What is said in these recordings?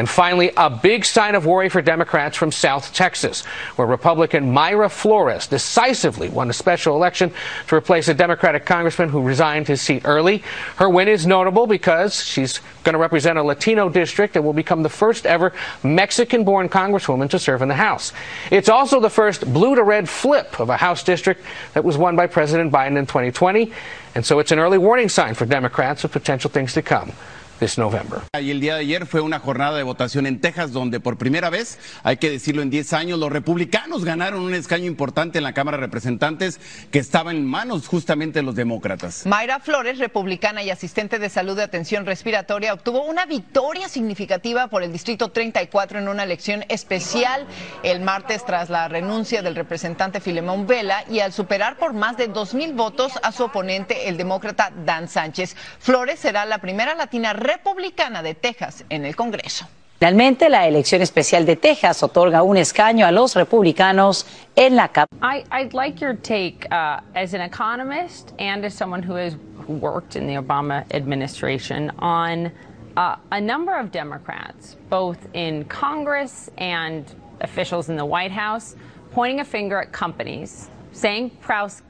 And finally, a big sign of worry for Democrats from South Texas, where Republican Mayra Flores decisively won a special election to replace a Democratic congressman who resigned his seat early. Her win is notable because she's going to represent a Latino district and will become the first ever Mexican born congresswoman to serve in the House. It's also the first blue to red flip of a House district that was won by President Biden in 2020. And so it's an early warning sign for Democrats of potential things to come this November. Y el día de ayer fue una jornada de votación en Texas donde por primera vez, hay que decirlo en 10 años, los republicanos ganaron un escaño importante en la Cámara de Representantes que estaba en manos justamente de los demócratas. Mayra Flores, republicana y asistente de salud de atención respiratoria, obtuvo una victoria significativa por el Distrito 34 en una elección especial el martes tras la renuncia del representante Filemón Vela y al superar por más de 2.000 votos a su oponente, el demócrata Dan Sánchez. Flores será la primera latina republicana de Texas en el Congreso. Finalmente, la elección especial de Texas otorga un escaño a los republicanos en la Cámara. I, I'd like your take uh, as an economist and as someone who has worked in the Obama administration on uh, a number of Democrats, both in Congress and officials in the White House, pointing a finger at companies, saying price,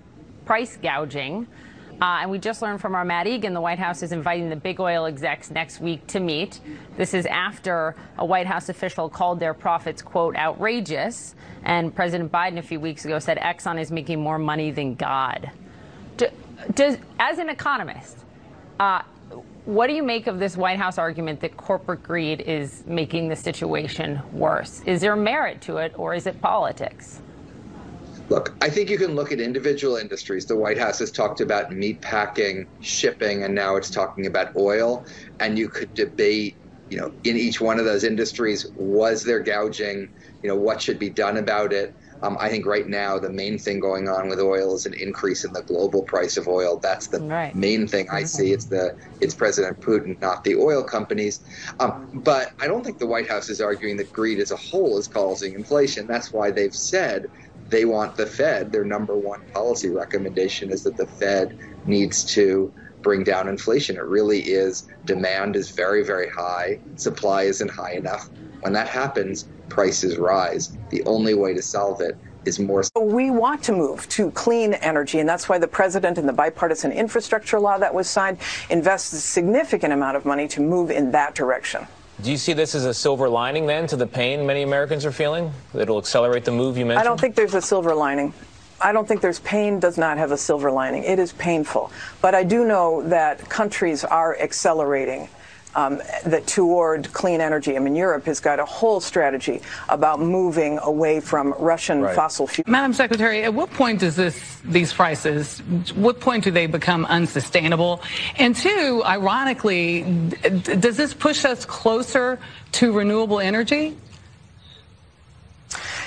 price gouging. Uh, and we just learned from our Matt Egan, the White House is inviting the big oil execs next week to meet. This is after a White House official called their profits, quote, outrageous. And President Biden a few weeks ago said Exxon is making more money than God. Do, does, as an economist, uh, what do you make of this White House argument that corporate greed is making the situation worse? Is there merit to it, or is it politics? Look, I think you can look at individual industries. The White House has talked about meat packing, shipping, and now it's talking about oil. And you could debate, you know, in each one of those industries, was there gouging? You know, what should be done about it? Um, I think right now the main thing going on with oil is an increase in the global price of oil. That's the Right. main thing I see. It's the it's President Putin, not the oil companies. Um, but I don't think the White House is arguing that greed as a whole is causing inflation. That's why they've said they want the Fed. Their number one policy recommendation is that the Fed needs to bring down inflation. It really is demand is very very high, supply isn't high enough. When that happens, prices rise. The only way to solve it is more We want to move to clean energy, and that's why the president and the bipartisan infrastructure law that was signed invests a significant amount of money to move in that direction. Do you see this as a silver lining then to the pain many Americans are feeling? It'll accelerate the move you mentioned? I don't think there's a silver lining. I don't think there's pain does not have a silver lining. It is painful. But I do know that countries are accelerating um, that toward clean energy. I mean, Europe has got a whole strategy about moving away from Russian Right. fossil fuels. Madam Secretary, at what point does this these prices? What point do they become unsustainable? And two, ironically, d- does this push us closer to renewable energy?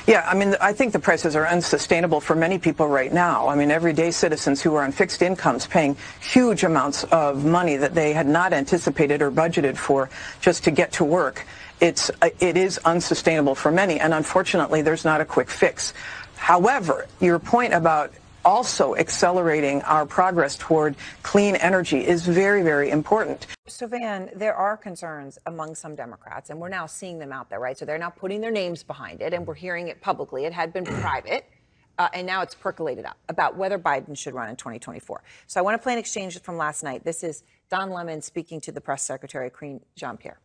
Yeah, I mean, I think the prices are unsustainable for many people right now. I mean, everyday citizens who are on fixed incomes paying huge amounts of money that they had not anticipated or budgeted for just to get to work. It's, uh, it is unsustainable for many, and unfortunately, there's not a quick fix. However, your point about also accelerating our progress toward clean energy is very, very important. So, Van, there are concerns among some Democrats, and we're now seeing them out there, right? So they're now putting their names behind it, and we're hearing it publicly. It had been private, uh, and now it's percolated up about whether Biden should run in 2024. So I want to play an exchange from last night. This is Don Lemon speaking to the press secretary, Karine Jean Pierre.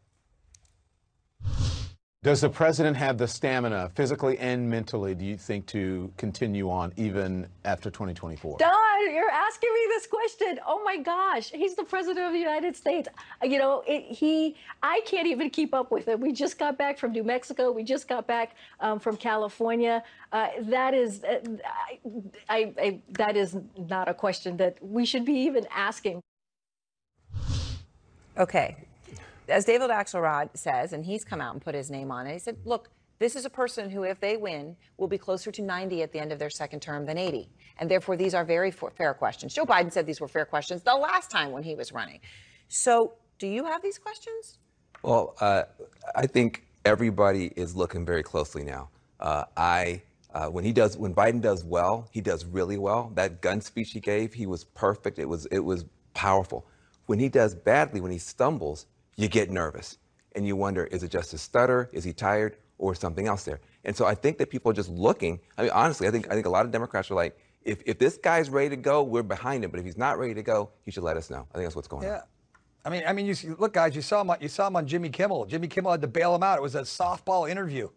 Does the president have the stamina, physically and mentally, do you think, to continue on even after 2024? Don, you're asking me this question. Oh my gosh, he's the president of the United States. You know, it, he, I can't even keep up with it. We just got back from New Mexico. We just got back um, from California. Uh, that is, uh, I, I, that is not a question that we should be even asking. Okay, as David Axelrod says, and he's come out and put his name on it. He said, look. This is a person who, if they win, will be closer to 90 at the end of their second term than 80. And therefore, these are very fair questions. Joe Biden said these were fair questions the last time when he was running. So, do you have these questions? Well, uh, I think everybody is looking very closely now. Uh, I, uh, when he does, when Biden does well, he does really well. That gun speech he gave, he was perfect. It was, it was powerful. When he does badly, when he stumbles, you get nervous and you wonder, is it just a stutter? Is he tired? Or something else there. And so I think that people are just looking. I mean, honestly, I think I think a lot of Democrats are like, if, if this guy's ready to go, we're behind him. But if he's not ready to go, he should let us know. I think that's what's going on. yeah. on. I mean, I mean, you see, look, guys, you saw him. On, you saw him on Jimmy Kimmel. Jimmy Kimmel had to bail him out. It was a softball interview.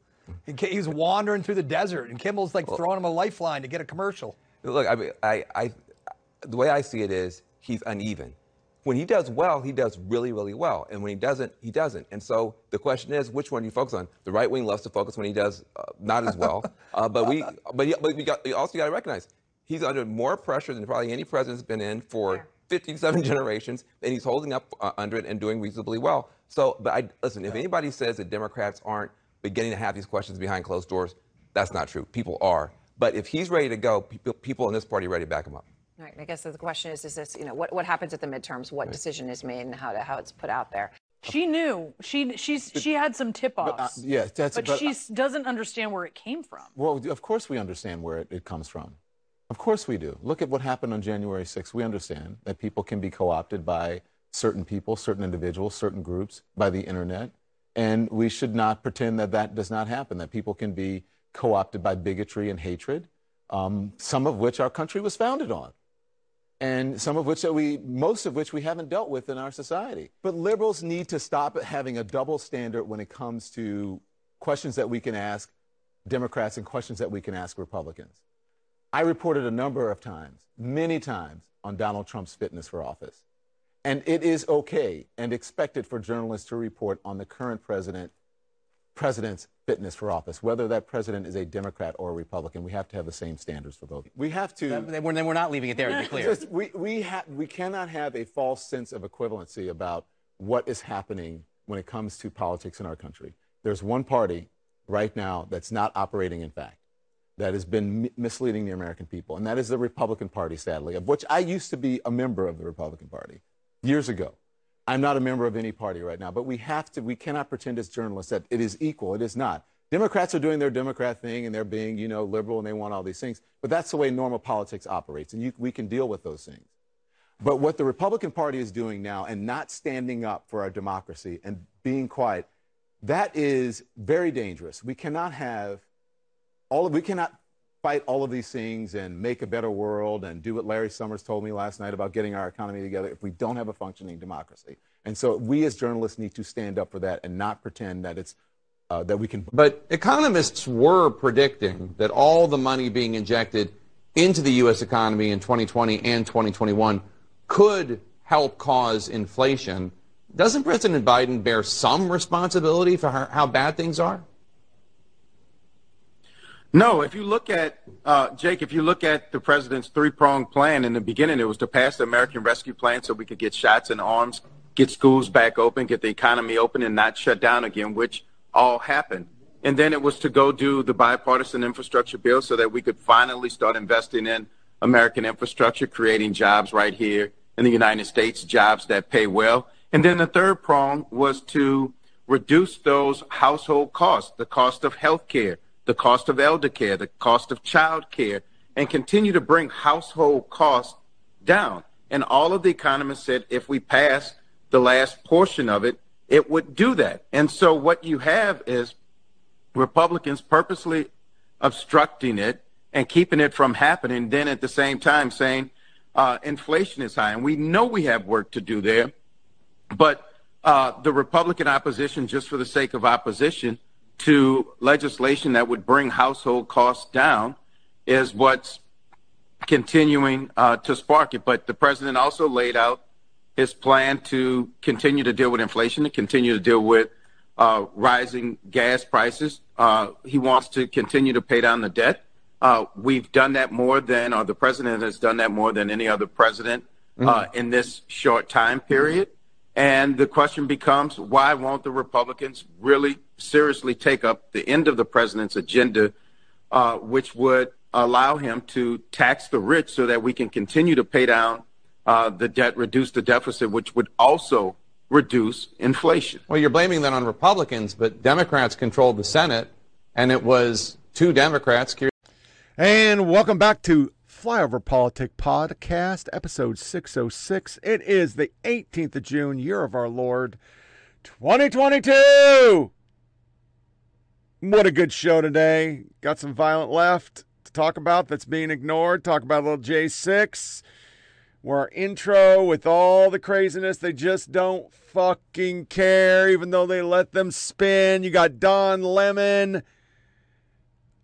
He, he was wandering through the desert, and Kimmel's like well, throwing him a lifeline to get a commercial. Look, I mean, I, I, the way I see it is he's uneven. When he does well, he does really, really well, and when he doesn't, he doesn't. And so the question is, which one do you focus on? The right wing loves to focus when he does uh, not as well, uh, but we, but, he, but we got, you also got to recognize he's under more pressure than probably any president's been in for 57 generations, and he's holding up uh, under it and doing reasonably well. So, but I listen. If anybody says that Democrats aren't beginning to have these questions behind closed doors, that's not true. People are. But if he's ready to go, people, people in this party are ready to back him up. Right. I guess the question is: Is this you know what what happens at the midterms? What right. decision is made and how to, how it's put out there? She knew. She she's she had some tip-offs. Uh, yes, that's. But, but she doesn't understand where it came from. Well, of course we understand where it, it comes from. Of course we do. Look at what happened on January 6th. We understand that people can be co-opted by certain people, certain individuals, certain groups, by the internet, and we should not pretend that that does not happen. That people can be co-opted by bigotry and hatred, um, some of which our country was founded on and some of which that we, most of which we haven't dealt with in our society. But liberals need to stop having a double standard when it comes to questions that we can ask Democrats and questions that we can ask Republicans. I reported a number of times, many times, on Donald Trump's fitness for office. And it is okay and expected for journalists to report on the current president president's fitness for office, whether that president is a Democrat or a Republican. We have to have the same standards for both. We have to. then we're not leaving it there, to be clear. Just, we, we, ha- we cannot have a false sense of equivalency about what is happening when it comes to politics in our country. There's one party right now that's not operating in fact, that has been misleading the American people, and that is the Republican Party, sadly, of which I used to be a member of the Republican Party years ago. I'm not a member of any party right now, but we have to, we cannot pretend as journalists that it is equal. It is not. Democrats are doing their Democrat thing and they're being, you know, liberal and they want all these things. But that's the way normal politics operates, and you, we can deal with those things. But what the Republican Party is doing now and not standing up for our democracy and being quiet, that is very dangerous. We cannot have all of, we cannot fight all of these things and make a better world and do what Larry Summers told me last night about getting our economy together if we don't have a functioning democracy. And so we as journalists need to stand up for that and not pretend that it's uh, that we can. But economists were predicting that all the money being injected into the U.S. economy in 2020 and 2021 could help cause inflation. Doesn't President Biden bear some responsibility for how bad things are? No, if you look at, uh, Jake, if you look at the president's three pronged plan in the beginning, it was to pass the American Rescue Plan so we could get shots and arms, get schools back open, get the economy open, and not shut down again, which all happened. And then it was to go do the bipartisan infrastructure bill so that we could finally start investing in American infrastructure, creating jobs right here in the United States, jobs that pay well. And then the third prong was to reduce those household costs, the cost of health care the cost of elder care, the cost of child care, and continue to bring household costs down. And all of the economists said if we pass the last portion of it, it would do that. And so what you have is Republicans purposely obstructing it and keeping it from happening, then at the same time saying uh, inflation is high. And we know we have work to do there. But uh, the Republican opposition, just for the sake of opposition, to legislation that would bring household costs down is what's continuing uh, to spark it. But the president also laid out his plan to continue to deal with inflation, to continue to deal with uh, rising gas prices. Uh, he wants to continue to pay down the debt. Uh, we've done that more than, or the president has done that more than any other president uh, in this short time period. And the question becomes, why won't the Republicans really seriously take up the end of the president's agenda, uh, which would allow him to tax the rich so that we can continue to pay down uh, the debt, reduce the deficit, which would also reduce inflation. Well, you're blaming that on Republicans, but Democrats controlled the Senate, and it was two Democrats. And welcome back to Flyover Politic Podcast, episode 606. It is the 18th of June, year of our Lord, 2022. What a good show today. Got some violent left to talk about that's being ignored. Talk about a little J6. Our intro with all the craziness, they just don't fucking care, even though they let them spin. You got Don Lemon.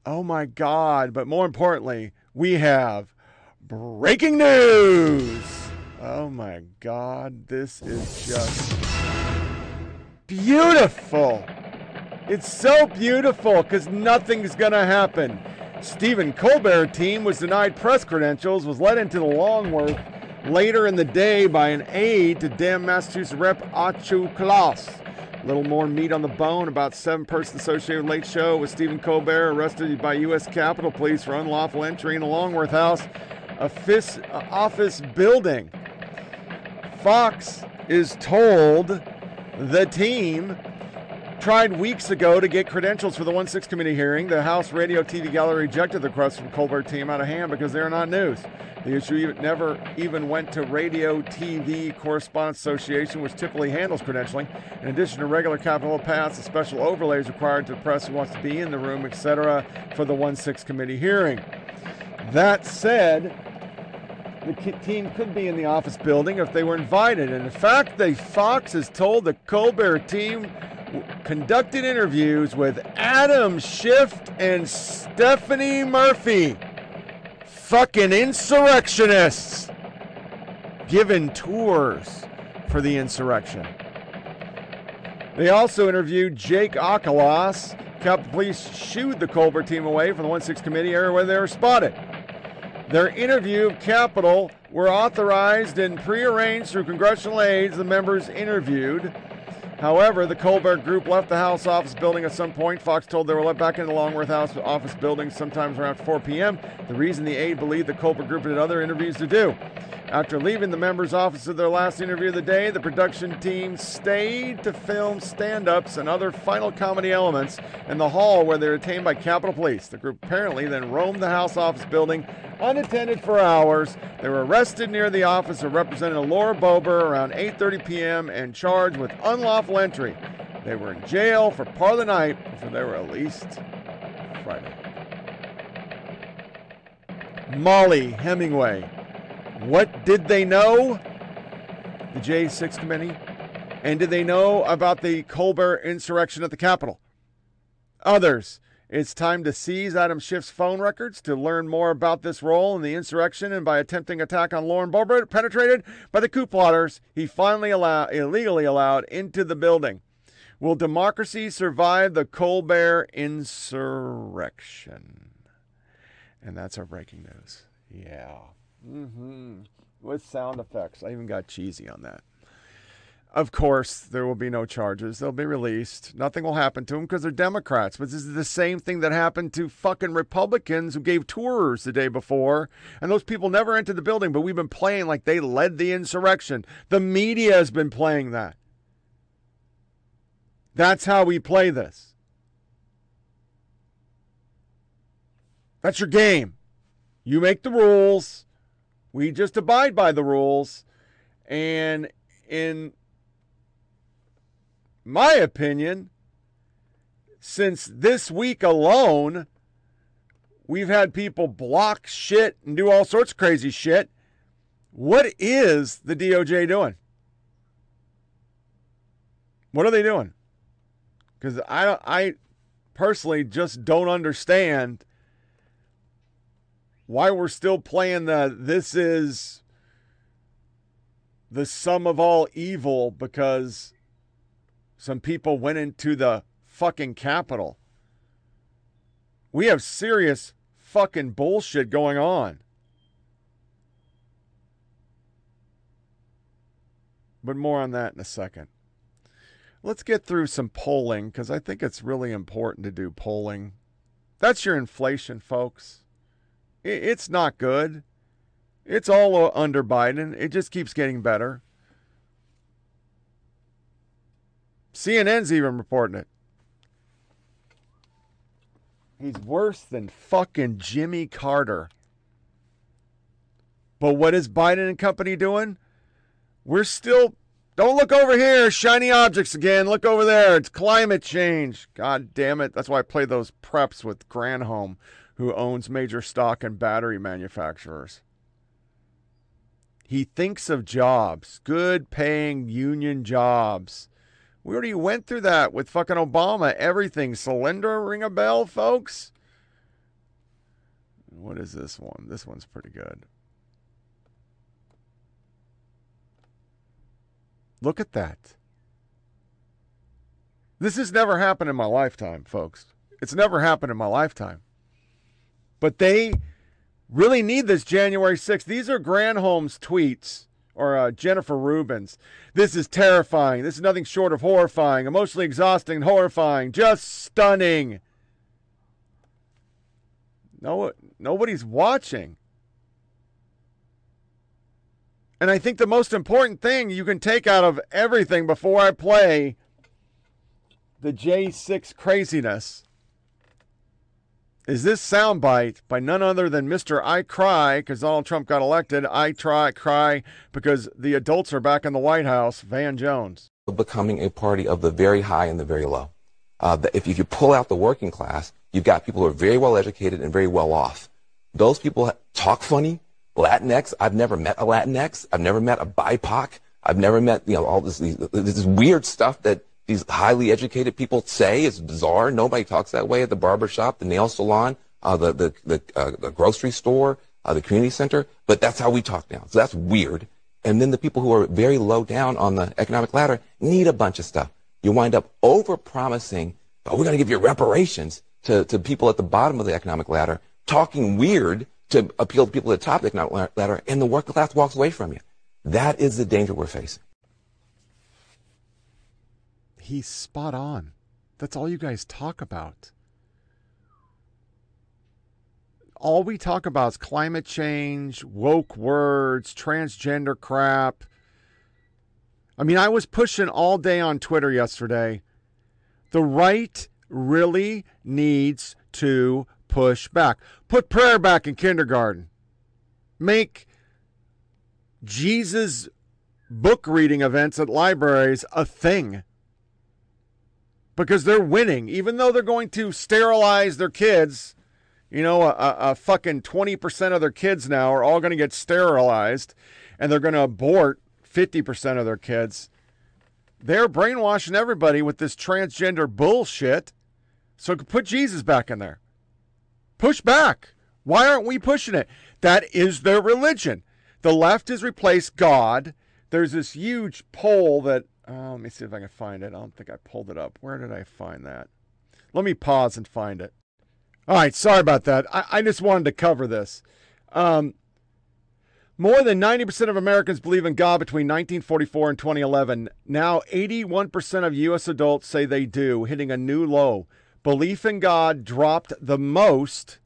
Oh my God. But more importantly, we have breaking news. Oh my God. This is just beautiful. It's so beautiful because nothing's going to happen. Stephen Colbert team was denied press credentials, was led into the Longworth later in the day by an aide to damn Massachusetts Rep. Auchincloss. A little more meat on the bone about seven persons associated with Late Show with Stephen Colbert arrested by U.S. Capitol Police for unlawful entry in the Longworth House office, uh, office building. Fox is told the team tried weeks ago to get credentials for the 1 6 committee hearing. The House Radio TV Gallery rejected the request from Colbert team out of hand because they're not news. The issue never even went to Radio TV Correspondents Association, which typically handles credentialing. In addition to regular Capitol paths, a special overlay is required to the press who wants to be in the room, etc., for the 1 6 committee hearing. That said, the team could be in the office building if they were invited. And in fact, the Fox has told the Colbert team conducted interviews with Adam Schiff and Stephanie Murphy. Fucking insurrectionists. Given tours for the insurrection. They also interviewed Jake Auchincloss. Capitol Police shooed the Colbert team away from the 1 6 committee area where they were spotted. Their interview of Capitol were authorized and prearranged through congressional aides. The members interviewed. However, the Colbert group left the House office building at some point. Fox told they were let back into the Longworth House office building sometimes around 4 p.m. The reason the aide believed the Colbert group had other interviews to do. After leaving the members' office of their last interview of the day, the production team stayed to film stand ups and other final comedy elements in the hall where they were detained by Capitol Police. The group apparently then roamed the House office building unattended for hours. They were arrested near the office of Representative Lauren Boebert around 8:30 p.m. and charged with unlawful entry. They were in jail for part of the night before they were released Friday. Mollie Hemingway. What did they know? The J6 committee. And did they know about the Colbert insurrection at the Capitol? Others. It's time to seize Adam Schiff's phone records to learn more about this role in the insurrection and by attempting attack on Lauren Boebert, penetrated by the coup plotters he finally allowed, illegally allowed into the building. Will democracy survive the Colbert insurrection? And that's our breaking news. Yeah. Mm-hmm. With sound effects. I even got cheesy on that. Of course, there will be no charges. They'll be released. Nothing will happen to them because they're Democrats. But this is the same thing that happened to fucking Republicans who gave tours the day before. And those people never entered the building, but we've been playing like they led the insurrection. The media has been playing that. That's how we play this. That's your game. You make the rules. We just abide by the rules. And in my opinion, since this week alone, we've had people block shit and do all sorts of crazy shit. What is the DOJ doing? What are they doing? Because I, I personally just don't understand why we're still playing the this is the sum of all evil because some people went into the fucking Capitol. We have serious fucking bullshit going on. But more on that in a second. Let's get through some polling because I think it's really important to do polling. That's your inflation, folks. It's not good. It's all under Biden. It just keeps getting better. CNN's even reporting it. He's worse than fucking Jimmy Carter. But what is Biden and company doing? We're still. Don't look over here, shiny objects again. Look over there. It's climate change. God damn it. That's why I play those preps with Granholm, who owns major stock and battery manufacturers. He thinks of jobs, good paying union jobs. We already went through that with fucking Obama. Everything. Solyndra ring a bell, folks? What is this one? This one's pretty good. Look at that. This has never happened in my lifetime, folks. It's never happened in my lifetime. But they really need this January 6th. These are Granholm's tweets or uh, Jennifer Rubin's. This is terrifying. This is nothing short of horrifying, emotionally exhausting, horrifying, just stunning. No, nobody's watching. And I think the most important thing you can take out of everything before I play the J6 craziness is this soundbite by none other than Mr. I Cry because Donald Trump got elected. I try cry because the adults are back in the White House. Van Jones. Becoming a party of the very high and the very low. Uh, if, if you pull out the working class, you've got people who are very well educated and very well off. Those people talk funny. Latinx, I've never met a Latinx. I've never met a BIPOC. I've never met, you know, all this, this weird stuff that these highly educated people say is bizarre. Nobody talks that way at the barber shop, the nail salon, uh, the the the, uh, the, grocery store, uh, the community center. But that's how we talk now. So that's weird. And then the people who are very low down on the economic ladder need a bunch of stuff. You wind up over promising, oh, we're going to give you reparations to, to people at the bottom of the economic ladder, talking weird to appeal to people at the top of the economic ladder, and the working class walks away from you. That is the danger we're facing he's spot on. That's all you guys talk about. All we talk about is climate change, woke words, transgender crap. I mean, I was pushing all day on Twitter yesterday. The right really needs to push back. Put prayer back in kindergarten. Make Jesus book reading events at libraries a thing because they're winning, even though they're going to sterilize their kids. You know, a, a fucking 20% of their kids now are all going to get sterilized and they're going to abort 50% of their kids. They're brainwashing everybody with this transgender bullshit. So put Jesus back in there. Push back. Why aren't we pushing it? That is their religion. The left has replaced God. There's this huge poll that uh, let me see if I can find it. I don't think I pulled it up. Where did I find that? Let me pause and find it. All right, sorry about that. I, I just wanted to cover this. Um, more than 90% of Americans believe in God between 1944 and 2011. Now, 81% of U.S. adults say they do, hitting a new low. Belief in God dropped the most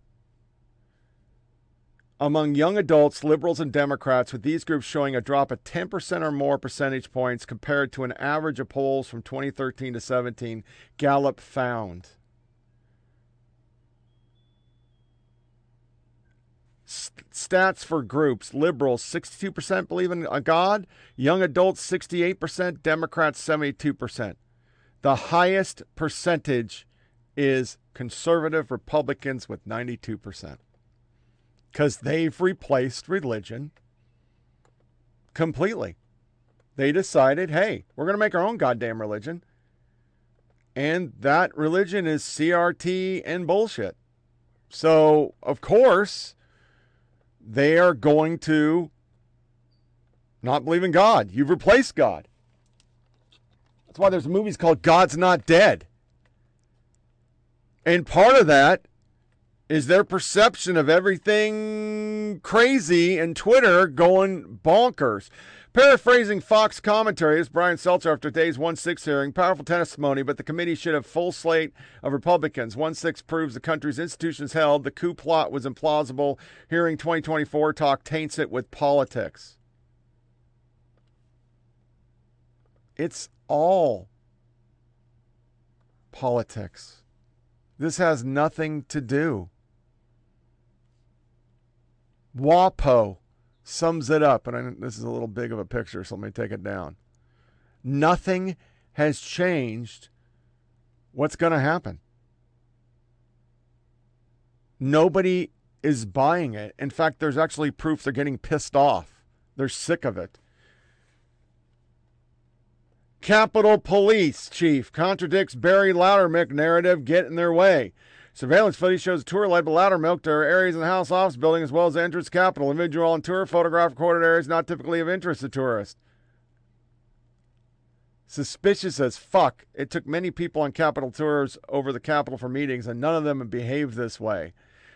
among young adults, liberals, and Democrats, with these groups showing a drop of 10% or more percentage points compared to an average of polls from 2013 to 17, Gallup found. stats for groups liberals 62% believe in a god young adults 68% democrats 72% the highest percentage is conservative republicans with 92% because they've replaced religion completely. They decided, hey, we're going to make our own goddamn religion. And that religion is CRT and bullshit. So, of course, they are going to not believe in God. You've replaced God. That's why there's movies called God's Not Dead. And part of that is their perception of everything crazy and Twitter going bonkers. Paraphrasing Fox commentary, this Brian Stelter after today's 1 6 hearing. Powerful testimony, but the committee should have full slate of Republicans. 1 6 proves the country's institutions held. The coup plot was implausible. Hearing 2024 talk taints it with politics. It's all politics. This has nothing to do. WAPO sums it up, and I, this is a little big of a picture, so let me take it down. Nothing has changed. What's going to happen? Nobody is buying it. In fact, there's actually proof they're getting pissed off. They're sick of it. Capitol Police Chief contradicts Barry Loudermilk narrative, get in their way. Surveillance footage shows a tour led by Loudermilk to areas in the House office building as well as the entrance Capitol. Individual on tour photograph recorded areas not typically of interest to tourists. Suspicious as fuck. It took many people on Capitol tours over the Capitol for meetings, and none of them have behaved this way.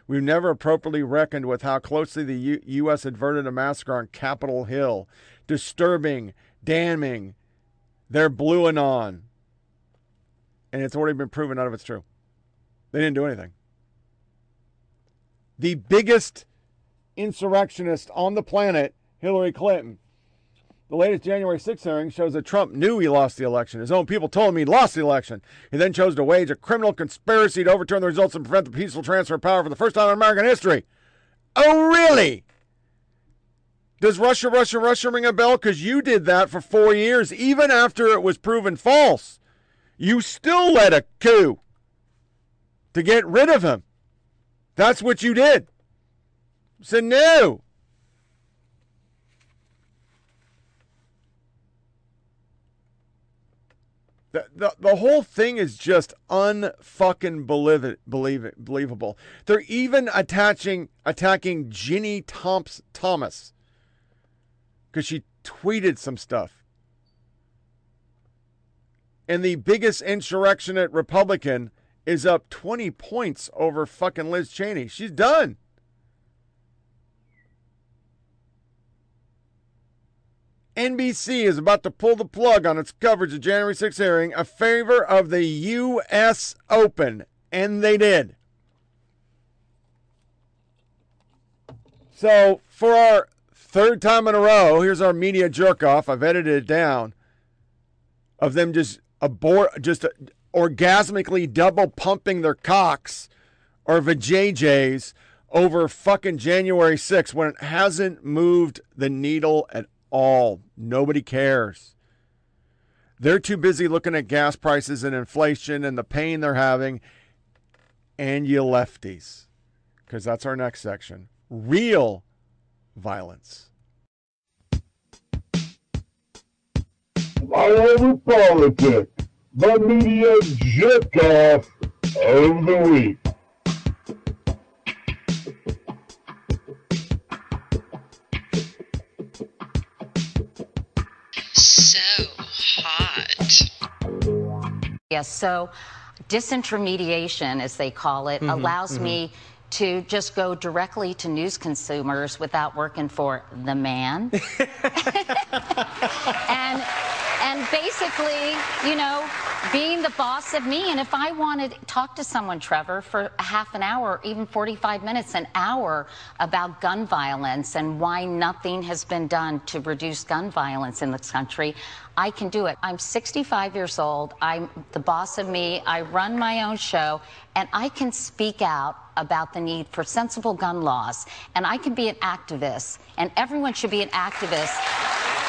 We've never appropriately reckoned with how closely the U- U.S. averted a massacre on Capitol Hill. Disturbing, damning, they're blue and on. And it's already been proven none of it's true. They didn't do anything. The biggest insurrectionist on the planet, Hillary Clinton. The latest January 6th hearing shows that Trump knew he lost the election. His own people told him he lost the election. He then chose to wage a criminal conspiracy to overturn the results and prevent the peaceful transfer of power for the first time in American history. Oh, really? Does Russia, Russia, Russia ring a bell? Because you did that for four years, even after it was proven false. You still led a coup to get rid of him. That's what you did. So, no. The, the, the whole thing is just unfucking believe it, believe it, believable. They're even attaching attacking Ginny Thompson, Thomas because she tweeted some stuff. And the biggest insurrectionist Republican is up 20 points over fucking Liz Cheney. She's done. NBC is about to pull the plug on its coverage of January 6th hearing a favor of the U.S. Open, and they did. So, for our third time in a row, here's our media jerk off. I've edited it down of them just abort, just orgasmically double pumping their cocks or vajayjays over fucking January 6th when it hasn't moved the needle at all. Nobody cares. They're too busy looking at gas prices and inflation and the pain they're having. And you lefties, because that's our next section. Real violence. Flyover Politics, the media jerk off of the week. So hot. Yes, so disintermediation, as they call it, Mhm, allows mhm. me to just go directly to news consumers without working for the man. and and basically, you know, being the boss of me. And if I wanted to talk to someone, Trevor, for half an hour, even 45 minutes, an hour about gun violence and why nothing has been done to reduce gun violence in this country, I can do it. I'm 65 years old. I'm the boss of me. I run my own show, and I can speak out about the need for sensible gun laws. And I can be an activist, and everyone should be an activist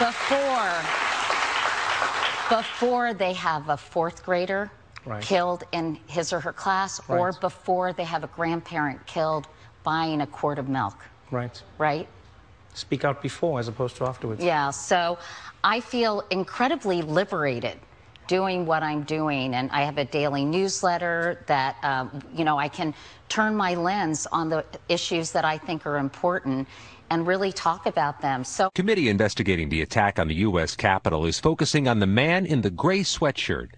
before before they have a fourth grader Right. killed in his or her class or before they have a grandparent killed buying a quart of milk Right. right Speak out before as opposed to afterwards. yeah so i feel incredibly liberated doing what I'm doing. And I have a daily newsletter that, um, you know, I can turn my lens on the issues that I think are important and really talk about them. So, Committee investigating the attack on the U.S. Capitol is focusing on the man in the gray sweatshirt.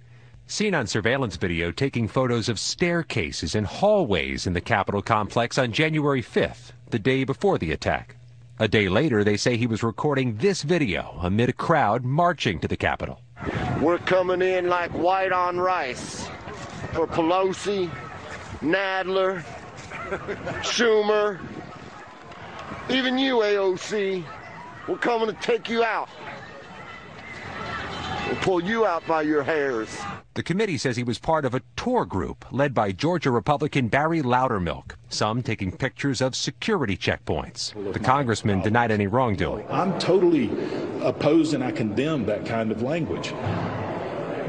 Seen on surveillance video taking photos of staircases and hallways in the Capitol complex on January 5th, the day before the attack. A day later, they say he was recording this video amid a crowd marching to the Capitol. We're coming in like white on rice for Pelosi, Nadler, Schumer, even you, AOC. We're coming to take you out. We'll pull you out by your hairs. The committee says he was part of a tour group led by Georgia Republican Barry Loudermilk, some taking pictures of security checkpoints. The congressman denied any wrongdoing. I'm totally opposed and I condemn that kind of language.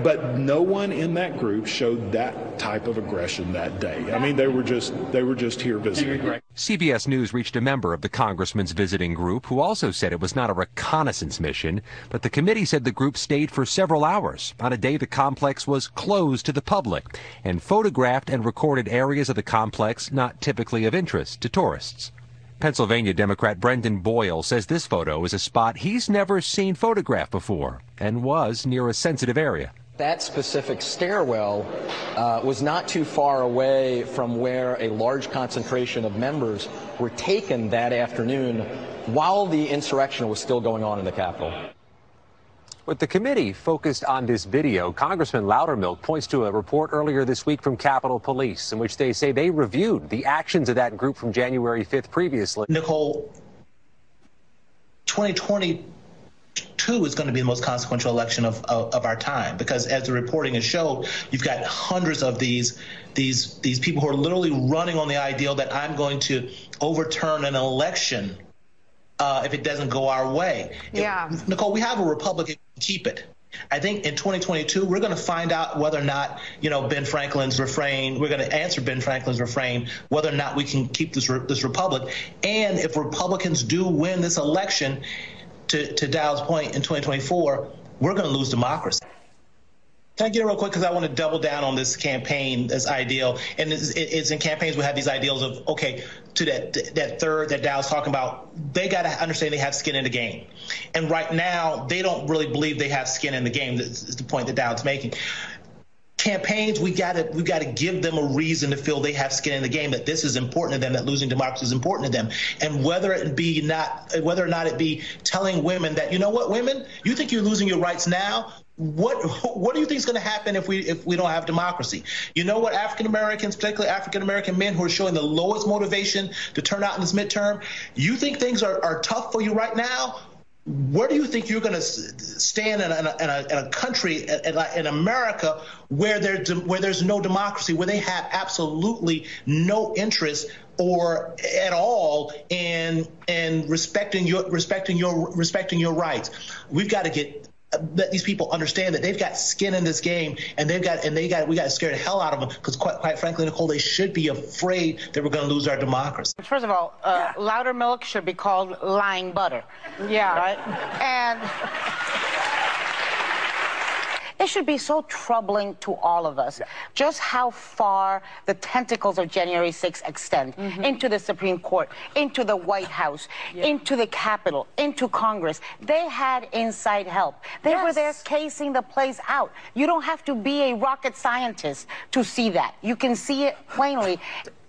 But no one in that group showed that type of aggression that day. I mean, they were just they were just here visiting. CBS News reached a member of the congressman's visiting group who also said it was not a reconnaissance mission, but the committee said the group stayed for several hours on a day the complex was closed to the public and photographed and recorded areas of the complex not typically of interest to tourists. Pennsylvania Democrat Brendan Boyle says this photo is a spot he's never seen photographed before and was near a sensitive area. That specific stairwell uh, was not too far away from where a large concentration of members were taken that afternoon while the insurrection was still going on in the Capitol. With the committee focused on this video, Congressman Loudermilk points to a report earlier this week from Capitol Police in which they say they reviewed the actions of that group from January 5th previously. Nicole, 2020 two is going to be the most consequential election of, of, of, our time because as the reporting has showed you've got hundreds of these these these people who are literally running on the ideal that i'm going to overturn an election uh, if it doesn't go our way yeah if, nicole we have a republican keep it I think in 2022 we're going to find out whether or not you know Ben Franklin's refrain. We're going to answer Ben Franklin's refrain whether or not we can keep this this republic. And if Republicans do win this election, to, to Dowd's point in 2024, we're going to lose democracy. Can I get it real quick? Because I want to double down on this campaign, this ideal. And it's, it's, in campaigns we have these ideals of, okay, to that that third that Dowd's talking about, they got to understand they have skin in the game. And right now, they don't really believe they have skin in the game. That's the point that Dowd's making campaigns, we got to we got to give them a reason to feel they have skin in the game, that this is important to them, that losing democracy is important to them, and whether it be not whether or not it be telling women that you know what, women, you think you're losing your rights now. What what do you think is going to happen if we if we don't have democracy? You know what, African Americans, particularly African American men who are showing the lowest motivation to turn out in this midterm, you think things are, are tough for you right now? Where do you think you're going to stand in a, in a, in a country in, America where there's where there's no democracy, where they have absolutely no interest or at all in in respecting your respecting your respecting your rights? We've got to get let these people understand that they've got skin in this game and they've got and they got we got to scare the hell out of them because quite, quite frankly nicole they should be afraid that we're going to lose our democracy. First of all uh, yeah. Loudermilk should be called lying butter. Yeah. Right? And it should be so troubling to all of us yeah. just how far the tentacles of January 6 extend mm -hmm. into the Supreme Court, into the White House, yeah. into the Capitol, into Congress. They had inside help. They yes. were there casing the place out. You don't have to be a rocket scientist to see that. You can see it plainly.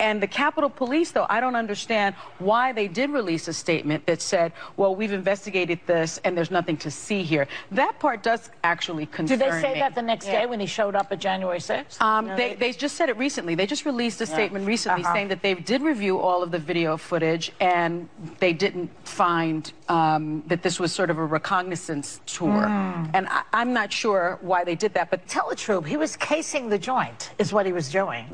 And the Capitol Police, though, I don't understand why they did release a statement that said, well, we've investigated this and there's nothing to see here. That part does actually concern me. Did they say me. that the next yeah. day when he showed up at January 6th? Um, no, they, they, they, just said it recently. They just released a statement recently uh -huh. saying that they did review all of the video footage and they didn't find um, that this was sort of a reconnaissance tour. Mm. And I, am not sure why they did that, but tell the truth. He was casing the joint, is what he was doing.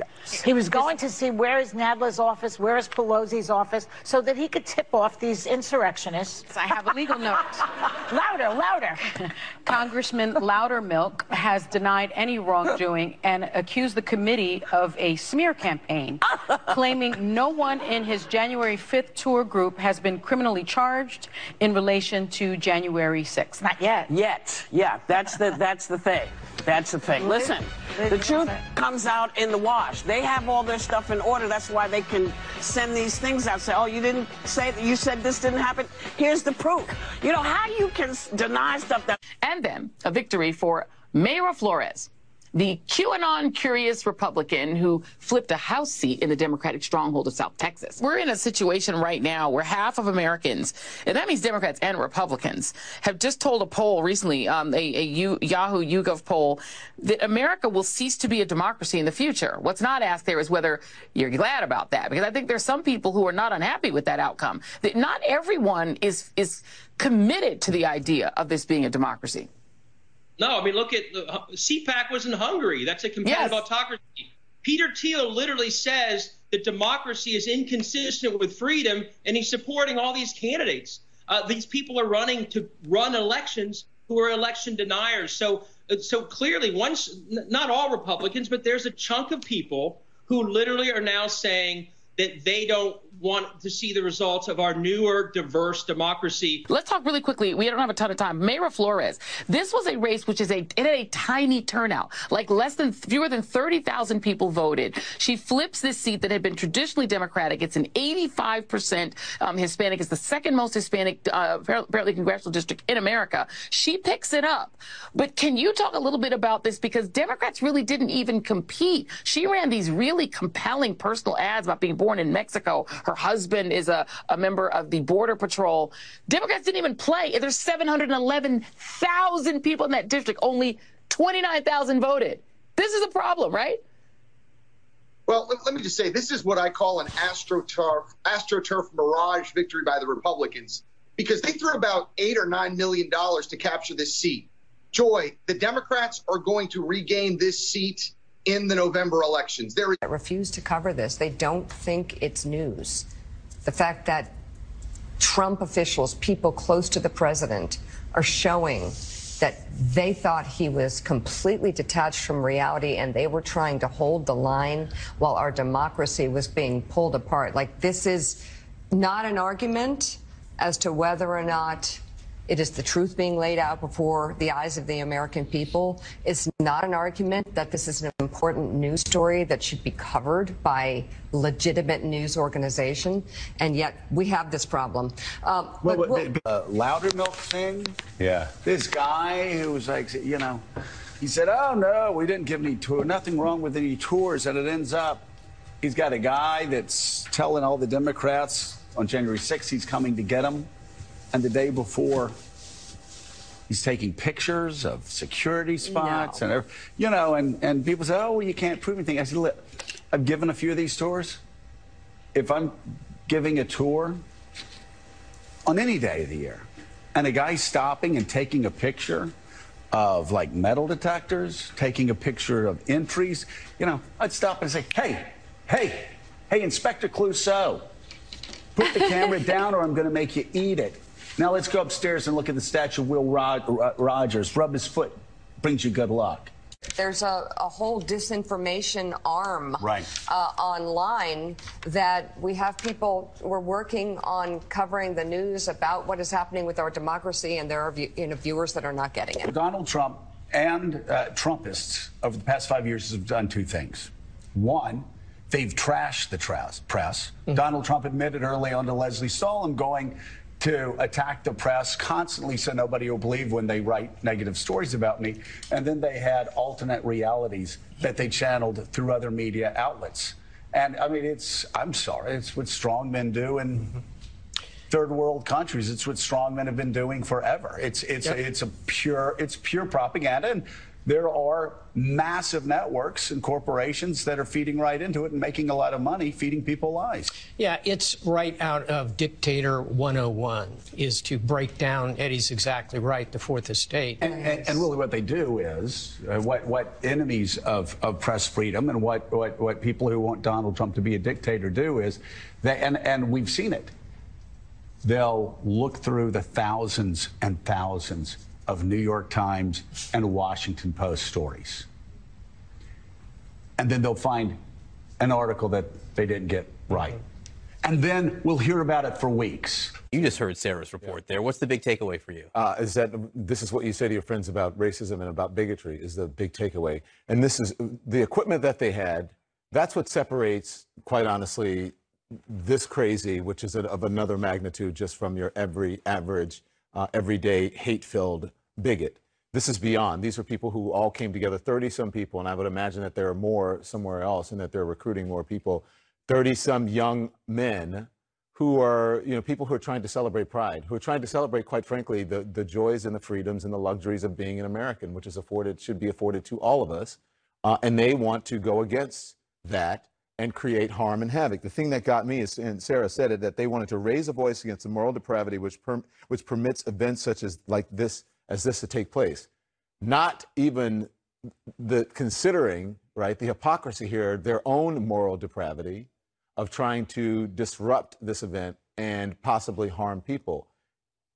He was going to see where is Nadler's office, where is Pelosi's office, so that he could tip off these insurrectionists. I have a legal note. louder, louder. Congressman Loudermilk has denied any wrongdoing and accused the committee of a smear campaign, claiming no one in his January 5th tour group has been criminally charged in relation to January 6th. Not yet. Yet, yeah, that's the that's the thing. That's the thing. Listen, the truth comes out in the wash. They have all their stuff in order. That's why they can send these things out. Say, oh, you didn't say that. You said this didn't happen. Here's the proof. You know how you can deny stuff that. And then a victory for Mayra Flores the QAnon curious Republican who flipped a House seat in the Democratic stronghold of South Texas. We're in a situation right now where half of Americans, and that means Democrats and Republicans, have just told a poll recently, um, a, a U, Yahoo YouGov poll, that America will cease to be a democracy in the future. What's not asked there is whether you're glad about that, because I think there's some people who are not unhappy with that outcome. That not everyone is is committed to the idea of this being a democracy. No, I mean, look at the CPAC was in Hungary. That's a competitive yes. autocracy. Peter Thiel literally says that democracy is inconsistent with freedom, and he's supporting all these candidates. Uh, these people are running to run elections who are election deniers. So, uh, so clearly, once not all Republicans, but there's a chunk of people who literally are now saying that they don't want to see the results of our newer, diverse democracy. Let's talk really quickly. We don't have a ton of time. Mayra Flores. This was a race which is a it had a tiny turnout, like less than fewer than 30,000 people voted. She flips this seat that had been traditionally Democratic. It's an 85% um, Hispanic. It's the second most Hispanic, uh, apparently, congressional district in America. She picks it up. But can you talk a little bit about this? Because Democrats really didn't even compete. She ran these really compelling personal ads about being born in Mexico. Her husband is a, a member of the Border Patrol. Democrats didn't even play. There's 711,000 people in that district. Only 29,000 voted. This is a problem, right? Well, let, let, me just say this is what I call an astroturf, astroturf mirage victory by the Republicans because they threw about eight or nine million dollars to capture this seat. Joy, the Democrats are going to regain this seat in the November elections. There refuse to cover this. They don't think it's news. The fact that Trump officials, people close to the president, are showing that they thought he was completely detached from reality and they were trying to hold the line while our democracy was being pulled apart. Like, this is not an argument as to whether or not it is the truth being laid out before the eyes of the American people. It's not an argument that this is an important news story that should be covered by legitimate news organization, and yet we have this problem. Um, well, but, well, uh, Loudermilk thing. Yeah. This guy who was like, you know, he said, "Oh no, we didn't give any tour. Nothing wrong with any tours," and it ends up he's got a guy that's telling all the Democrats on January 6th he's coming to get them and the day before, he's taking pictures of security spots no. and you know, and and people say, oh, well, you can't prove anything. I said, look, I've given a few of these tours. If I'm giving a tour on any day of the year, and a guy's stopping and taking a picture of like metal detectors, taking a picture of entries, you know, I'd stop and say, hey, hey, hey, Inspector Clouseau, put the camera down or I'm going to make you eat it. Now let's go upstairs and look at the statue of Will Rod- Rogers. Rub his foot. Brings you good luck. There's a, a whole disinformation arm right. uh, online that we have people, we're working on covering the news about what is happening with our democracy, and there are you know, viewers that are not getting it. Donald Trump and uh, Trumpists over the past five years have done two things. One, they've trashed the press. Mm-hmm. Donald Trump admitted early on to Lesley Stahl going, to attack the press constantly so nobody will believe when they write negative stories about me. And then they had alternate realities that they channeled through other media outlets. And I mean, it's, I'm sorry, it's what strong men do. in third world countries. It's what strong men have been doing forever. It's it's yep. it's a pure it's pure propaganda. And there are massive networks and corporations that are feeding right into it and making a lot of money feeding people lies. Yeah, it's right out of Dictator 101 is to break down, Eddie's exactly right, the fourth estate. And, and, and really what they do is, uh, what, what enemies of, of press freedom and what, what, what people who want Donald Trump to be a dictator do is, they, and, and we've seen it, they'll look through the thousands and thousands of New York Times and Washington Post stories. And then they'll find an article that they didn't get right. And then we'll hear about it for weeks. You just heard Sarah's report there. What's the big takeaway for you? uh, is that this is what you say to your friends about racism and about bigotry is the big takeaway. And this is the equipment that they had. That's what separates, quite honestly, this crazy, which is of another magnitude just from your every average, uh, everyday hate-filled bigot. This is beyond. These are people who all came together, 30 some people, and I would imagine that there are more somewhere else and that they're recruiting more people. 30 some young men who are, you know, people who are trying to celebrate pride, who are trying to celebrate, quite frankly, the, the joys and the freedoms and the luxuries of being an American, which is afforded, should be afforded to all of us. Uh, and they want to go against that and create harm and havoc. The thing that got me is, and Sarah said it, that they wanted to raise a voice against the moral depravity which, perm, which permits events such as like this, as this to take place. Not even the considering, right, the hypocrisy here, their own moral depravity of trying to disrupt this event and possibly harm people.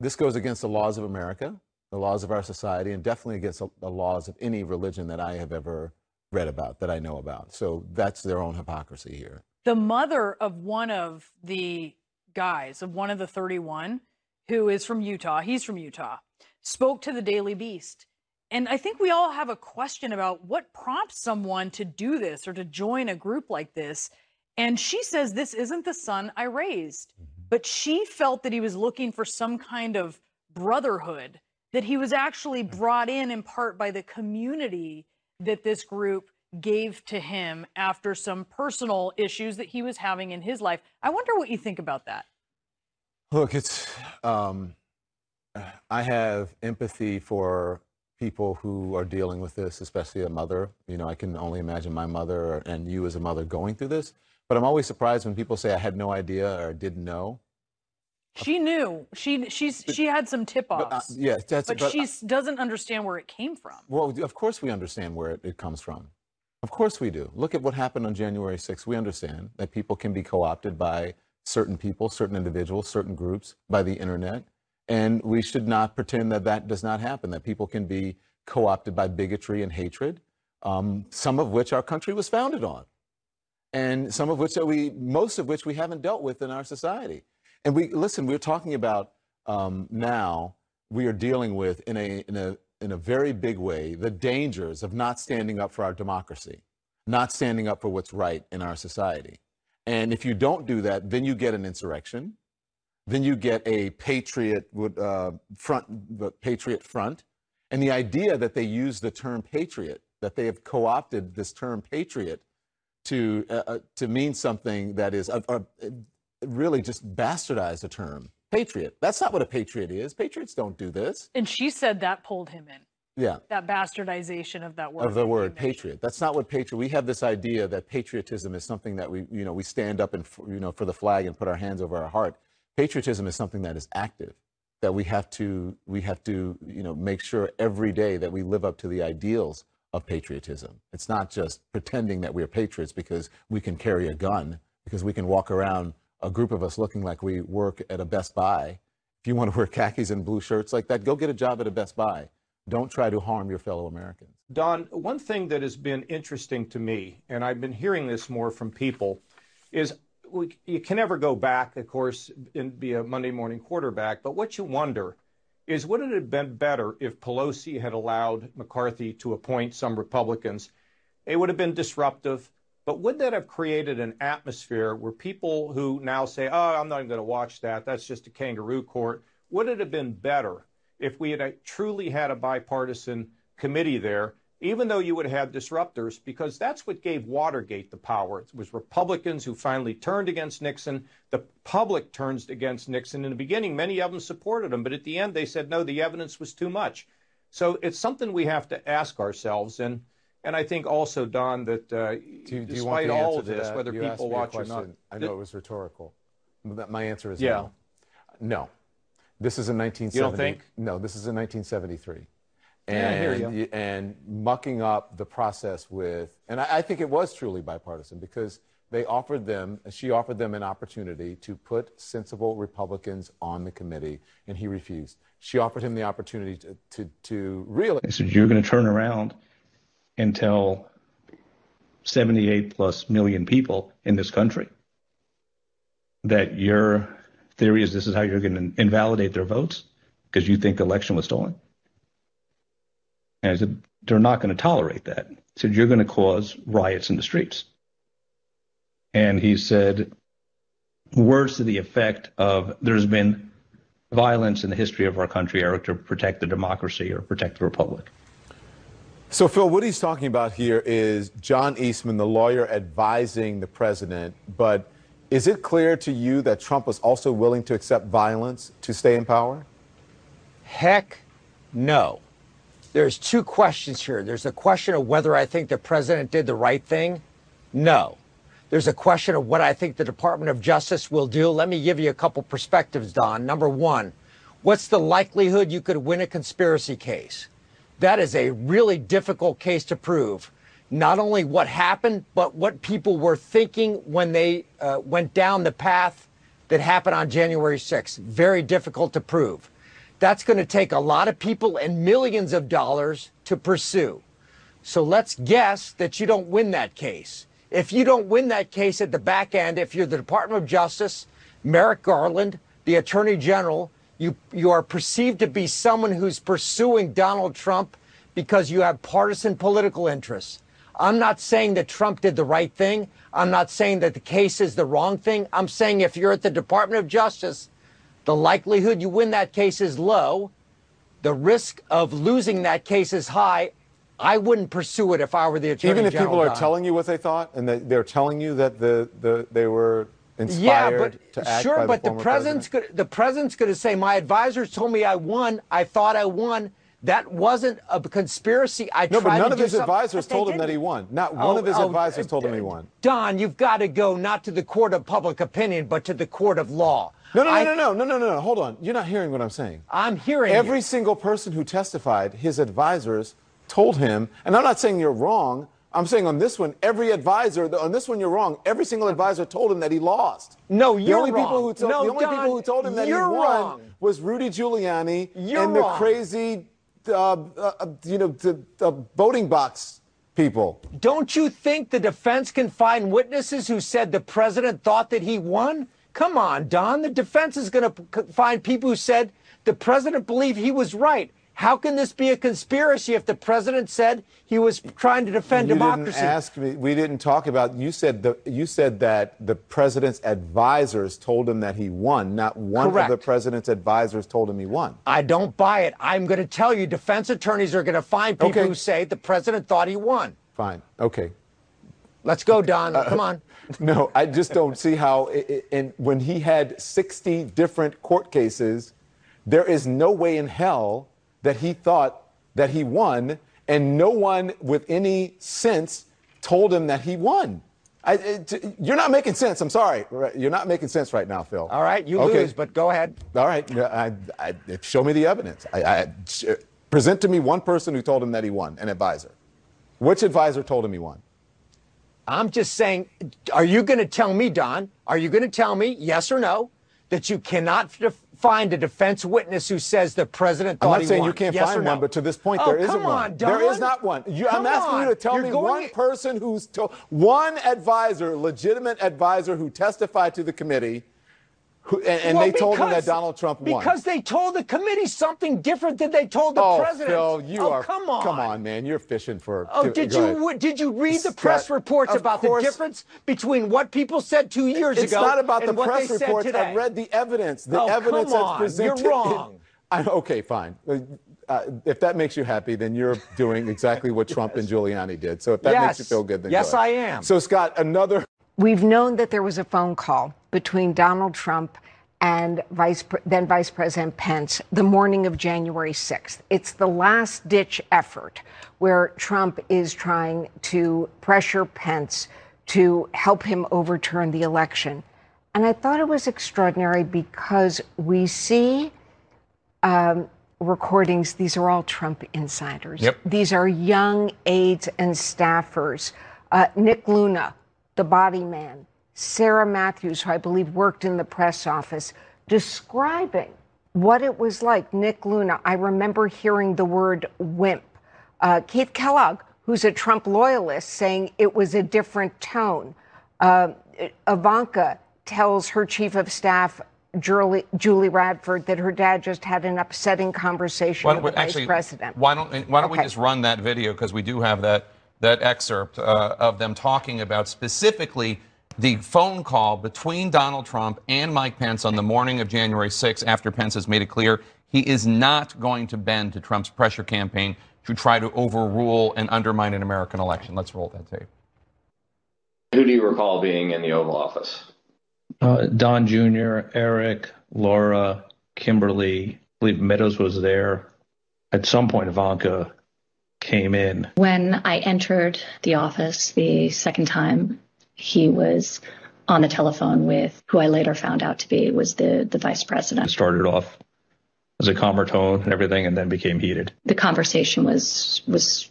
This goes against the laws of America, the laws of our society, and definitely against the laws of any religion that I have ever read about, that I know about. So that's their own hypocrisy here. The mother of one of the guys, of one of the 31, who is from Utah, he's from Utah, spoke to the Daily Beast. And I think we all have a question about what prompts someone to do this or to join a group like this. And she says, This isn't the son I raised. But she felt that he was looking for some kind of brotherhood, that he was actually brought in in part by the community that this group gave to him after some personal issues that he was having in his life. I wonder what you think about that. Look, it's, um, I have empathy for people who are dealing with this, especially a mother. You know, I can only imagine my mother and you as a mother going through this. But I'm always surprised when people say I had no idea or didn't know. She knew. She she's she had some. But, uh, yeah, that's but, but, she doesn't understand where it came from. Well, of course we understand where it, it comes from. Of course we do. Look at what happened on January 6th. We understand that people can be co-opted by certain people, certain individuals, certain groups, by the internet. And we should not pretend that that does not happen, that people can be co-opted by bigotry and hatred, um, some of which our country was founded on. And some of which that we, most of which we haven't dealt with in our society. And we, listen, we're talking about um, now, we are dealing with in a, in a, in a very big way the dangers of not standing up for our democracy, not standing up for what's right in our society. And if you don't do that, then you get an insurrection, then you get a patriot uh, front, the patriot front, and the idea that they use the term patriot, that they have co-opted this term patriot to uh, uh, to mean something that is uh, uh, really just bastardized a term, patriot. That's not what a patriot is. Patriots don't do this. And she said that pulled him in. Yeah. That bastardization of that word. Of the word patriot. That's not what patriot. We have this idea that patriotism is something that we, you know, we stand up and, you know, for the flag and put our hands over our heart. Patriotism is something that is active, that we have to, we have to, you know, make sure every day that we live up to the ideals of patriotism. It's not just pretending that we're patriots because we can carry a gun, because we can walk around a group of us looking like we work at a Best Buy. If you want to wear khakis and blue shirts like that, go get a job at a Best Buy. Don't try to harm your fellow Americans. Don, one thing that has been interesting to me, and I've been hearing this more from people, is you can never go back, of course, and be a Monday morning quarterback, but what you wonder is would it have been better if Pelosi had allowed McCarthy to appoint some Republicans? It would have been disruptive, but would that have created an atmosphere where people who now say, oh, I'm not even going to watch that, that's just a kangaroo court, would it have been better if we had uh, truly had a bipartisan committee there even though you would have disruptors, because that's what gave Watergate the power. It was Republicans who finally turned against Nixon. The public turns against Nixon. In the beginning, many of them supported him, but at the end, they said, no, the evidence was too much. So it's something we have to ask ourselves. And and I think also, Don, that uh, do, do despite all of this, whether you people watch or not, I know it was rhetorical. My answer is yeah. no. No. This is in 1970. You don't think? No, this is in 1973 and yeah, and mucking up the process with, and I, I, think it was truly bipartisan because they offered them, she offered them an opportunity to put sensible Republicans on the committee, and he refused. She offered him the opportunity to, to, to really. They said, You're going to turn around and tell 78 plus million people in this country that your theory is this is how you're going to invalidate their votes because you think the election was stolen. And I said, they're not going to tolerate that. He said, you're going to cause riots in the streets. And he said, words to the effect of there's been violence in the history of our country, Eric, to protect the democracy or protect the republic. So, Phil, what he's talking about here is John Eastman, the lawyer advising the president. But is it clear to you that Trump was also willing to accept violence to stay in power? Heck no. There's two questions here. There's a question of whether I think the president did the right thing. No. There's a question of what I think the Department of Justice will do. Let me give you a couple perspectives, Don. Number one, what's the likelihood you could win a conspiracy case? That is a really difficult case to prove. Not only what happened, but what people were thinking when they uh, went down the path that happened on January 6th. Very difficult to prove. That's going to take a lot of people and millions of dollars to pursue. So let's guess that you don't win that case. If you don't win that case at the back end, if you're the Department of Justice, Merrick Garland, the Attorney General, you, you are perceived to be someone who's pursuing Donald Trump because you have partisan political interests. I'm not saying that Trump did the right thing. I'm not saying that the case is the wrong thing. I'm saying if you're at the Department of Justice, the likelihood you win that case is low. The risk of losing that case is high. I wouldn't pursue it if I were the attorney general. Even if general. people are Don. telling you what they thought and that they're telling you that the, the they were inspired yeah, but to act sure, but the, the, president's president? going the president's going to say my advisors told me I won. I thought I won. That wasn't a conspiracy. I tried to do that. No, but none of his something- advisors told him that didn't. he won. Not one Oh, of his oh, advisors uh, told him he won. Don, you've got to go not to the court of public opinion, but to the court of law. No, no, no, I- no, no, no, no, no, no. Hold on. You're not hearing what I'm saying. I'm hearing Every you. single person who testified, his advisors told him, and I'm not saying you're wrong. I'm saying on this one, every advisor, on this one, you're wrong. Every single advisor told him that he lost. No, you're only people wrong. who told, No, the only Don, people who told him that he won wrong. was Rudy Giuliani You're and the wrong. crazy, uh, uh, you know, the voting box people. Don't you think the defense can find witnesses who said the president thought that he won? Come on, Don. The defense is going to find people who said the president believed he was right. How can this be a conspiracy if the president said he was trying to defend you democracy? didn't ask me. We didn't talk about. You said the. You said that the president's advisors told him that he won. Not one Correct. of the president's advisors told him he won. I don't buy it. I'm going to tell you, defense attorneys are going to find people Okay. who say the president thought he won. Fine. Okay. Let's go, Don. Uh, Come on. No, I just don't see how. i- i- And when he had 60 different court cases, there is no way in hell that he thought that he won, and no one with any sense told him that he won. I, it, you're not making sense. I'm sorry. You're not making sense right now, Phil. All right, you Okay. lose, but go ahead. All right. I, I, show me the evidence. I, I, uh, present to me one person who told him that he won, an advisor. Which advisor told him he won? I'm just saying, are you going to tell me, Don, are you going to tell me, yes or no, that you cannot f- find a defense witness who says the president I'm not saying won? you can't Yes find no? one, but to this point, Oh, there isn't come one. on, there is not one. You, I'm asking you to tell You're me one person who's told, one advisor, legitimate advisor who testified to the committee, who, and, and Well, they told him that Donald Trump won. Because they told the committee something different than they told the oh, president. Phil, you oh, are. come on. Come on, man. You're fishing for. Oh, go did ahead. you did you read the Scott, press reports about course- the difference between what people said two years It's ago It's not about and the press reports. today? I've read the evidence. The Oh, evidence come that's on. presented. You're wrong. I, okay, fine. Uh, uh, if that makes you happy, then you're doing exactly what Trump and Giuliani did. So if that makes you feel good, then Yes, go ahead. I am. So Scott, another. We've known that there was a phone call between Donald Trump and Vice, then Vice President Pence the morning of January 6th. It's the last ditch effort where Trump is trying to pressure Pence to help him overturn the election. And I thought it was extraordinary because we see um, recordings, these are all Trump insiders. Yep. These are young aides and staffers. Uh, Nick Luna, the body man, Sarah Matthews, who I believe worked in the press office, describing what it was like. Nick Luna, I remember hearing the word wimp. Uh, Keith Kellogg, who's a Trump loyalist, saying it was a different tone. Uh, Ivanka tells her chief of staff, Julie, Julie Radford, that her dad just had an upsetting conversation with the actually, vice president. Why don't Why don't Okay. we just run that video because we do have that that excerpt uh, of them talking about specifically the phone call between Donald Trump and Mike Pence on the morning of January 6th after Pence has made it clear he is not going to bend to Trump's pressure campaign to try to overrule and undermine an American election. Let's roll that tape. Who do you recall being in the Oval Office? Uh, Don Jr., Eric, Lara, Kimberly, I believe Meadows was there. At some point, Ivanka came in. When I entered the office the second time, he was on the telephone with who I later found out to be was the, the vice It president. started off as a calmer tone and everything, and then became heated. The conversation was was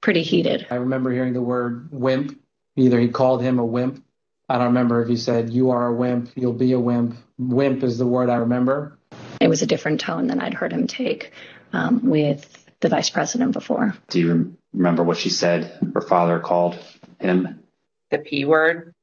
pretty heated. I remember hearing the word wimp. Either he called him a wimp. I don't remember if he said, You are a wimp, you'll be a wimp. Wimp is the word I remember. It was a different tone than I'd heard him take um, with the vice president before. Do you remember what she said her father called him? The P word.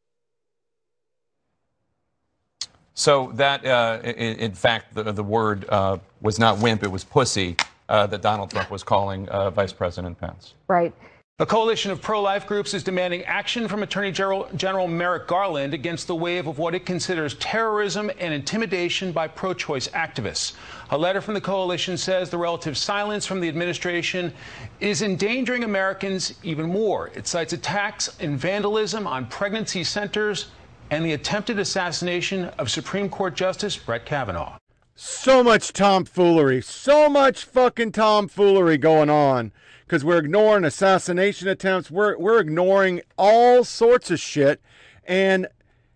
So that, uh, i- in fact, the, the word uh, was not wimp; it was pussy uh, that Donald Trump was calling uh, Vice President Pence. Right. A coalition of pro life groups is demanding action from Attorney General, General Merrick Garland against the wave of what it considers terrorism and intimidation by pro choice activists. A letter from the coalition says the relative silence from the administration is endangering Americans even more. It cites attacks and vandalism on pregnancy centers and the attempted assassination of Supreme Court Justice Brett Kavanaugh. So much tomfoolery, so much fucking tomfoolery going on because we're ignoring assassination attempts. We're we're ignoring all sorts of shit, and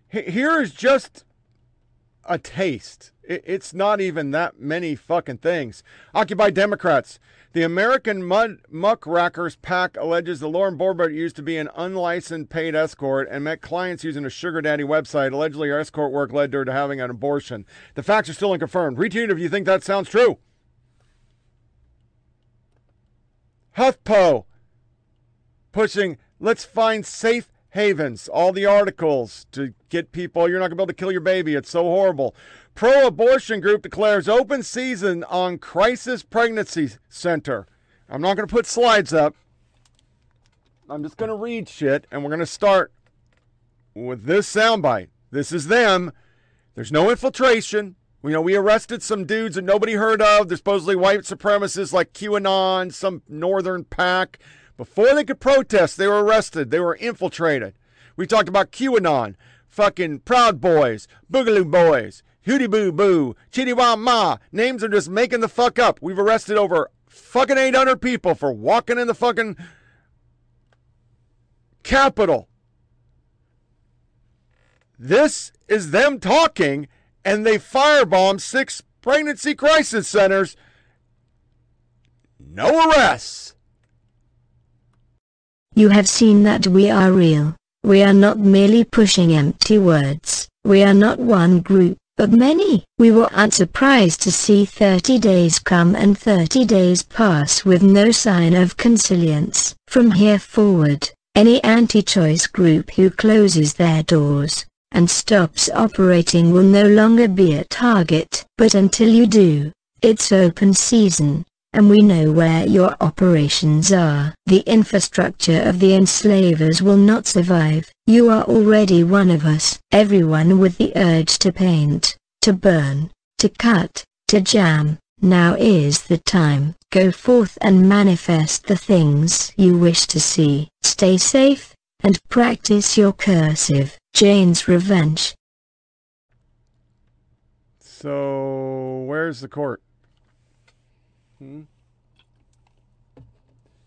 here is just a taste. It, it's not even that many fucking things. Occupy Democrats. The American mud muckrakers PAC alleges that Lauren Boebert used to be an unlicensed paid escort and met clients using a sugar daddy website. Allegedly, her escort work led her to having an abortion. The facts are still unconfirmed. Retweet if you think that sounds true. HuffPo pushing let's find safe havens. All the articles to get people, you're not going to be able to kill your baby. It's so horrible. Pro abortion group declares open season on Crisis Pregnancy Center. I'm not going to put slides up. I'm just going to read shit, and we're going to start with this soundbite. This is them. There's no infiltration. You know, we arrested some dudes that nobody heard of. They're supposedly white supremacists like QAnon, some northern pack. Before they could protest, they were arrested. They were infiltrated. We talked about QAnon, fucking Proud Boys, Boogaloo Boys, Hootie Boo Boo, Chitty Wah Ma. Names are just making the fuck up. We've arrested over fucking 800 people for walking in the fucking Capitol. This is them talking, and they firebombed six pregnancy crisis centers. No arrests. You have seen that we are real. We are not merely pushing empty words. We are not one group, but many. We were unsurprised to see 30 days come and 30 days pass with no sign of consilience. From here forward, any anti-choice group who closes their doors and stops operating will no longer be a target. But until you do, it's open season and we know where your operations are. The infrastructure of the enslavers will not survive. You are already one of us. Everyone with the urge to paint, to burn, to cut, to jam. Now is the time. Go forth and manifest the things you wish to see. Stay safe, and practice your cursive. Jane's Revenge. So, where's the court? Hmm?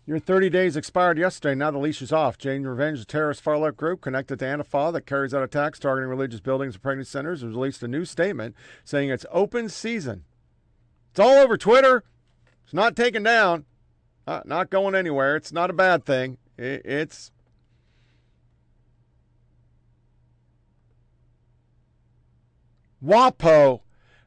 Your 30 days expired yesterday. Now the leash is off. Jane Revenge, a terrorist far left group connected to Antifa that carries out attacks targeting religious buildings and pregnancy centers, has released a new statement saying it's open season. It's all over Twitter. It's not taken down. Uh, not going anywhere. It's not a bad thing. I- it's WAPO.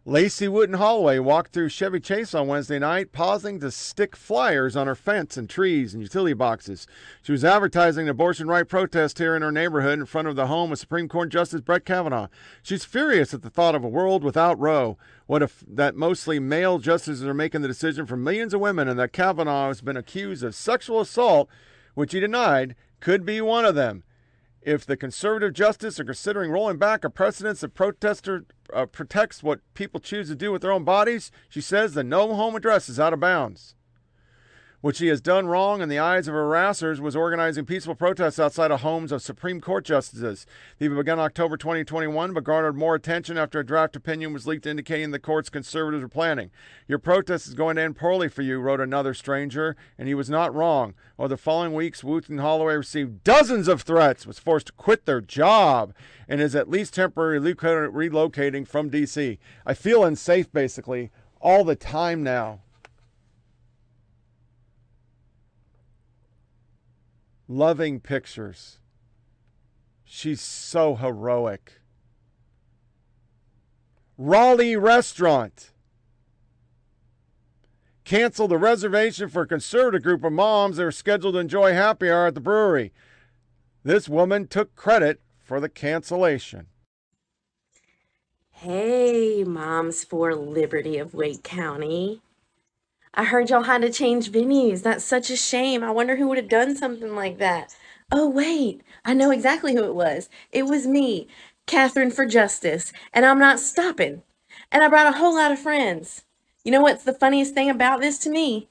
Lacey Wooten Holloway walked through Chevy Chase on Wednesday night, pausing to stick flyers on her fence and trees and utility boxes. She was advertising an abortion right protest here in her neighborhood in front of the home of Supreme Court Justice Brett Kavanaugh. She's furious at the thought of a world without Roe. What if that mostly male justices are making the decision for millions of women and that Kavanaugh has been accused of sexual assault, which he denied, could be one of them. If the conservative justice are considering rolling back a precedence that protester uh, protects what people choose to do with their own bodies, she says the no home address is out of bounds. What she has done wrong in the eyes of her harassers was organizing peaceful protests outside of homes of Supreme Court justices. They began October 2021, but garnered more attention after a draft opinion was leaked indicating the court's conservatives were planning. Your protest is going to end poorly for you, wrote another stranger, and he was not wrong. Over the following weeks, Wooten Holloway received dozens of threats, was forced to quit their job, and is at least temporarily relocating from D.C. I feel unsafe, basically, all the time now. Loving pictures. She's so heroic. Raleigh Restaurant canceled the reservation for a conservative group of moms that were scheduled to enjoy happy hour at the brewery. This woman took credit for the cancellation. Hey, Moms for Liberty of Wake County. I heard y'all had to change venues. That's such a shame. I wonder who would have done something like that. Oh, wait, I know exactly who it was. It was me, Catherine for Justice, and I'm not stopping. And I brought a whole lot of friends. You know what's the funniest thing about this to me?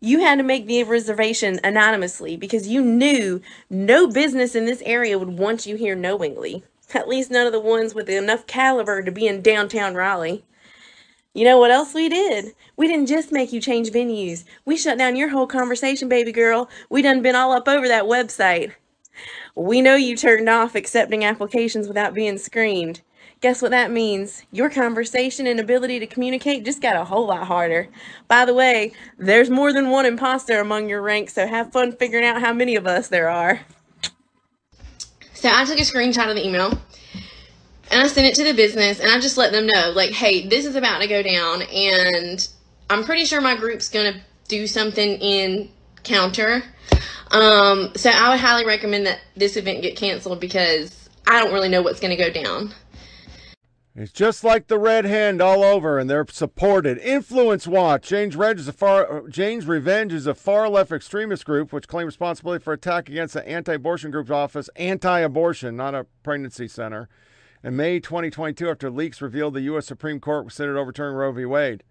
You had to make the reservation anonymously because you knew no business in this area would want you here knowingly. At least none of the ones with enough caliber to be in downtown Raleigh. You know what else we did? We didn't just make you change venues. We shut down your whole conversation, baby girl. We done been all up over that website. We know you turned off accepting applications without being screened. Guess what that means? Your conversation and ability to communicate just got a whole lot harder. By the way, there's more than one imposter among your ranks, so have fun figuring out how many of us there are. So I took a screenshot of the email and I sent it to the business and I just let them know, like, hey, this is about to go down and I'm pretty sure my group's gonna do something in counter. Um, so I would highly recommend that this event get canceled because I don't really know what's gonna go down. It's just like the Red Hand all over, and they're supported. Influence Watch. Jane's, Reg is a far, Jane's Revenge is a far left extremist group which claimed responsibility for attack against the anti abortion group's office, anti abortion, not a pregnancy center. In May 2022, after leaks revealed the U.S. Supreme Court considered overturning Roe v. Wade,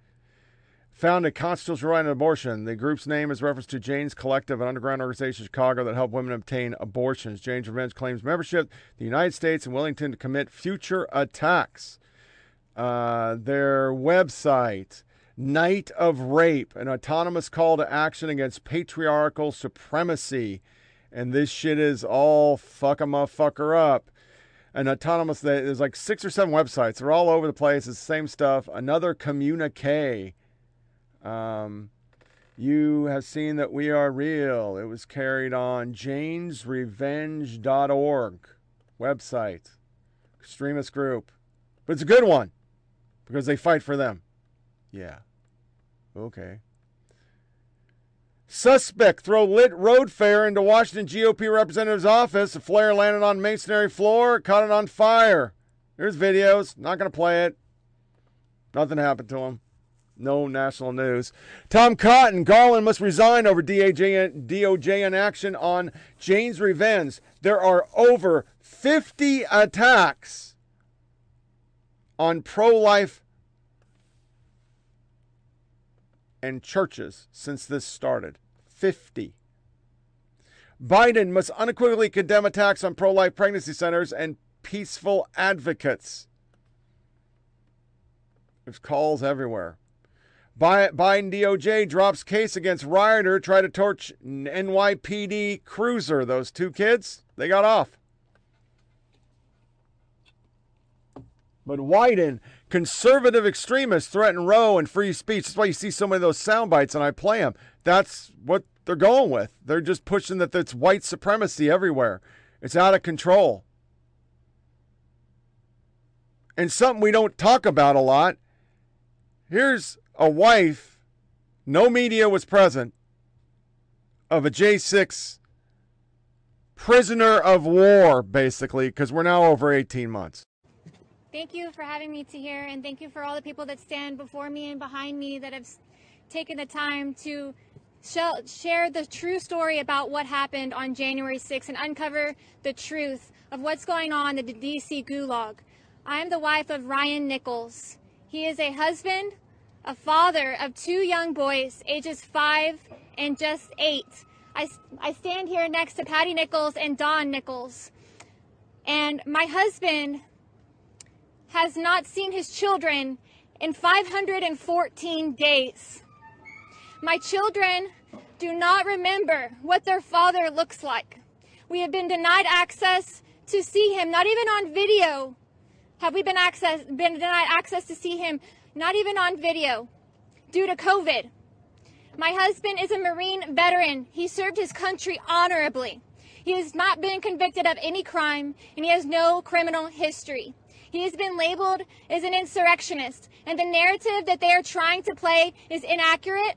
found a constitutional right on abortion. The group's name is reference to Jane's Collective, an underground organization in Chicago that helped women obtain abortions. Jane's Revenge claims membership the United States and Wellington to commit future attacks. Uh, their website, Night of Rage, an autonomous call to action against patriarchal supremacy. And this shit is all fuck a motherfucker up an autonomous there's like six or seven websites. They're all over the place. It's the same stuff. Another communique. Um, you have seen that we are real. It was carried on janesrevenge.org website. Extremist group. But it's a good one because they fight for them. Yeah. Okay Suspect throw lit road fare into Washington GOP representative's office. The flare landed on masonry floor, caught it on fire. There's videos. Not going to play it. Nothing happened to him. No national news. Tom Cotton, Garland must resign over DOJ, DOJ inaction on Jane's Revenge. There are over 50 attacks on pro life and churches since this started. 50. Biden must unequivocally condemn attacks on pro life pregnancy centers and peaceful advocates. There's calls everywhere. Biden DOJ drops case against rioter try to torch NYPD cruiser. Those two kids, they got off. But Wyden, conservative extremists threaten Roe and free speech. That's why you see so many of those sound bites and I play them. That's what they're going with. They're just pushing that it's white supremacy everywhere. It's out of control. and something we don't talk about a lot. Here's a wife, no media was present, of a J6 prisoner of war, basically, because we're now over 18 months. Thank you for having me to here, and thank you for all the people that stand before me and behind me that have taken the time to share the true story about what happened on January 6th and uncover the truth of what's going on in the DC gulag. I am the wife of Ryan Nichols. He is a husband, a father of two young boys, ages five and just eight. I, I stand here next to Patty Nichols and Don Nichols. And my husband has not seen his children in 514 days. My children do not remember what their father looks like. We have been denied access to see him, not even on video. Have we been access been denied access to see him, not even on video, due to COVID. My husband is a Marine veteran. He served his country honorably. He has not been convicted of any crime and he has no criminal history. He has been labeled as an insurrectionist, and the narrative that they are trying to play is inaccurate.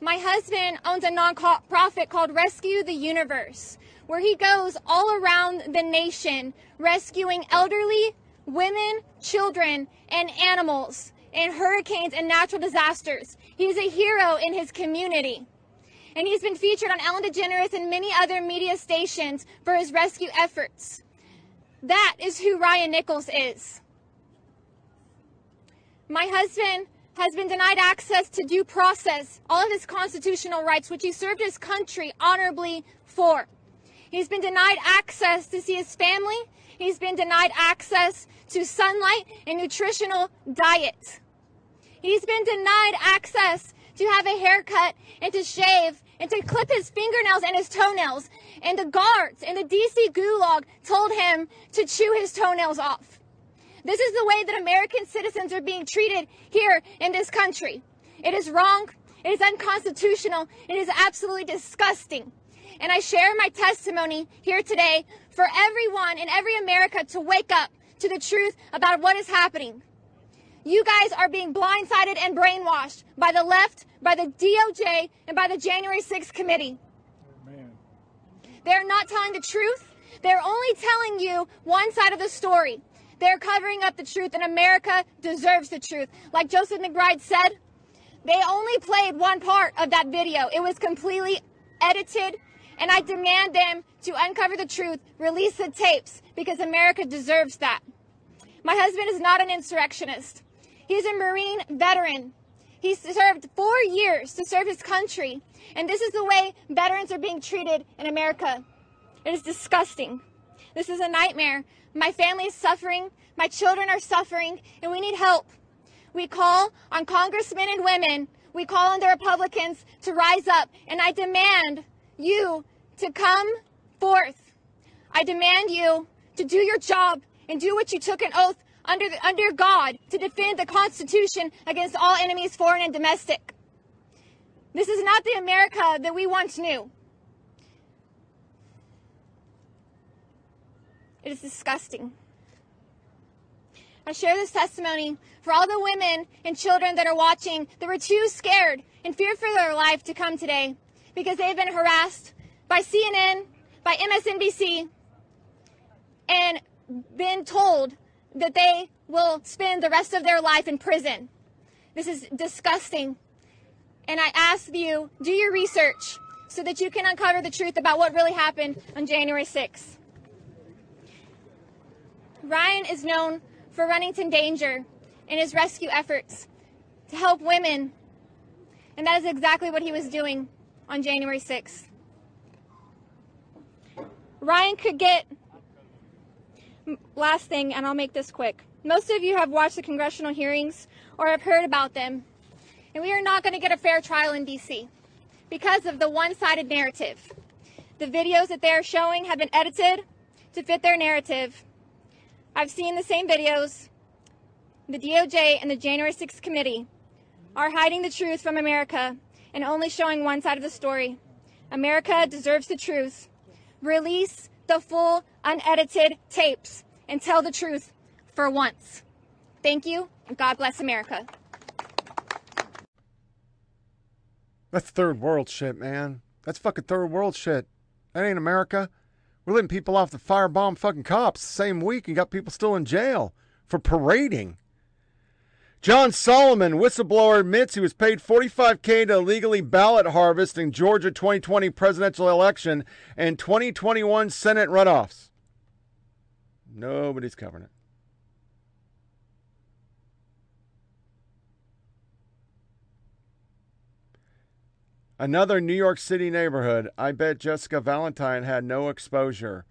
My husband owns a nonprofit called Rescue the Universe, where he goes all around the nation rescuing elderly, women, children, and animals in hurricanes and natural disasters. He's a hero in his community. And he's been featured on Ellen DeGeneres and many other media stations for his rescue efforts. That is who Ryan Nichols is. My husband has been denied access to due process, all of his constitutional rights, which he served his country honorably for. He's been denied access to see his family. He's been denied access to sunlight and nutritional diet. He's been denied access to have a haircut and to shave and to clip his fingernails and his toenails. And the guards in the DC gulag told him to chew his toenails off. This is the way that American citizens are being treated here in this country. It is wrong. It is unconstitutional. It is absolutely disgusting. And I share my testimony here today for everyone in every America to wake up to the truth about what is happening. You guys are being blindsided and brainwashed by the left, by the DOJ, and by the January 6th committee. They're not telling the truth. They're only telling you one side of the story. They're covering up the truth, and America deserves the truth. Like Joseph McBride said, they only played one part of that video. It was completely edited, and I demand them to uncover the truth, release the tapes, because America deserves that. My husband is not an insurrectionist. He's a Marine veteran. He served four years to serve his country, and this is the way veterans are being treated in America. It is disgusting. This is a nightmare. My family is suffering, my children are suffering, and we need help. We call on congressmen and women, we call on the Republicans to rise up, and I demand you to come forth. I demand you to do your job and do what you took an oath under, the, under God to defend the Constitution against all enemies, foreign and domestic. This is not the America that we once knew. It is disgusting. I share this testimony for all the women and children that are watching that were too scared and feared for their life to come today because they've been harassed by CNN, by MSNBC, and been told that they will spend the rest of their life in prison. This is disgusting. And I ask you, do your research so that you can uncover the truth about what really happened on January 6th. Ryan is known for running Runnington Danger in his rescue efforts to help women. And that is exactly what he was doing on January 6th. Ryan could get, last thing, and I'll make this quick. Most of you have watched the congressional hearings or have heard about them. And we are not going to get a fair trial in DC because of the one sided narrative. The videos that they're showing have been edited to fit their narrative. I've seen the same videos. The DOJ and the January 6th committee are hiding the truth from America and only showing one side of the story. America deserves the truth. Release the full, unedited tapes and tell the truth for once. Thank you, and God bless America. That's third world shit, man. That's fucking third world shit. That ain't America. We're letting people off the firebomb fucking cops the same week and got people still in jail for parading. John Solomon, whistleblower, admits he was paid 45K to illegally ballot harvest in Georgia 2020 presidential election and 2021 Senate runoffs. Nobody's covering it. Another New York City neighborhood. I bet Jessica Valentine had no exposure.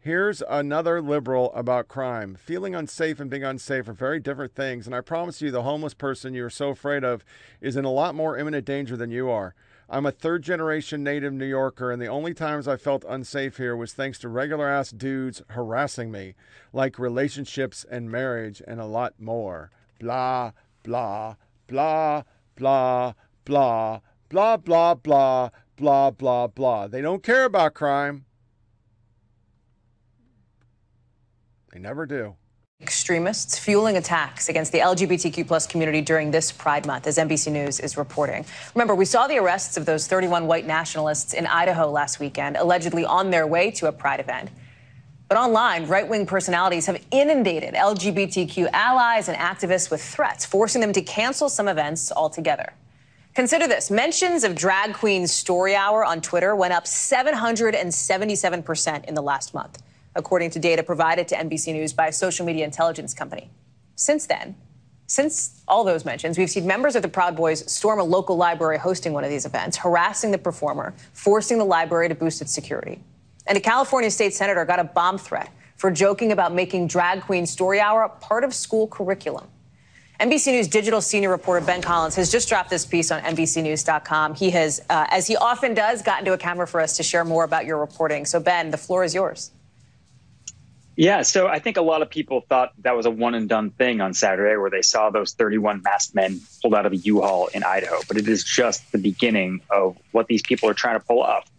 Here's another liberal about crime. Feeling unsafe and being unsafe are very different things, and I promise you, the homeless person you're so afraid of is in a lot more imminent danger than you are. I'm a third generation native New Yorker, and the only times I felt unsafe here was thanks to regular ass dudes harassing me, like relationships and marriage, and a lot more. Blah, blah, blah, blah, blah, blah, blah, blah, blah, blah, blah. They don't care about crime. They never do. Extremists fueling attacks against the LGBTQ plus community during this Pride Month, as NBC News is reporting. Remember, we saw the arrests of those 31 white nationalists in Idaho last weekend, allegedly on their way to a Pride event. But online, right wing personalities have inundated LGBTQ allies and activists with threats, forcing them to cancel some events altogether. Consider this mentions of drag queen story hour on Twitter went up 777% in the last month according to data provided to NBC News by a social media intelligence company. Since then, since all those mentions, we've seen members of the Proud Boys storm a local library hosting one of these events, harassing the performer, forcing the library to boost its security. And a California state senator got a bomb threat for joking about making drag queen story hour part of school curriculum. NBC News digital senior reporter Ben Collins has just dropped this piece on NBCNews.com. He has, uh, as he often does, gotten to a camera for us to share more about your reporting. So, Ben, the floor is yours. Yeah, so I think a lot of people thought that was a one and done thing on Saturday where they saw those 31 masked men pulled out of a U-Haul in Idaho, but it is just the beginning of what these people are trying to pull off.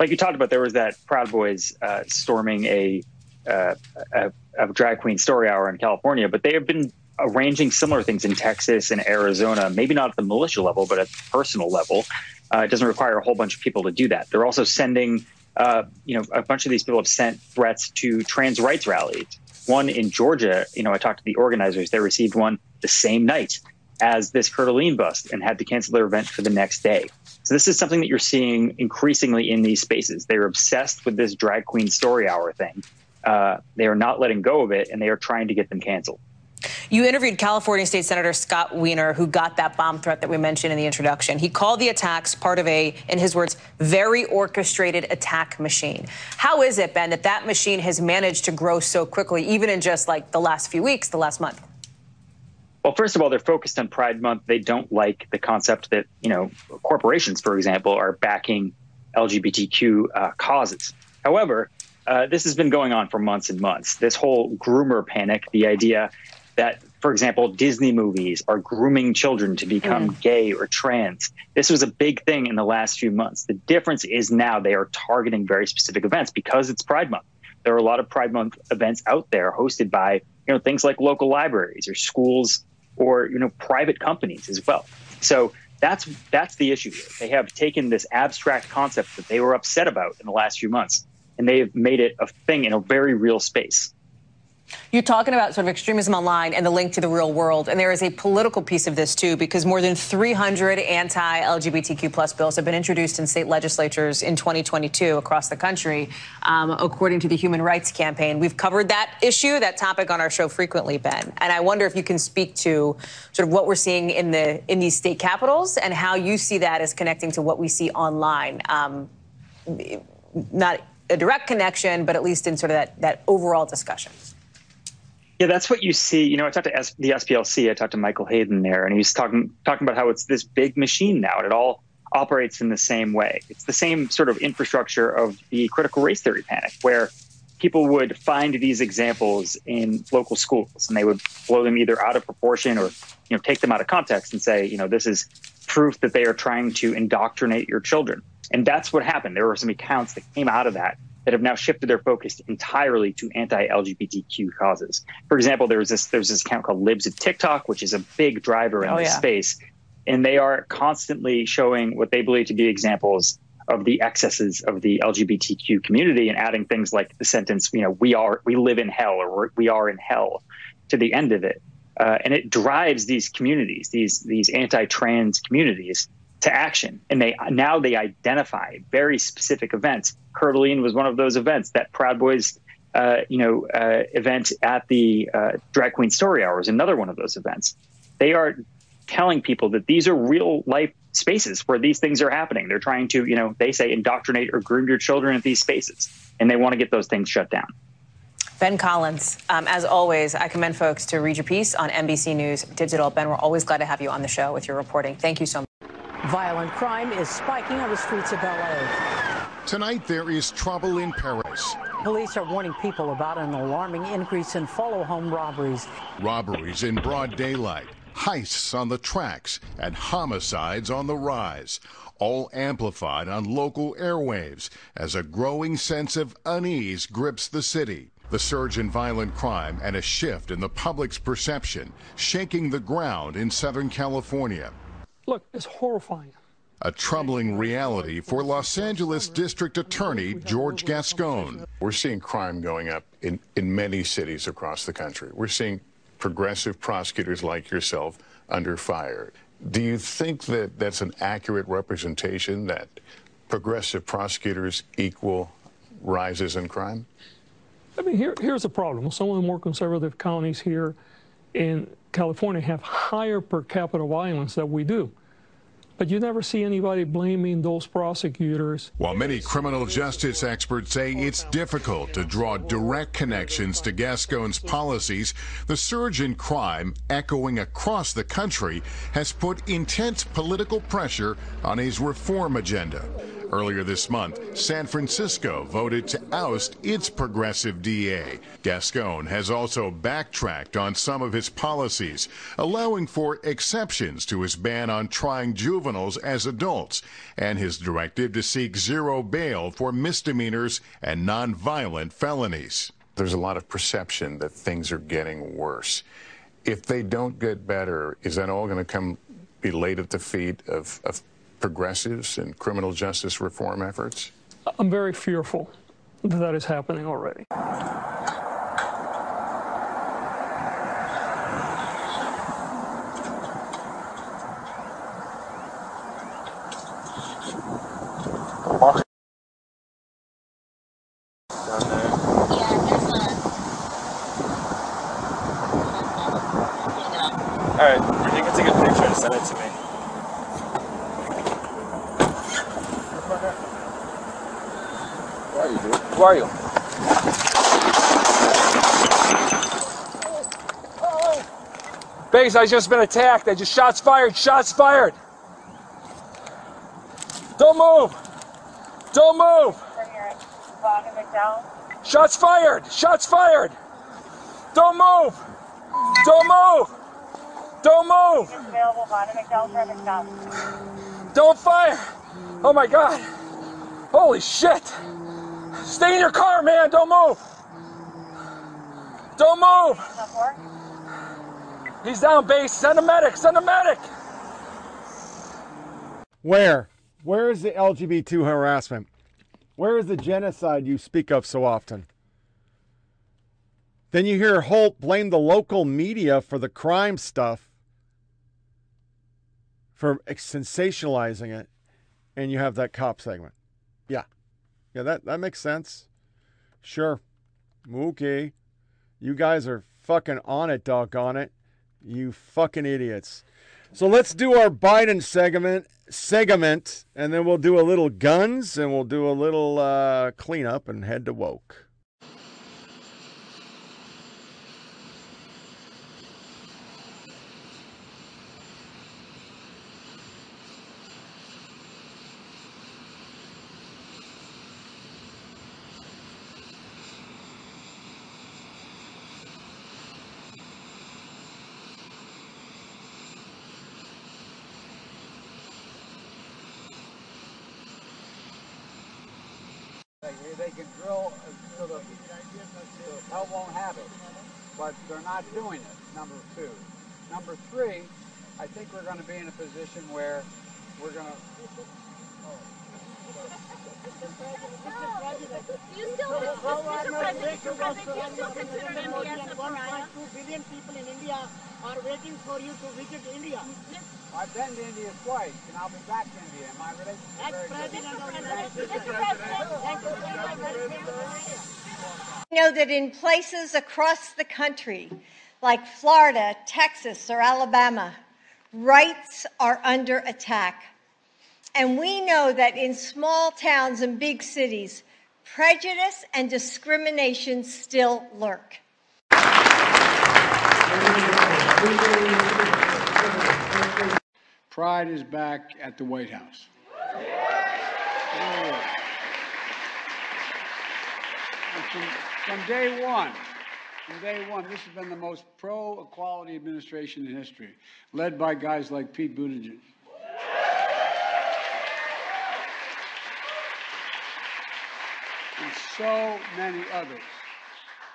Like you talked about, there was that Proud Boys uh, storming a, uh, a, a drag queen story hour in California, but they have been arranging similar things in Texas and Arizona, maybe not at the militia level, but at the personal level. Uh, it doesn't require a whole bunch of people to do that. They're also sending uh, you know, a bunch of these people have sent threats to trans rights rallies. One in Georgia, you know, I talked to the organizers. They received one the same night as this Coeur d'Alene bust and had to cancel their event for the next day. So this is something that you're seeing increasingly in these spaces. They're obsessed with this drag queen story hour thing. Uh, they are not letting go of it, and they are trying to get them canceled. You interviewed California State Senator Scott Wiener, who got that bomb threat that we mentioned in the introduction. He called the attacks part of a, in his words, very orchestrated attack machine. How is it, Ben, that that machine has managed to grow so quickly, even in just like the last few weeks, the last month? Well, first of all, they're focused on Pride Month. They don't like the concept that, you know, corporations, for example, are backing LGBTQ uh, causes. However, uh, this has been going on for months and months. This whole groomer panic, the idea that, for example, Disney movies are grooming children to become mm. gay or trans. This was a big thing in the last few months. The difference is now they are targeting very specific events because it's Pride Month. There are a lot of Pride Month events out there hosted by, you know, things like local libraries or schools or, you know, private companies as well. So that's that's the issue here. They have taken this abstract concept that they were upset about in the last few months and they have made it a thing in a very real space. You're talking about sort of extremism online and the link to the real world, and there is a political piece of this too, because more than 300 anti-LGBTQ plus bills have been introduced in state legislatures in 2022 across the country, um, according to the Human Rights Campaign. We've covered that issue, that topic on our show frequently, Ben, and I wonder if you can speak to sort of what we're seeing in the in these state capitals and how you see that as connecting to what we see online. Um, not a direct connection, but at least in sort of that, that overall discussion. Yeah, that's what you see. You know, I talked to S- the SPLC. I talked to Michael Hayden there, and he was talking talking about how it's this big machine now, and it all operates in the same way. It's the same sort of infrastructure of the critical race theory panic, where people would find these examples in local schools, and they would blow them either out of proportion or you know take them out of context and say, you know, this is proof that they are trying to indoctrinate your children. And that's what happened. There were some accounts that came out of that that have now shifted their focus entirely to anti-LGBTQ causes. For example, there was this there's this account called Libs of TikTok, which is a big driver in Oh, this yeah. space, and they are constantly showing what they believe to be examples of the excesses of the LGBTQ community and adding things like the sentence, you know, we are we live in hell or we are in hell to the end of it. Uh, and it drives these communities, these these anti-trans communities, to action. And they now they identify very specific events. Coeur d'Alene was one of those events. That Proud Boys, uh, you know, uh, event at the uh, Drag Queen Story Hour is another one of those events. They are telling people that these are real life spaces where these things are happening. They're trying to, you know, they say indoctrinate or groom your children at these spaces, and they want to get those things shut down. Ben Collins, um, as always, I commend folks to read your piece on NBC News Digital. Ben, we're always glad to have you on the show with your reporting. Thank you so much. Violent crime is spiking on the streets of LA. Tonight, there is trouble in Paris. Police are warning people about an alarming increase in follow home robberies. Robberies in broad daylight, heists on the tracks, and homicides on the rise. All amplified on local airwaves as a growing sense of unease grips the city. The surge in violent crime and a shift in the public's perception shaking the ground in Southern California. Look, it's horrifying. A troubling reality for Los Angeles District Attorney George Gascon. We're seeing crime going up in, in many cities across the country. We're seeing progressive prosecutors like yourself under fire. Do you think that that's an accurate representation that progressive prosecutors equal rises in crime? I mean, here, here's the problem. Some of the more conservative counties here in California have higher per capita violence than we do. But you never see anybody blaming those prosecutors. While many criminal justice experts say it's difficult to draw direct connections to Gascon's policies, the surge in crime echoing across the country has put intense political pressure on his reform agenda. Earlier this month, San Francisco voted to oust its progressive DA. Gascon has also backtracked on some of his policies, allowing for exceptions to his ban on trying juveniles as adults and his directive to seek zero bail for misdemeanors and nonviolent felonies. There's a lot of perception that things are getting worse. If they don't get better, is that all going to come be laid at the feet of, of progressives and criminal justice reform efforts? I'm very fearful that that is happening already. All right, you can take a picture and send it to me. Where are you? Base, I just been attacked. I just shots fired. Shots fired. Don't move. Don't move. Shots fired. Shots fired. Don't move. Don't move. Don't move. Don't fire. Oh my God. Holy shit. Stay in your car, man. Don't move. Don't move. He's down base. Send a medic. Send a medic. Where? Where is the LGBT harassment? Where is the genocide you speak of so often? Then you hear Holt blame the local media for the crime stuff, for sensationalizing it, and you have that cop segment. Yeah. Yeah, that, that makes sense. Sure. Okay. You guys are fucking on it, doggone it. You fucking idiots. So let's do our Biden segment, segment, and then we'll do a little guns and we'll do a little uh, cleanup and head to woke. They can drill so the, the hell won't have it, but they're not doing it, number two. Number three, I think we're going to be in a position where we're going to... Oh. Mr. President, do you still, Mr. President, Mr. President, do you still consider India as a pariah? 1.2 billion people in India are waiting for you to visit India. I've been to India twice, and I'll be back to India. My relationship is very good. We know that in places across the country, like Florida, Texas, or Alabama, rights are under attack. And we know that in small towns and big cities, prejudice and discrimination still lurk. Pride is back at the White House. From, from day one, from day one, this has been the most pro-equality administration in history, led by guys like Pete Buttigieg. And so many others.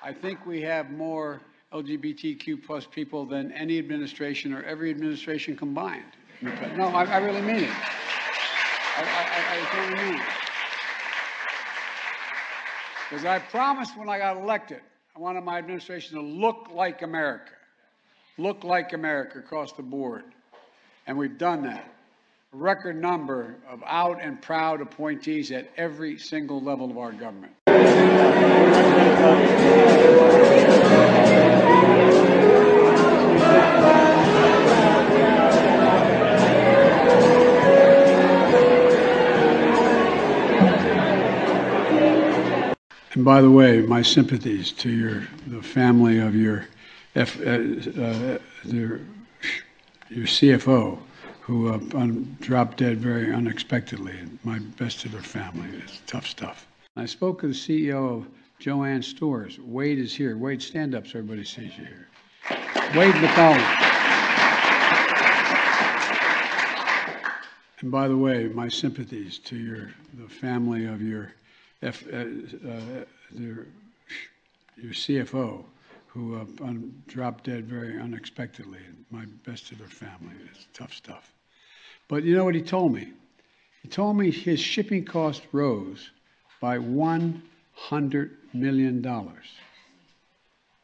I think we have more LGBTQ plus people than any administration or every administration combined. No, I, I really mean it. I, I, I really mean it. Because I promised when I got elected, I wanted my administration to look like America, look like America across the board. And we've done that. A record number of out and proud appointees at every single level of our government. And by the way, my sympathies to your the family of your F, uh, uh, their, your CFO, who uh, un, dropped dead very unexpectedly. My best to their family. It's tough stuff. I spoke to the CEO of Joanne Stores. Wade is here. Wade, stand up so everybody sees you here. Wade Miquelon. And by the way, my sympathies to your the family of your F, uh, uh, your CFO, who uh, un, dropped dead very unexpectedly. My best to their family. It's tough stuff. But you know what he told me? He told me his shipping cost rose by $100 million,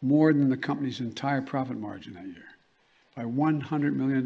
more than the company's entire profit margin that year, by $100 million.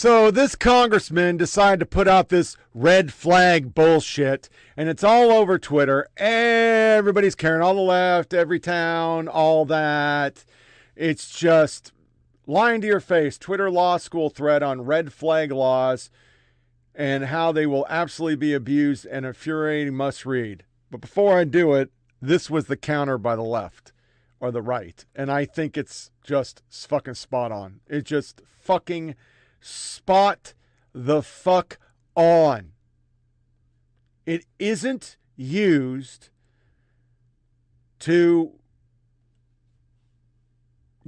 So this congressman decided to put out this red flag bullshit, and it's all over Twitter. Everybody's carrying all the left, every town, all that. It's just lying to your face. Twitter law school thread on red flag laws and how they will absolutely be abused and infuriating must read. But before I do it, this was the counter by the left or the right. And I think it's just fucking spot on. It just fucking spot the fuck on. It isn't used to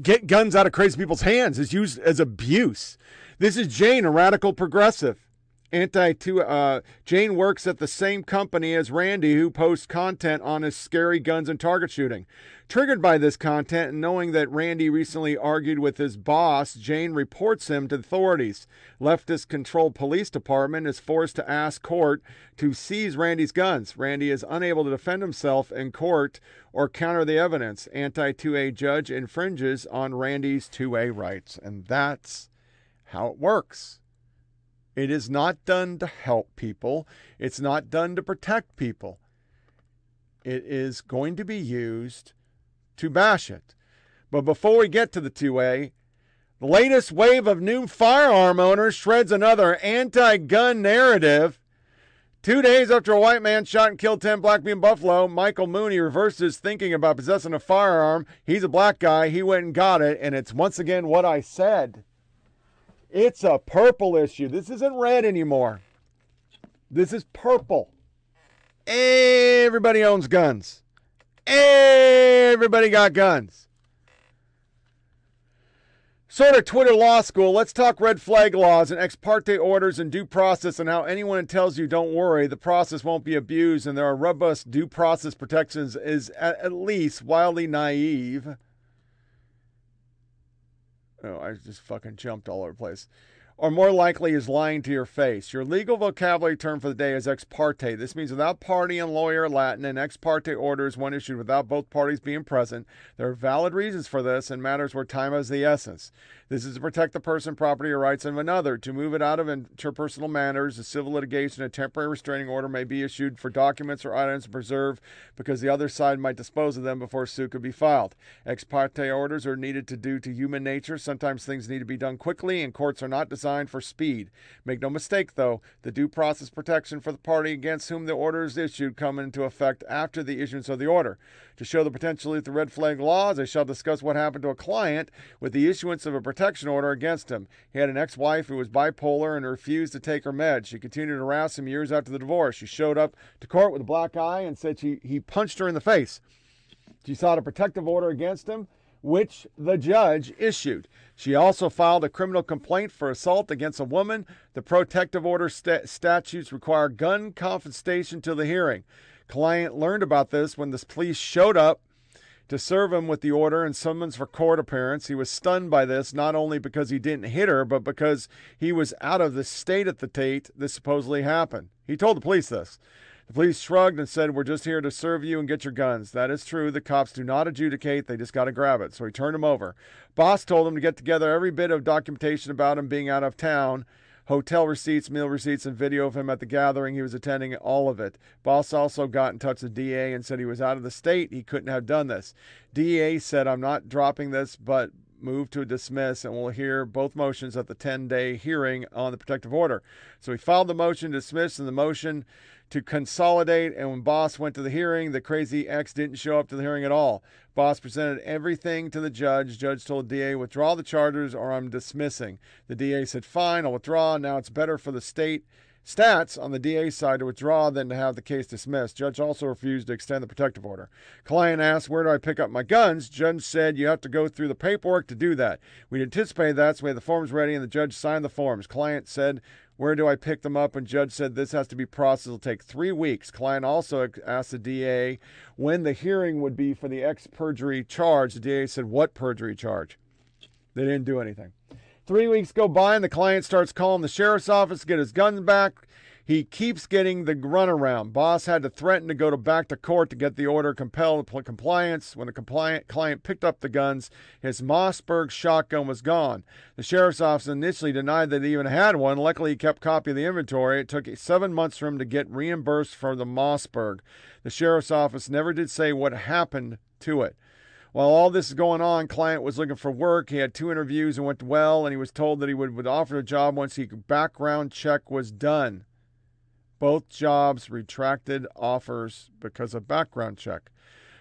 get guns out of crazy people's hands. It's used as abuse. This is Jane, a radical progressive. Anti to uh, Jane works at the same company as Randy, who posts content on his scary guns and target shooting. Triggered by this content and knowing that Randy recently argued with his boss, Jane reports him to authorities. Leftist controlled police department is forced to ask court to seize Randy's guns. Randy is unable to defend himself in court or counter the evidence. Anti 2A judge infringes on Randy's 2A rights. And that's how it works. It is not done to help people. It's not done to protect people. it is going to be used to bash it. But before we get to the 2A, the latest wave of new firearm owners shreds another anti gun narrative. Two days after a white man shot and killed 10 black men in Buffalo, Michael Mooney reversed his thinking about possessing a firearm. He's a black guy. He went and got it, and it's once again what I said. It's a purple issue. This isn't red anymore. This is purple. Everybody owns guns. Everybody got guns. Sort of Twitter law school. Let's talk red flag laws and ex parte orders and due process and how anyone tells you don't worry, the process won't be abused and there are robust due process protections is at least wildly naive. Oh, I just fucking jumped all over the place or more likely is lying to your face. Your legal vocabulary term for the day is ex parte. This means without party and lawyer Latin, an ex parte order is one issued without both parties being present. There are valid reasons for this and matters where time is the essence. This is to protect the person, property, or rights of another. To move it out of interpersonal matters, a civil litigation, a temporary restraining order may be issued for documents or items preserved because the other side might dispose of them before suit could be filed. Ex parte orders are needed to do to human nature. Sometimes things need to be done quickly, and courts are not designed for speed. Make no mistake, though, the due process protection for the party against whom the order is issued come into effect after the issuance of the order. To show the potential of the red flag laws, I shall discuss what happened to a client with the issuance of a protection order against him. He had an ex wife who was bipolar and refused to take her meds. She continued to harass him years after the divorce. She showed up to court with a black eye and said she, he punched her in the face. She sought a protective order against him, which the judge issued. She also filed a criminal complaint for assault against a woman. The protective order st- statutes require gun confiscation to the hearing. Client learned about this when the police showed up to serve him with the order and summons for court appearance. He was stunned by this, not only because he didn't hit her, but because he was out of the state at the date this supposedly happened. He told the police this. The police shrugged and said, We're just here to serve you and get your guns. That is true. The cops do not adjudicate, they just got to grab it. So he turned him over. Boss told him to get together every bit of documentation about him being out of town hotel receipts, meal receipts, and video of him at the gathering he was attending, all of it. Boss also got in touch with DA and said he was out of the state. He couldn't have done this. DA said, I'm not dropping this, but move to dismiss, and we'll hear both motions at the 10 day hearing on the protective order. So he filed the motion to dismiss and the motion to consolidate. And when Boss went to the hearing, the crazy ex didn't show up to the hearing at all. Boss presented everything to the judge. Judge told DA, withdraw the charges or I'm dismissing. The DA said, fine, I'll withdraw. Now it's better for the state stats on the DA side to withdraw than to have the case dismissed. Judge also refused to extend the protective order. Client asked, Where do I pick up my guns? Judge said, You have to go through the paperwork to do that. We anticipated that, so we had the forms ready, and the judge signed the forms. Client said, where do I pick them up? And judge said this has to be processed. It'll take three weeks. Client also asked the DA when the hearing would be for the ex perjury charge. The DA said, What perjury charge? They didn't do anything. Three weeks go by, and the client starts calling the sheriff's office to get his guns back. He keeps getting the runaround. Boss had to threaten to go to back to court to get the order compelled compliance. When the compliant client picked up the guns, his Mossberg shotgun was gone. The sheriff's office initially denied that he even had one. Luckily, he kept copy of the inventory. It took seven months for him to get reimbursed for the Mossberg. The sheriff's office never did say what happened to it. While all this is going on, client was looking for work. He had two interviews and went well, and he was told that he would, would offer the job once the background check was done. Both jobs retracted offers because of background check.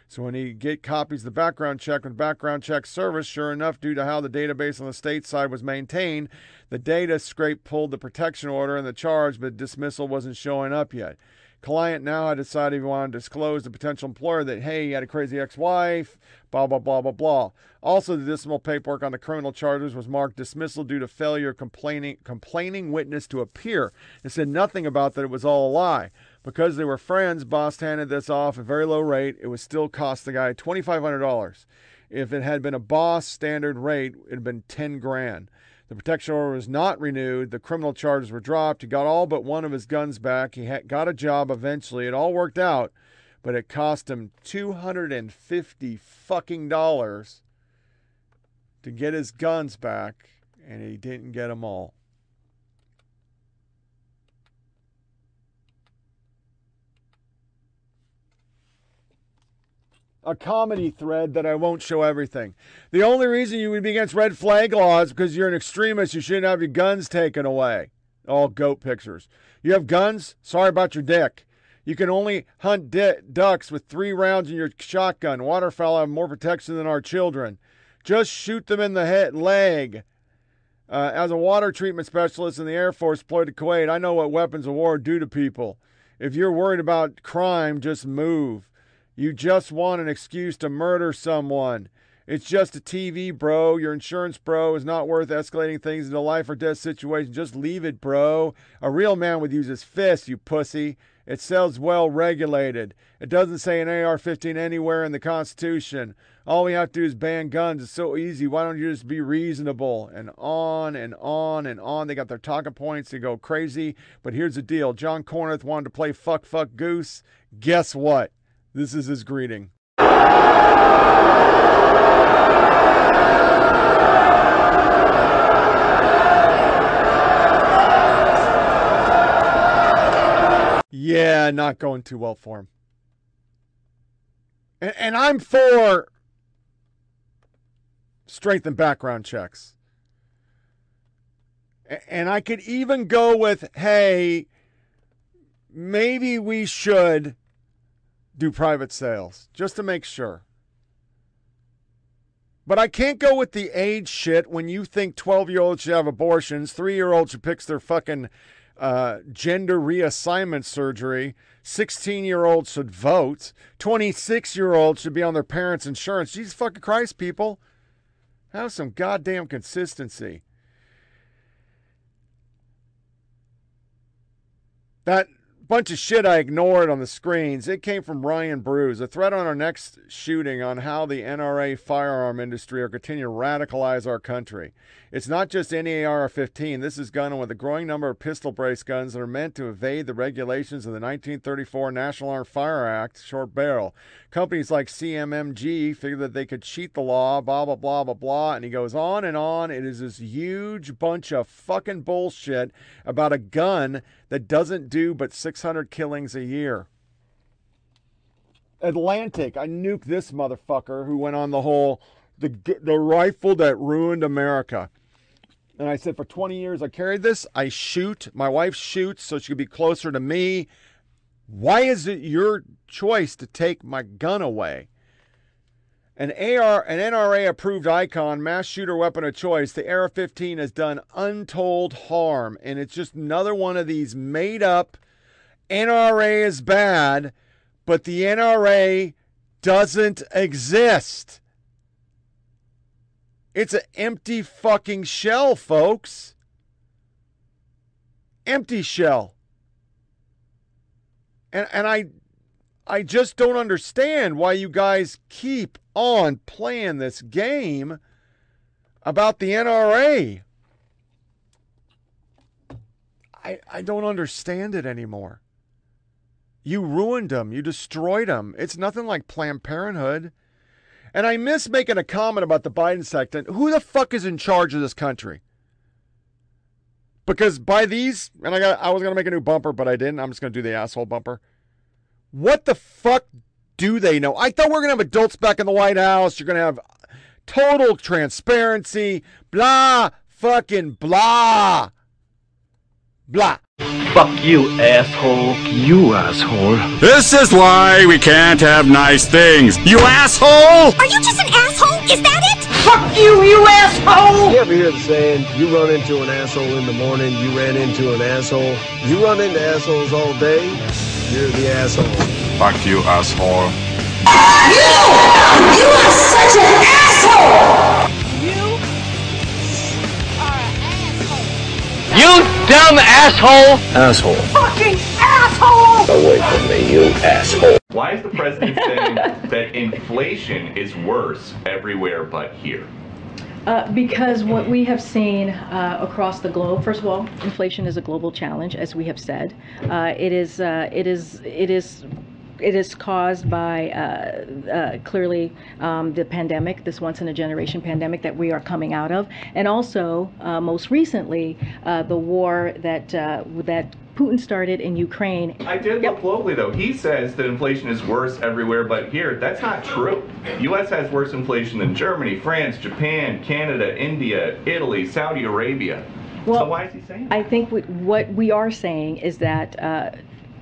So when he get copies of the background check with background check service, sure enough, due to how the database on the state side was maintained, the data scrape pulled the protection order and the charge, but dismissal wasn't showing up yet. Client now had decided he wanted to disclose the potential employer that, hey, he had a crazy ex wife, blah, blah, blah, blah, blah. Also, the dismal paperwork on the criminal charges was marked dismissal due to failure complaining, complaining witness to appear. It said nothing about that it was all a lie. Because they were friends, Boss handed this off at very low rate. It would still cost the guy $2,500. If it had been a boss standard rate, it had been 10 grand. The protection order was not renewed. The criminal charges were dropped. He got all but one of his guns back. He got a job eventually. It all worked out, but it cost him 250 fucking dollars to get his guns back, and he didn't get them all. A comedy thread that I won't show everything. The only reason you would be against red flag laws because you're an extremist. You shouldn't have your guns taken away. All goat pictures. You have guns? Sorry about your dick. You can only hunt di- ducks with three rounds in your shotgun. Waterfowl have more protection than our children. Just shoot them in the head, leg. Uh, as a water treatment specialist in the Air Force deployed to Kuwait, I know what weapons of war do to people. If you're worried about crime, just move. You just want an excuse to murder someone. It's just a TV, bro. Your insurance, bro, is not worth escalating things into life or death situation. Just leave it, bro. A real man would use his fist, you pussy. It sells well regulated. It doesn't say an AR 15 anywhere in the Constitution. All we have to do is ban guns. It's so easy. Why don't you just be reasonable? And on and on and on. They got their talking points. They go crazy. But here's the deal John Cornyn wanted to play fuck, fuck, goose. Guess what? This is his greeting. Yeah, not going too well for him. And, and I'm for strength and background checks. And I could even go with, hey, maybe we should do private sales just to make sure. But I can't go with the age shit when you think 12 year olds should have abortions, three year olds should pick their fucking uh, gender reassignment surgery, 16 year olds should vote, 26 year olds should be on their parents' insurance. Jesus fucking Christ, people. Have some goddamn consistency. That bunch of shit I ignored on the screens. It came from Ryan Bruce. A threat on our next shooting on how the NRA firearm industry are continuing to radicalize our country. It's not just any AR-15. This is gun with a growing number of pistol brace guns that are meant to evade the regulations of the 1934 National Armed Fire Act, short barrel. Companies like CMMG figured that they could cheat the law, blah blah blah blah blah, and he goes on and on. It is this huge bunch of fucking bullshit about a gun that doesn't do but 600 killings a year. Atlantic, I nuked this motherfucker who went on the whole the the rifle that ruined America. And I said, for 20 years, I carried this. I shoot. My wife shoots so she could be closer to me. Why is it your choice to take my gun away? An AR, an NRA approved icon, mass shooter weapon of choice, the AR 15 has done untold harm. And it's just another one of these made up NRA is bad, but the NRA doesn't exist. It's an empty fucking shell, folks. Empty shell. And and I I just don't understand why you guys keep on playing this game about the NRA. I I don't understand it anymore. You ruined them. You destroyed them. It's nothing like Planned Parenthood. And I miss making a comment about the Biden sector. Who the fuck is in charge of this country? Because by these, and I got, I was gonna make a new bumper, but I didn't. I'm just gonna do the asshole bumper. What the fuck do they know? I thought we are gonna have adults back in the White House. You're gonna have total transparency. Blah, fucking blah, blah. Fuck you, asshole. You asshole. This is why we can't have nice things. You asshole! Are you just an asshole? Is that it? Fuck you, you asshole! You ever hear the saying, you run into an asshole in the morning, you ran into an asshole? You run into assholes all day, you're the asshole. Fuck you, asshole. You! You are such an asshole! You are an asshole! You dumb asshole! Asshole. Fucking asshole! Away from me, you asshole. Why is the president saying that inflation is worse everywhere but here? Uh, because what we have seen uh, across the globe, first of all, inflation is a global challenge, as we have said. Uh, it is, uh, it is, it is it is caused by uh, uh, clearly um, the pandemic, this once in a generation pandemic that we are coming out of, and also uh, most recently uh, the war that that Putin started in Ukraine. I did look globally, though. He says that inflation is worse everywhere but here. That's not true. U.S. has worse inflation than Germany, France, Japan, Canada, India, Italy, Saudi Arabia. Well, so why is he saying that? I think we, what we are saying is that uh,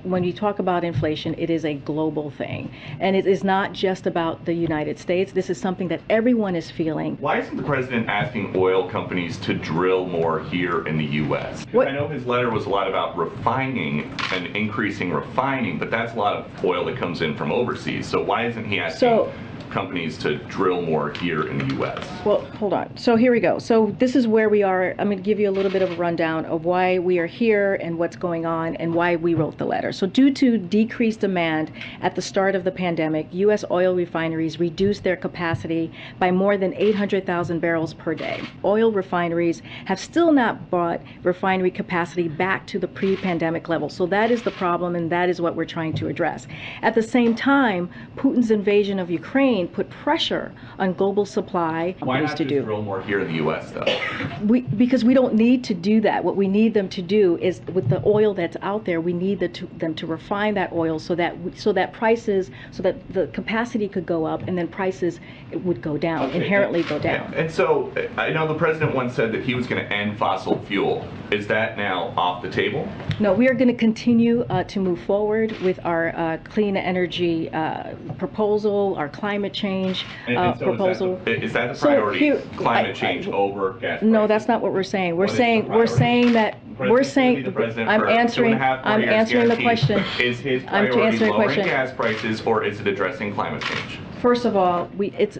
when you talk about inflation, it is a global thing. And it is not just about the United States. This is something that everyone is feeling. Why isn't the president asking oil companies to drill more here in the U.S.? What- I know his letter was a lot about refining and increasing refining, but that's a lot of oil that comes in from overseas. So why isn't he asking So- companies to drill more here in the U.S.? Well, hold on. So here we go. So this is where we are. I'm going to give you a little bit of a rundown of why we are here and what's going on and why we wrote the letter. So due to decreased demand at the start of the pandemic, U.S. oil refineries reduced their capacity by more than 800,000 barrels per day. Oil refineries have still not brought refinery capacity back to the pre-pandemic level. So that is the problem and that is what we're trying to address. At the same time, Putin's invasion of Ukraine put pressure on global supply Why not to do drill more here in the U.S. though? we because we don't need to do that. What we need them to do is with the oil that's out there, we need the, to, them to refine that oil so that we, so that prices so that the capacity could go up and then prices would go down Okay, inherently go down. And, and so I know the president once said that he was going to end fossil fuel. Is that now off the table? No, we are going to continue uh, to move forward with our uh, clean energy uh, proposal, our climate change And, uh, and so proposal. Is that the, is that the So priority? here- climate I- change over gas No, that's not what we're saying. We're What is the saying we're priority? saying that we're President's gonna be saying I'm for two and a answering I'm answering the question. Is his I'm priority answering the lowering question. gas prices or is it addressing climate change? First of all, we it's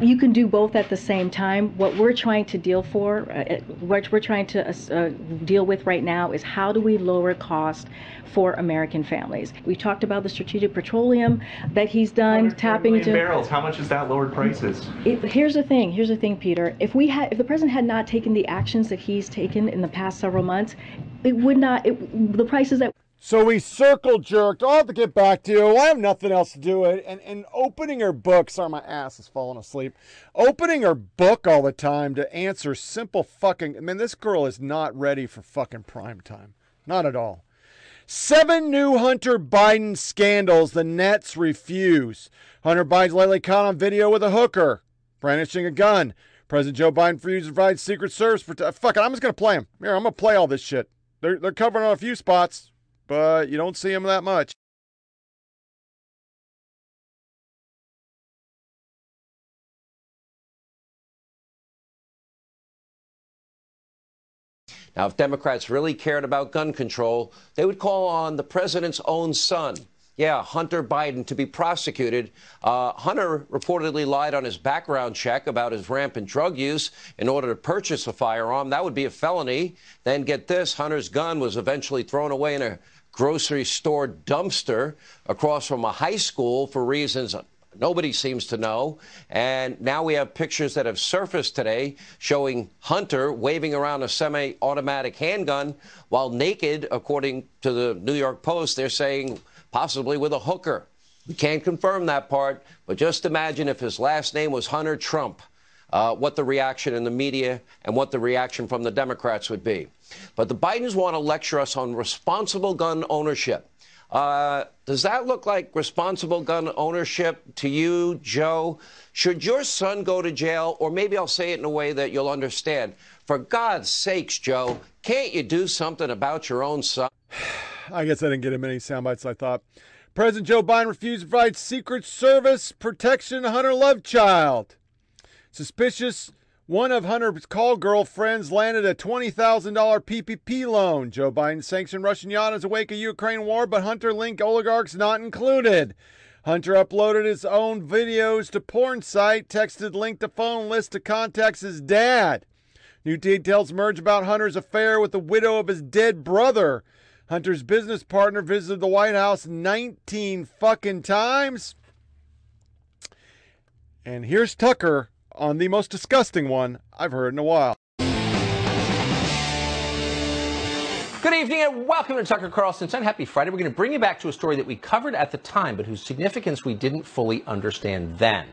you can do both at the same time. What we're trying to deal for, uh, what we're trying to uh, deal with right now is how do we lower cost for American families. We talked about the strategic petroleum that he's done, tapping into. barrels. How much has that lowered prices? It, here's the thing. Here's the thing, Peter. If we had, if the president had not taken the actions that he's taken in the past several months, it would not. It, the prices that So we circle jerked. I'll have to get back to you. I have nothing else to do. And and opening her book. Sorry, my ass is falling asleep. Opening her book all the time to answer simple fucking. I mean, this girl is not ready for fucking prime time. Not at all. Seven new Hunter Biden scandals. The Nets refuse. Hunter Biden's lately caught on video with a hooker brandishing a gun. President Joe Biden refuses to provide Secret Service. Prote- Fuck it, I'm just gonna play him. Here, I'm gonna play all this shit. They're they're covering on a few spots, but you don't see them that much. Now, if Democrats really cared about gun control, they would call on the president's own son. Yeah, Hunter Biden to be prosecuted. Uh, Hunter reportedly lied on his background check about his rampant drug use in order to purchase a firearm. That would be a felony. Then get this Hunter's gun was eventually thrown away in a grocery store dumpster across from a high school for reasons nobody seems to know. And now we have pictures that have surfaced today showing Hunter waving around a semi automatic handgun while naked, according to the New York Post. They're saying possibly with a hooker. We can't confirm that part, but just imagine if his last name was Hunter Trump. Uh, what the reaction in the media and what the reaction from the Democrats would be. But the Bidens want to lecture us on responsible gun ownership. Uh, does that look like responsible gun ownership to you, Joe? Should your son go to jail? Or maybe I'll say it in a way that you'll understand. For God's sakes, Joe, can't you do something about your own son? I guess I didn't get as many sound bites I thought. President Joe Biden refused to provide Secret Service protection to Hunter Lovechild. Suspicious one of Hunter's call girlfriends landed a $20,000 PPP loan. Joe Biden sanctioned Russian yacht as a wake of Ukraine war, but Hunter linked oligarchs not included. Hunter uploaded his own videos to porn site, texted link to phone list to contacts his dad. New details emerge about Hunter's affair with the widow of his dead brother. Hunter's business partner visited the White House 19 fucking times. And here's Tucker on the most disgusting one I've heard in a while. Good evening and welcome to Tucker Carlson. Son. Happy Friday. We're going to bring you back to a story that we covered at the time, but whose significance we didn't fully understand then.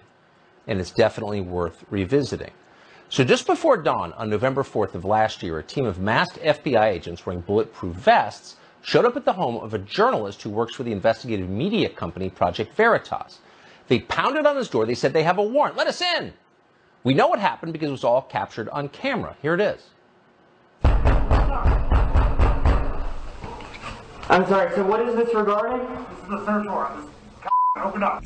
And it's definitely worth revisiting. So, just before dawn on November 4th of last year, a team of masked FBI agents wearing bulletproof vests showed up at the home of a journalist who works for the investigative media company Project Veritas. They pounded on his door. They said they have a warrant. Let us in. We know what happened because it was all captured on camera. Here it is. I'm sorry, so what is this regarding? This is the search warrant. Open up.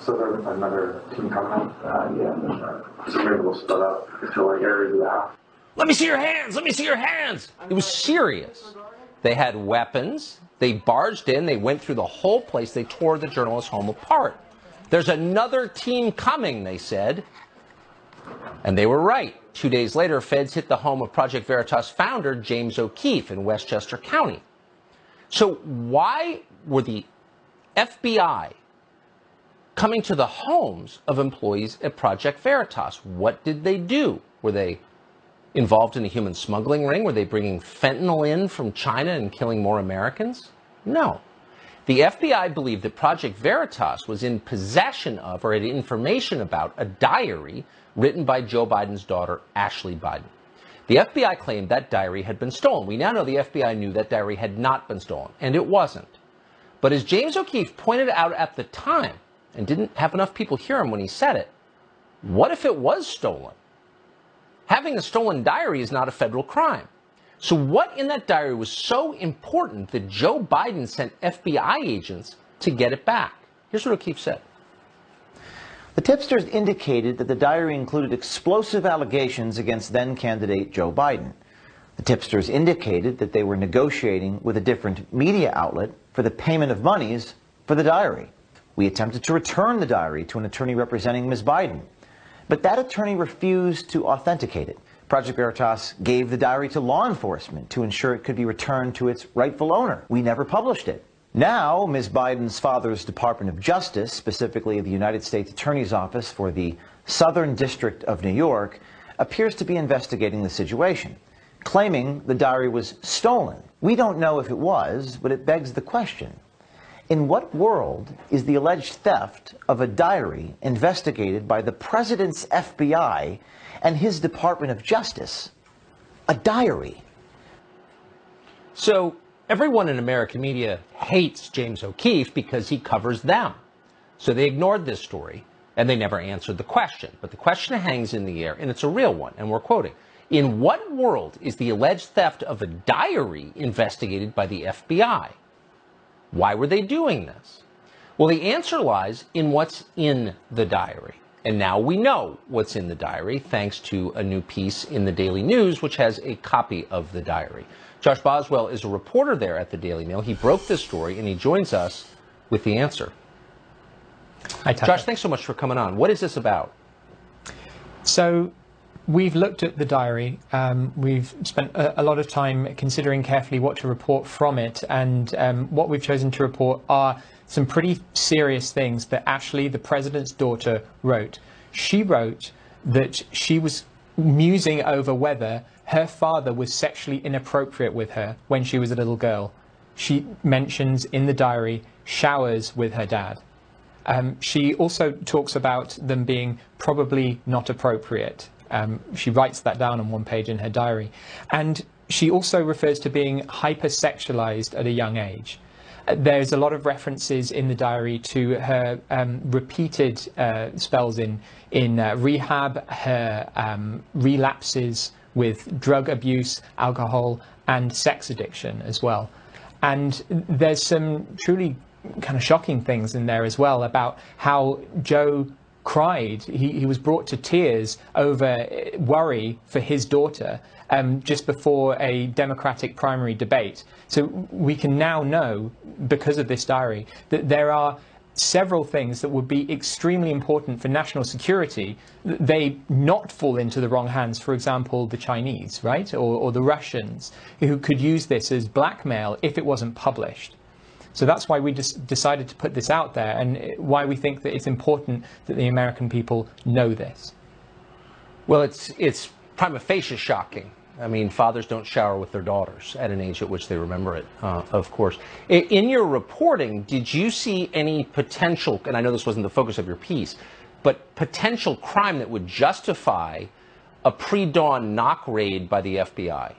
So there's another team coming? Uh, yeah. So maybe we'll split up to like areas of the house. Let me see your hands. Let me see your hands. It was serious. They had weapons. They barged in. They went through the whole place. They tore the journalist's home apart. There's another team coming, they said. And they were right. Two days later, feds hit the home of Project Veritas founder James O'Keefe in Westchester County. So, why were the FBI coming to the homes of employees at Project Veritas? What did they do? Were they involved in a human smuggling ring? Were they bringing fentanyl in from China and killing more Americans? No. The FBI believed that Project Veritas was in possession of or had information about a diary written by Joe Biden's daughter, Ashley Biden. The FBI claimed that diary had been stolen. We now know the FBI knew that diary had not been stolen, and it wasn't. But as James O'Keefe pointed out at the time, and didn't have enough people hear him when he said it, what if it was stolen? Having a stolen diary is not a federal crime. So, what in that diary was so important that Joe Biden sent FBI agents to get it back? Here's what O'Keefe said. The tipsters indicated that the diary included explosive allegations against then candidate Joe Biden. The tipsters indicated that they were negotiating with a different media outlet for the payment of monies for the diary. We attempted to return the diary to an attorney representing Ms. Biden, but that attorney refused to authenticate it. Project Veritas gave the diary to law enforcement to ensure it could be returned to its rightful owner. We never published it. Now, Ms. Biden's father's Department of Justice, specifically the United States Attorney's Office for the Southern District of New York, appears to be investigating the situation, claiming the diary was stolen. We don't know if it was, but it begs the question in what world is the alleged theft of a diary investigated by the president's FBI and his Department of Justice a diary? So, everyone in American media hates James O'Keefe because he covers them. So, they ignored this story and they never answered the question. But the question hangs in the air, and it's a real one, and we're quoting. In what world is the alleged theft of a diary investigated by the FBI? Why were they doing this? Well, the answer lies in what's in the diary. And now we know what's in the diary thanks to a new piece in the Daily News, which has a copy of the diary. Josh Boswell is a reporter there at the Daily Mail. He broke this story and he joins us with the answer. Hi, Josh, thanks so much for coming on. What is this about? So, We've looked at the diary. Um, we've spent a, a, lot of time considering carefully what to report from it, and um, what we've chosen to report are some pretty serious things that Ashley, the president's daughter, wrote. She wrote that she was musing over whether her father was sexually inappropriate with her when she was a little girl. She mentions in the diary showers with her dad. Um, she also talks about them being probably not appropriate. Um, she writes that down on one page in her diary. And she also refers to being hypersexualized at a young age. Uh, there's a lot of references in the diary to her um, repeated uh, spells in in uh, rehab, her um, relapses with drug abuse, alcohol, and sex addiction as well. And there's some truly kind of shocking things in there as well about how Joe cried. He, he was brought to tears over worry for his daughter um, just before a Democratic primary debate. So we can now know, because of this diary, that there are several things that would be extremely important for national security, they not fall into the wrong hands. For example, the Chinese, right, or, or the Russians, who could use this as blackmail if it wasn't published. So that's why we just decided to put this out there and why we think that it's important that the American people know this. Well, it's, it's prima facie shocking. I mean, fathers don't shower with their daughters at an age at which they remember it, uh, of course. In your reporting, did you see any potential, and I know this wasn't the focus of your piece, but potential crime that would justify a pre dawn knock raid by the FBI.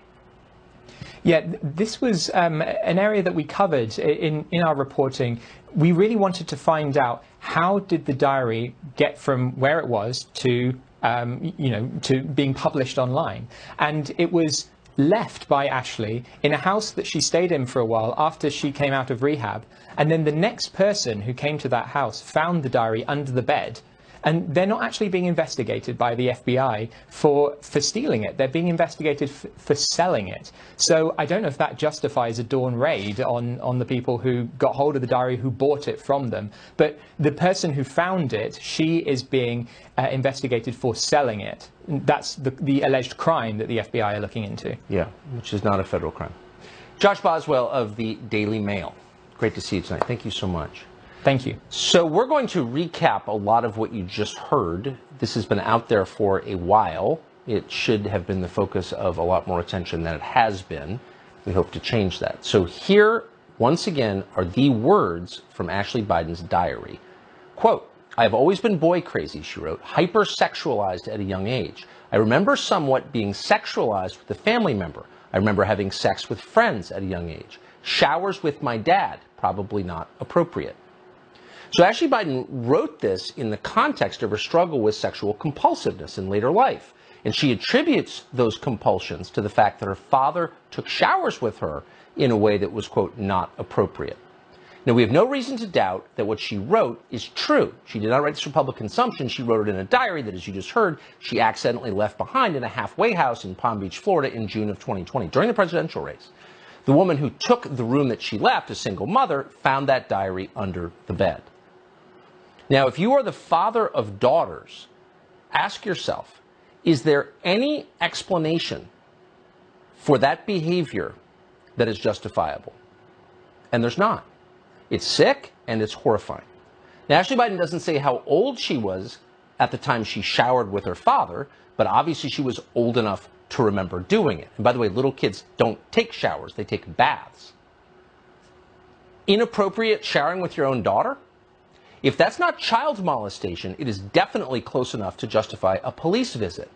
Yeah, this was um, an area that we covered in, in our reporting. We really wanted to find out how did the diary get from where it was to, um, you know, to being published online. And it was left by Ashley in a house that she stayed in for a while after she came out of rehab. And then the next person who came to that house found the diary under the bed and they're not actually being investigated by the FBI for for stealing it. They're being investigated f- for selling it. So I don't know if that justifies a dawn raid on on the people who got hold of the diary, who bought it from them. But the person who found it, she is being uh, investigated for selling it. That's the, the alleged crime that the FBI are looking into. Yeah, which is not a federal crime. Josh Boswell of the Daily Mail. Great to see you tonight. Thank you so much. Thank you. So, we're going to recap a lot of what you just heard. This has been out there for a while. It should have been the focus of a lot more attention than it has been. We hope to change that. So, here, once again, are the words from Ashley Biden's diary. Quote, I have always been boy crazy, she wrote, hypersexualized at a young age. I remember somewhat being sexualized with a family member. I remember having sex with friends at a young age. Showers with my dad, probably not appropriate. So Ashley Biden wrote this in the context of her struggle with sexual compulsiveness in later life. And she attributes those compulsions to the fact that her father took showers with her in a way that was, quote, not appropriate. Now, we have no reason to doubt that what she wrote is true. She did not write this for public consumption. She wrote it in a diary that, as you just heard, she accidentally left behind in a halfway house in Palm Beach, Florida in June of 2020 during the presidential race. The woman who took the room that she left, a single mother, found that diary under the bed. Now, if you are the father of daughters, ask yourself is there any explanation for that behavior that is justifiable? And there's not. It's sick and it's horrifying. Now, Ashley Biden doesn't say how old she was at the time she showered with her father, but obviously she was old enough to remember doing it. And by the way, little kids don't take showers, they take baths. Inappropriate showering with your own daughter? If that's not child molestation, it is definitely close enough to justify a police visit.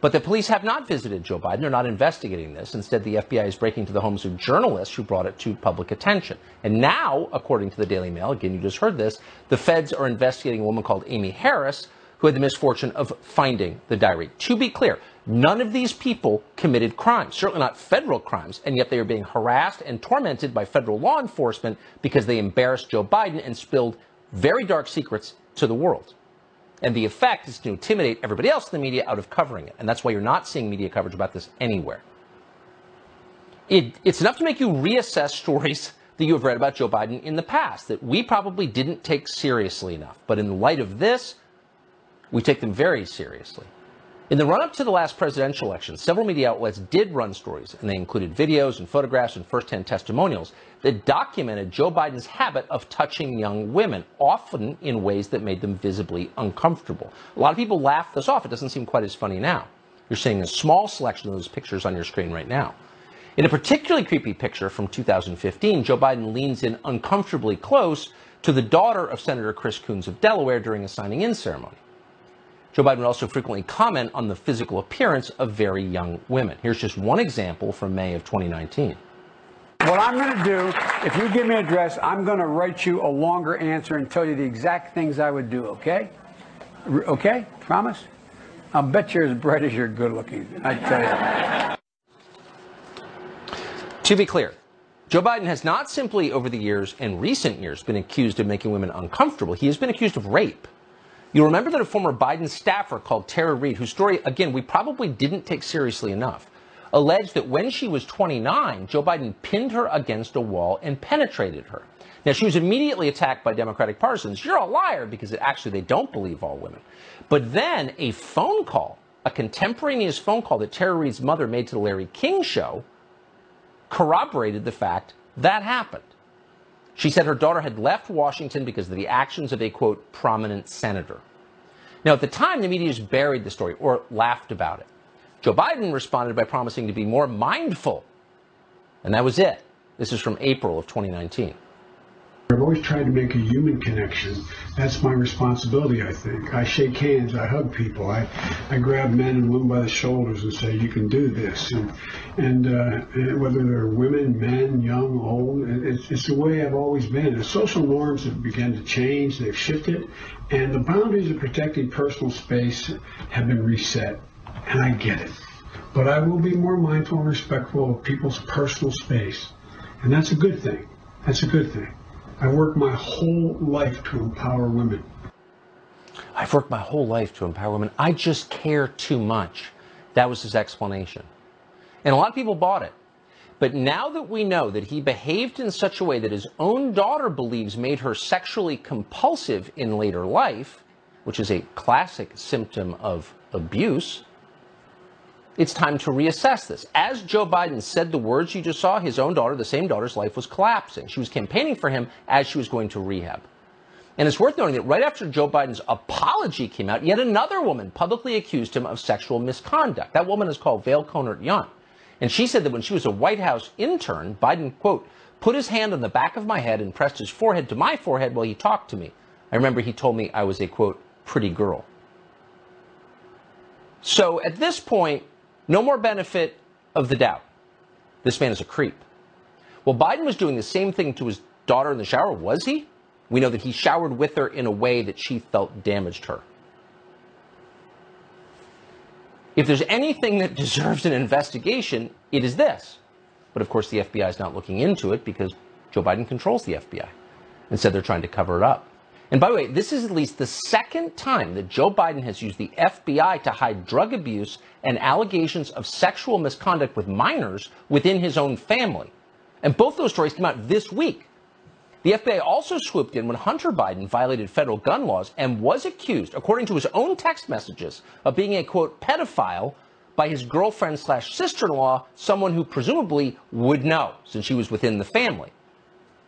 But the police have not visited Joe Biden. They're not investigating this. Instead, the FBI is breaking into the homes of journalists who brought it to public attention. And now, according to the Daily Mail, again, you just heard this, the feds are investigating a woman called Amy Harris who had the misfortune of finding the diary. To be clear, none of these people committed crimes, certainly not federal crimes, and yet they are being harassed and tormented by federal law enforcement because they embarrassed Joe Biden and spilled very dark secrets to the world. And the effect is to intimidate everybody else in the media out of covering it. And that's why you're not seeing media coverage about this anywhere. It, it's enough to make you reassess stories that you have read about Joe Biden in the past that we probably didn't take seriously enough. But in light of this, we take them very seriously. In the run up to the last presidential election, several media outlets did run stories, and they included videos and photographs and first hand testimonials that documented Joe Biden's habit of touching young women, often in ways that made them visibly uncomfortable. A lot of people laugh this off. It doesn't seem quite as funny now. You're seeing a small selection of those pictures on your screen right now. In a particularly creepy picture from 2015, Joe Biden leans in uncomfortably close to the daughter of Senator Chris Coons of Delaware during a signing in ceremony. Joe Biden would also frequently comment on the physical appearance of very young women. Here's just one example from May of 2019. What I'm going to do, if you give me an address, I'm going to write you a longer answer and tell you the exact things I would do, okay? R- okay? Promise? I'll bet you're as bright as you're good looking. I tell you. To be clear, Joe Biden has not simply over the years and recent years been accused of making women uncomfortable, he has been accused of rape. You'll remember that a former Biden staffer called Tara Reade, whose story, again, we probably didn't take seriously enough, alleged that when she was 29, Joe Biden pinned her against a wall and penetrated her. Now, she was immediately attacked by Democratic partisans. You're a liar because it, actually they don't believe all women. But then a phone call, a contemporaneous phone call that Tara Reade's mother made to the Larry King show, corroborated the fact that happened. She said her daughter had left Washington because of the actions of a quote prominent senator. Now, at the time, the media just buried the story or laughed about it. Joe Biden responded by promising to be more mindful. And that was it. This is from April of 2019. I've always tried to make a human connection. That's my responsibility, I think. I shake hands, I hug people, I, I grab men and women by the shoulders and say, you can do this. And, and, uh, and whether they're women, men, young, old, it's, it's the way I've always been. The social norms have begun to change, they've shifted, and the boundaries of protecting personal space have been reset. And I get it. But I will be more mindful and respectful of people's personal space. And that's a good thing. That's a good thing. I worked my whole life to empower women. I've worked my whole life to empower women. I just care too much. That was his explanation. And a lot of people bought it. But now that we know that he behaved in such a way that his own daughter believes made her sexually compulsive in later life, which is a classic symptom of abuse, it's time to reassess this. As Joe Biden said the words you just saw, his own daughter, the same daughter's life was collapsing. She was campaigning for him as she was going to rehab. And it's worth noting that right after Joe Biden's apology came out, yet another woman publicly accused him of sexual misconduct. That woman is called Vail Kohnert-Yount. And she said that when she was a White House intern, Biden, quote, put his hand on the back of my head and pressed his forehead to my forehead while he talked to me. I remember he told me I was a, quote, pretty girl. So at this point, no more benefit of the doubt. This man is a creep. Well, Biden was doing the same thing to his daughter in the shower, was he? We know that he showered with her in a way that she felt damaged her. If there's anything that deserves an investigation, it is this. But of course, the FBI is not looking into it because Joe Biden controls the FBI. Instead, they're trying to cover it up. And by the way, this is at least the second time that Joe Biden has used the FBI to hide drug abuse and allegations of sexual misconduct with minors within his own family. And both those stories came out this week. The FBI also swooped in when Hunter Biden violated federal gun laws and was accused, according to his own text messages, of being a quote pedophile by his girlfriend slash sister-in-law, someone who presumably would know since she was within the family.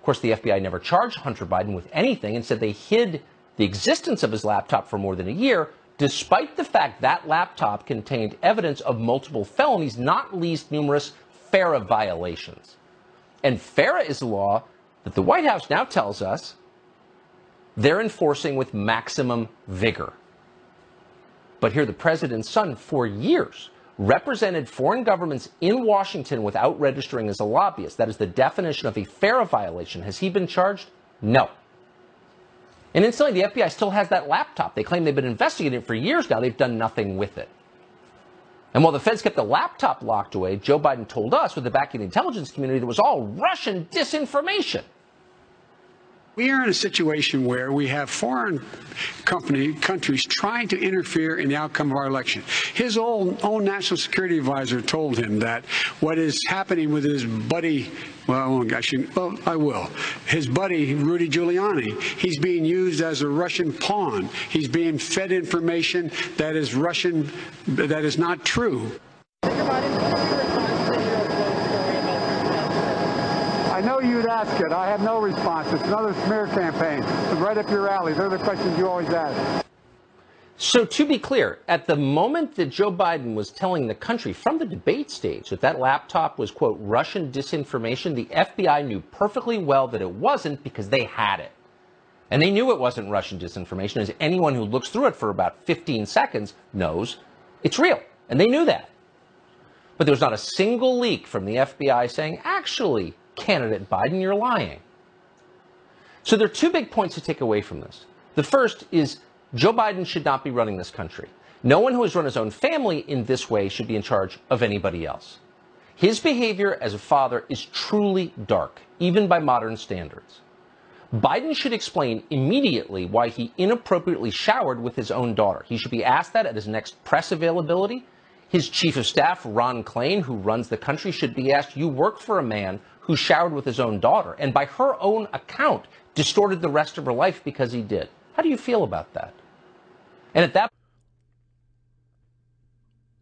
Of course, the FBI never charged Hunter Biden with anything and said they hid the existence of his laptop for more than a year, despite the fact that laptop contained evidence of multiple felonies, not least numerous FARA violations. And FARA is a law that the White House now tells us they're enforcing with maximum vigor. But here, the president's son, for years, represented foreign governments in Washington without registering as a lobbyist. That is the definition of a FARA violation. Has he been charged? No. And incidentally, the FBI still has that laptop. They claim they've been investigating it for years now. They've done nothing with it. And while the feds kept the laptop locked away, Joe Biden told us, with the backing of the intelligence community, that was all Russian disinformation. We are in a situation where we have foreign company countries trying to interfere in the outcome of our election. His own, own national security advisor told him that what is happening with his buddy, well, I shouldn't, well, I will. His buddy Rudy Giuliani, he's being used as a Russian pawn. He's being fed information that is Russian, that is not true. I know you'd ask it. I have no response. It's another smear campaign. Right up your alley. They're the questions you always ask. So, to be clear, at the moment that Joe Biden was telling the country from the debate stage that that laptop was, quote, Russian disinformation, the FBI knew perfectly well that it wasn't because they had it. And they knew it wasn't Russian disinformation, as anyone who looks through it for about 15 seconds knows it's real. And they knew that. But there was not a single leak from the FBI saying, actually, candidate Biden, you're lying. So there are two big points to take away from this. The first is Joe Biden should not be running this country. No one who has run his own family in this way should be in charge of anybody else. His behavior as a father is truly dark, even by modern standards. Biden should explain immediately why he inappropriately showered with his own daughter. He should be asked that at his next press availability. His chief of staff, Ron Klain, who runs the country, should be asked, You work for a man who showered with his own daughter, and by her own account, distorted the rest of her life because he did. How do you feel about that? And at that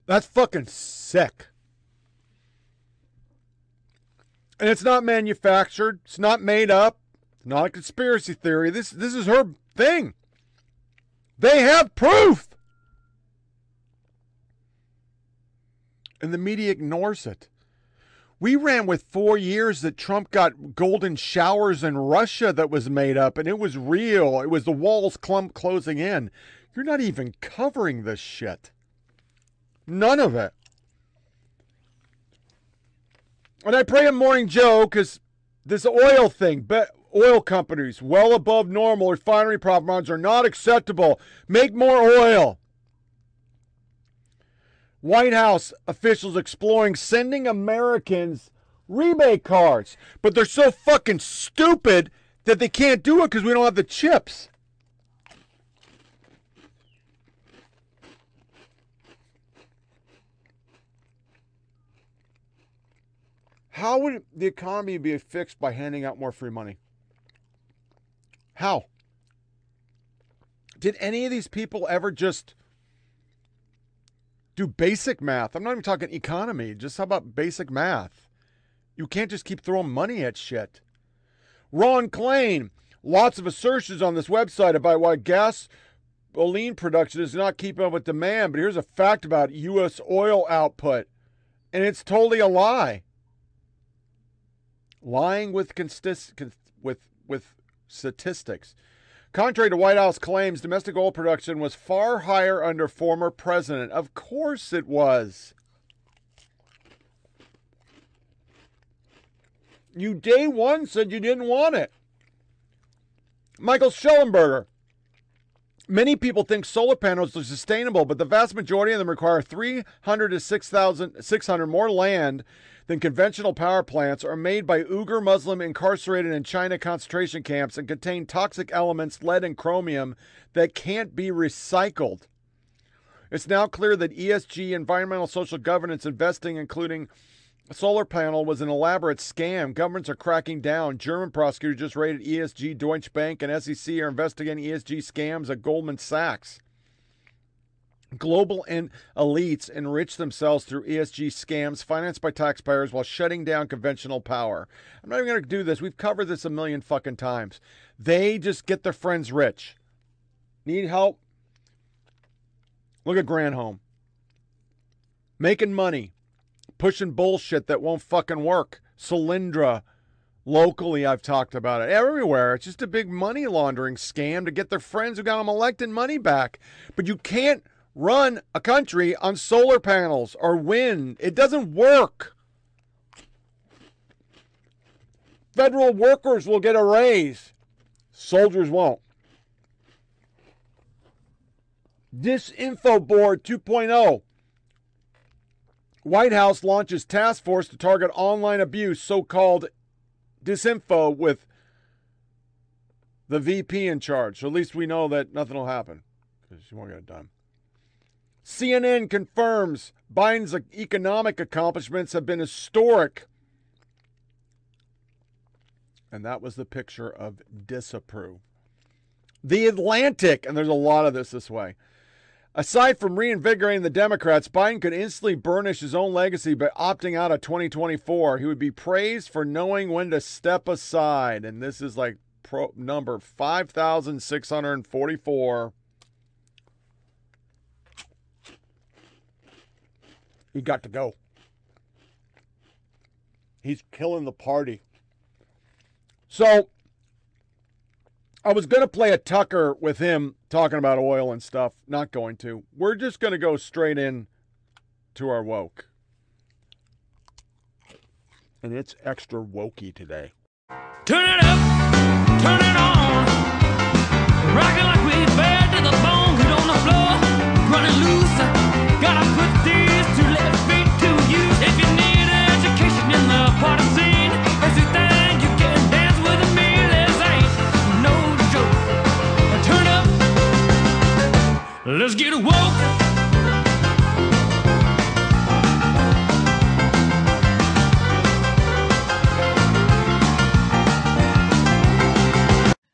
That's fucking sick. And it's not manufactured. It's not made up. It's not a conspiracy theory. This this is her thing. They have proof. And the media ignores it. We ran with four years that Trump got golden showers in Russia that was made up, and it was real. It was the walls clump closing in. You're not even covering this shit. None of it. And I pray a morning Joe because this oil thing, but oil companies well above normal refinery profit margins are not acceptable. Make more oil. White House officials exploring sending Americans rebate cards, but they're so fucking stupid that they can't do it because we don't have the chips. How would the economy be fixed by handing out more free money? How? Did any of these people ever just do basic math? I'm not even talking economy, just how about basic math? You can't just keep throwing money at shit. Ron Klain, lots of assertions on this website about why gas, gasoline production is not keeping up with demand, but here's a fact about U.S. oil output, and it's totally a lie lying with with with statistics. Contrary to White House claims, domestic oil production was far higher under former president. Of course it was. You day one said you didn't want it. Michael Shellenberger. Many people think solar panels are sustainable, but the vast majority of them require 300 to 6,600 more land than conventional power plants are made by Uyghur Muslim incarcerated in China concentration camps and contain toxic elements, lead and chromium, that can't be recycled. It's now clear that ESG, environmental social governance investing, including a solar panel, was an elaborate scam. Governments are cracking down. German prosecutors just raided ESG, Deutsche Bank, and SEC are investigating ESG scams at Goldman Sachs. Global elites enrich themselves through ESG scams financed by taxpayers while shutting down conventional power. I'm not even going to do this. We've covered this a million fucking times. They just get their friends rich. Need help? Look at Granholm. Making money, pushing bullshit that won't fucking work. Solyndra, locally, I've talked about it. Everywhere. It's just a big money laundering scam to get their friends who got them elected money back. But you can't run a country on solar panels or wind. It doesn't work. Federal workers will get a raise, soldiers won't. Disinfo Board 2.0. White House launches task force to target online abuse, so called disinfo, with the VP in charge. So at least we know that nothing will happen because she won't get it done. CNN confirms Biden's economic accomplishments have been historic. And that was the picture of disapprove. The Atlantic, and there's a lot of this this way. Aside from reinvigorating the Democrats, Biden could instantly burnish his own legacy by opting out of 2024. He would be praised for knowing when to step aside. And this is like pro, number 5,644. He got to go. He's killing the party. So I was going to play a Tucker with him talking about oil and stuff. Not going to. We're just going to go straight in to our woke. And it's extra wokey today. Turn it up, let's get woke.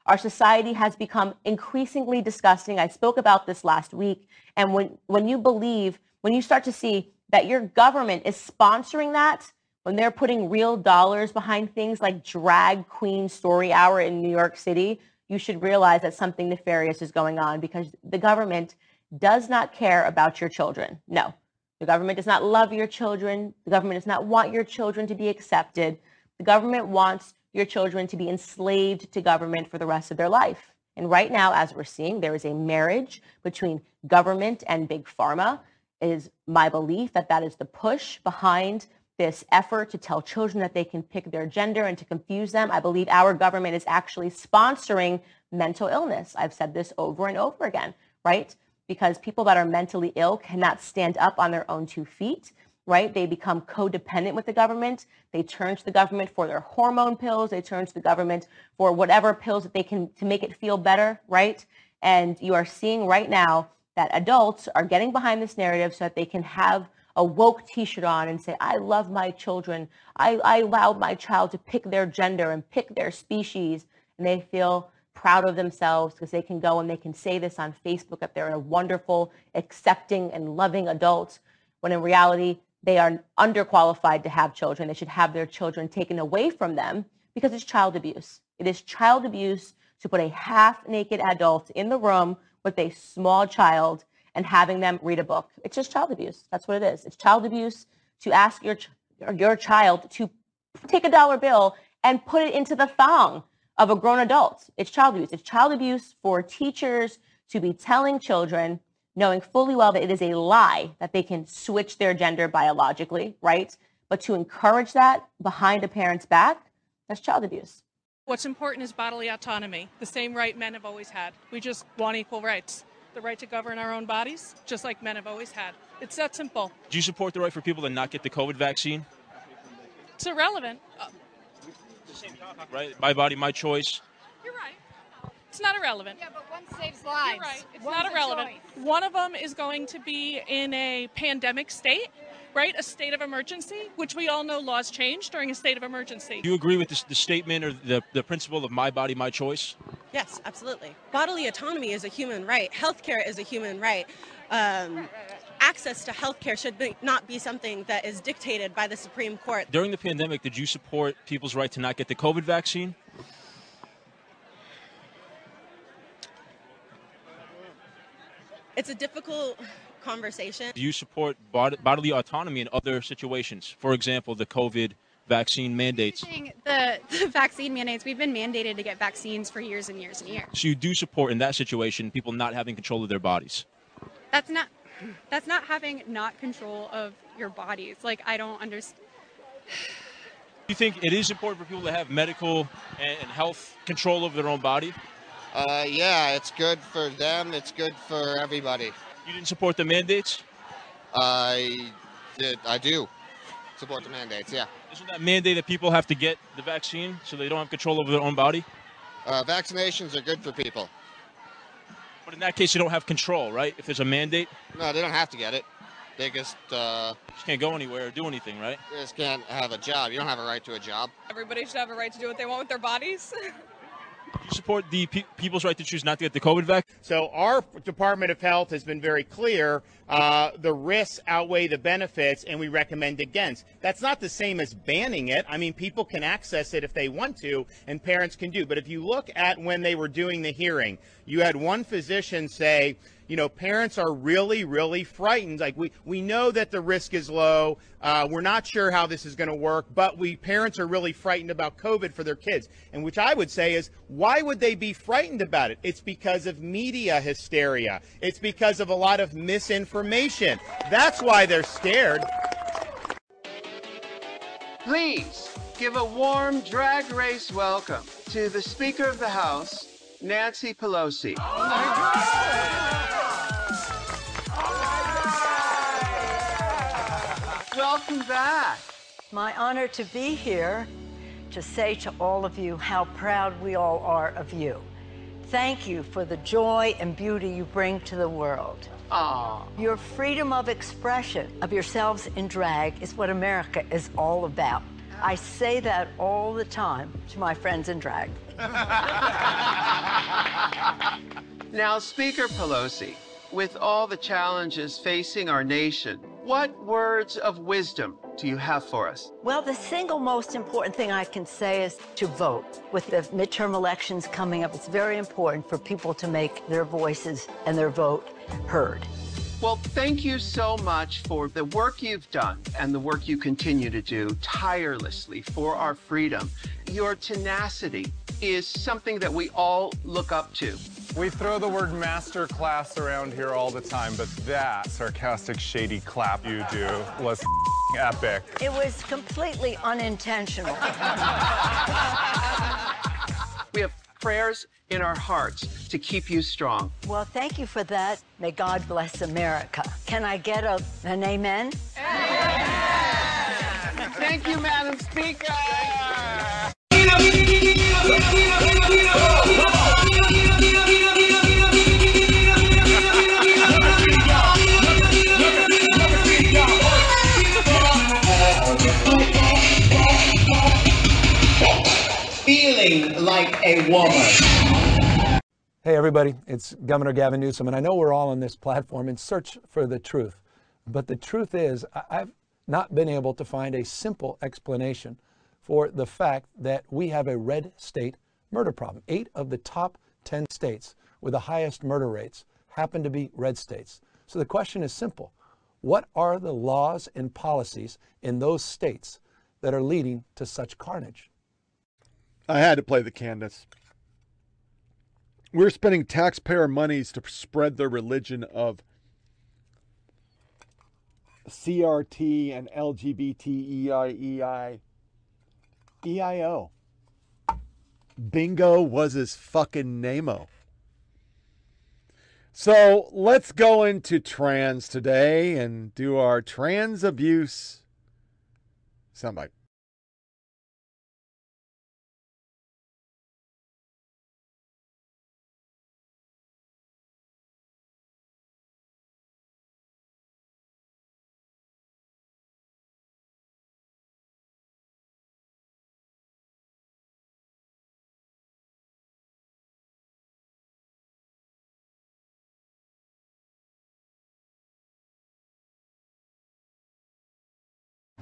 Our society has become increasingly disgusting. I spoke about this last week. And when, when you believe, when you start to see that your government is sponsoring that, when they're putting real dollars behind things like drag queen story hour in New York City, you should realize that something nefarious is going on because the government does not care about your children. No, The government does not love your children. The government does not want your children to be accepted. The government wants your children to be enslaved to government for the rest of their life. And right now, as we're seeing, there is a marriage between government and big pharma. It is my belief that that is the push behind this effort to tell children that they can pick their gender and to confuse them. I believe our government is actually sponsoring mental illness. I've said this over and over again, right? Because people that are mentally ill cannot stand up on their own two feet, right? They become codependent with the government. They turn to the government for their hormone pills. They turn to the government for whatever pills that they can to make it feel better, right? And you are seeing right now that adults are getting behind this narrative so that they can have a woke t-shirt on and say, I love my children. I, I allow my child to pick their gender and pick their species. And they feel proud of themselves because they can go and they can say this on Facebook that they're a wonderful, accepting, and loving adult, when in reality, they are underqualified to have children. They should have their children taken away from them because it's child abuse. It is child abuse to put a half-naked adult in the room with a small child and having them read a book. It's just child abuse. That's what it is. It's child abuse to ask your, ch- your child to take a dollar bill and put it into the thong of a grown adult. It's child abuse. It's child abuse for teachers to be telling children, knowing fully well that it is a lie that they can switch their gender biologically, right? But to encourage that behind a parent's back, that's child abuse. What's important is bodily autonomy, the same right men have always had. We just want equal rights. The right to govern our own bodies, just like men have always had. It's that simple. Do you support the right for people to not get the COVID vaccine? It's irrelevant. Uh, Right? My body, my choice. You're right. It's not irrelevant. Yeah, but one saves lives. You're right. It's One's not irrelevant. One of them is going to be in a pandemic state, right? A state of emergency, which we all know laws change during a state of emergency. Do you agree with this, the statement or the, the principle of my body, my choice? Yes, absolutely. Bodily autonomy is a human right. Healthcare is a human right. Um, access to healthcare should be, not be something that is dictated by the Supreme Court. During the pandemic, did you support people's right to not get the COVID vaccine? It's a difficult conversation. Do you support bod- bodily autonomy in other situations? For example, the COVID vaccine mandates. The, the vaccine mandates, we've been mandated to get vaccines for years and years and years. So you do support in that situation people not having control of their bodies. That's not that's not having not control of your bodies. Like I don't understand. Do you think it is important for people to have medical and, and health control over their own body? Uh, yeah, it's good for them. It's good for everybody. You didn't support the mandates? I did. I do support the mandates. Yeah. Isn't that mandate that people have to get the vaccine so they don't have control over their own body? Uh, vaccinations are good for people. But in that case, you don't have control, right? If there's a mandate, No, they don't have to get it. They just uh, just can't go anywhere or do anything, right? they just can't have a job. You don't have a right to a job. Everybody should have a right to do what they want with their bodies. Do you support the pe- people's right to choose not to get the COVID vaccine? So our Department of Health has been very clear. Uh, the risks outweigh the benefits, and we recommend against. That's not the same as banning it. I mean, people can access it if they want to, and parents can do. But if you look at when they were doing the hearing, you had one physician say, you know, parents are really, really frightened. Like we, we know that the risk is low. Uh, we're not sure how this is going to work, but we parents are really frightened about COVID for their kids. And which I would say is, why would they be frightened about it? It's because of media hysteria. It's because of a lot of misinformation. That's why they're scared. Please give a warm drag race welcome to the Speaker of the House, Nancy Pelosi. Welcome back. My honor to be here to say to all of you how proud we all are of you. Thank you for the joy and beauty you bring to the world. Aw. Your freedom of expression of yourselves in drag is what America is all about. I say that all the time to my friends in drag. Now, Speaker Pelosi, with all the challenges facing our nation, what words of wisdom do you have for us? Well, the single most important thing I can say is to vote. With the midterm elections coming up, it's very important for people to make their voices and their vote heard. Well, thank you so much for the work you've done and the work you continue to do tirelessly for our freedom. Your tenacity is something that we all look up to. We throw the word master class around here all the time, but that sarcastic, shady clap you do was epic. It was completely unintentional. We have prayers in our hearts to keep you strong. Well, thank you for that. May God bless America. Can I get a, an amen? Thank you, Madam Speaker. Feeling like a woman. Hey, everybody, it's Governor Gavin Newsom, and I know we're all on this platform in search for the truth. But the truth is, I've not been able to find a simple explanation for the fact that we have a red state murder problem. Eight of the top 10 states with the highest murder rates happen to be red states. So the question is simple What are the laws and policies in those states that are leading to such carnage? I had to play the Candace. We're spending taxpayer monies to spread the religion of CRT and LGBTEIEI. EIO. Bingo was his fucking name-o. So let's go into trans today and do our trans abuse soundbite.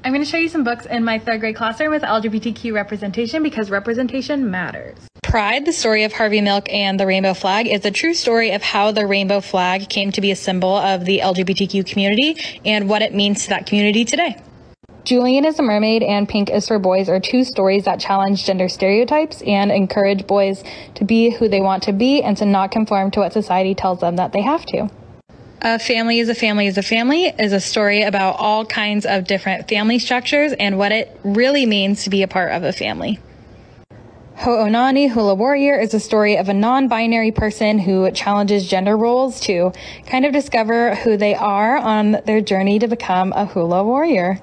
I'm going to show you some books in my third grade classroom with LGBTQ representation because representation matters. Pride, the story of Harvey Milk and the rainbow flag, is a true story of how the rainbow flag came to be a symbol of the LGBTQ community and what it means to that community today. Julian is a mermaid and Pink is for boys are two stories that challenge gender stereotypes and encourage boys to be who they want to be and to not conform to what society tells them that they have to. A family is a family is a family is a story about all kinds of different family structures and what it really means to be a part of a family. Ho'onani Hula Warrior is a story of a non binary person who challenges gender roles to kind of discover who they are on their journey to become a hula warrior.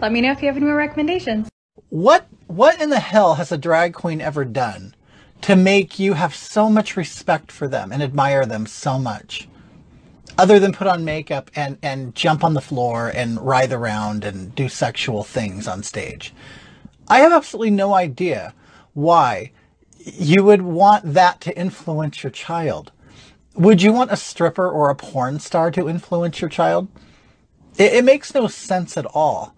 Let me know if you have any more recommendations. What what in the hell has a drag queen ever done to make you have so much respect for them and admire them so much? Other than put on makeup and, and jump on the floor and writhe around and do sexual things on stage. I have absolutely no idea why you would want that to influence your child. Would you want a stripper or a porn star to influence your child? It, it makes no sense at all.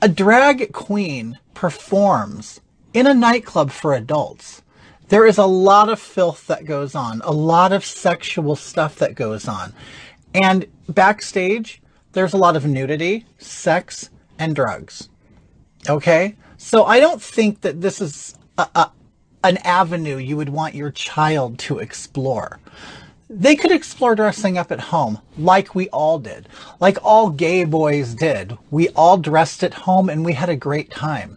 A drag queen performs in a nightclub for adults. There is a lot of filth that goes on, a lot of sexual stuff that goes on. And backstage, there's a lot of nudity, sex, and drugs. Okay? So I don't think that this is a, a, an avenue you would want your child to explore. They could explore dressing up at home, like we all did, like all gay boys did. We all dressed at home and we had a great time.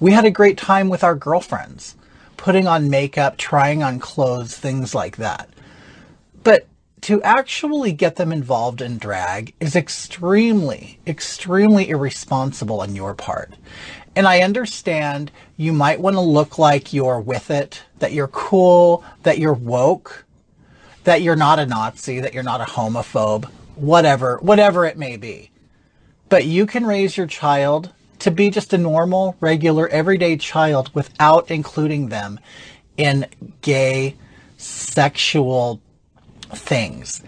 We had a great time with our girlfriends, putting on makeup, trying on clothes, things like that. But to actually get them involved in drag is extremely, extremely irresponsible on your part. And I understand you might want to look like you're with it, that you're cool, that you're woke, that you're not a Nazi, that you're not a homophobe, whatever, whatever it may be. But you can raise your child to be just a normal, regular, everyday child without including them in gay, sexual things.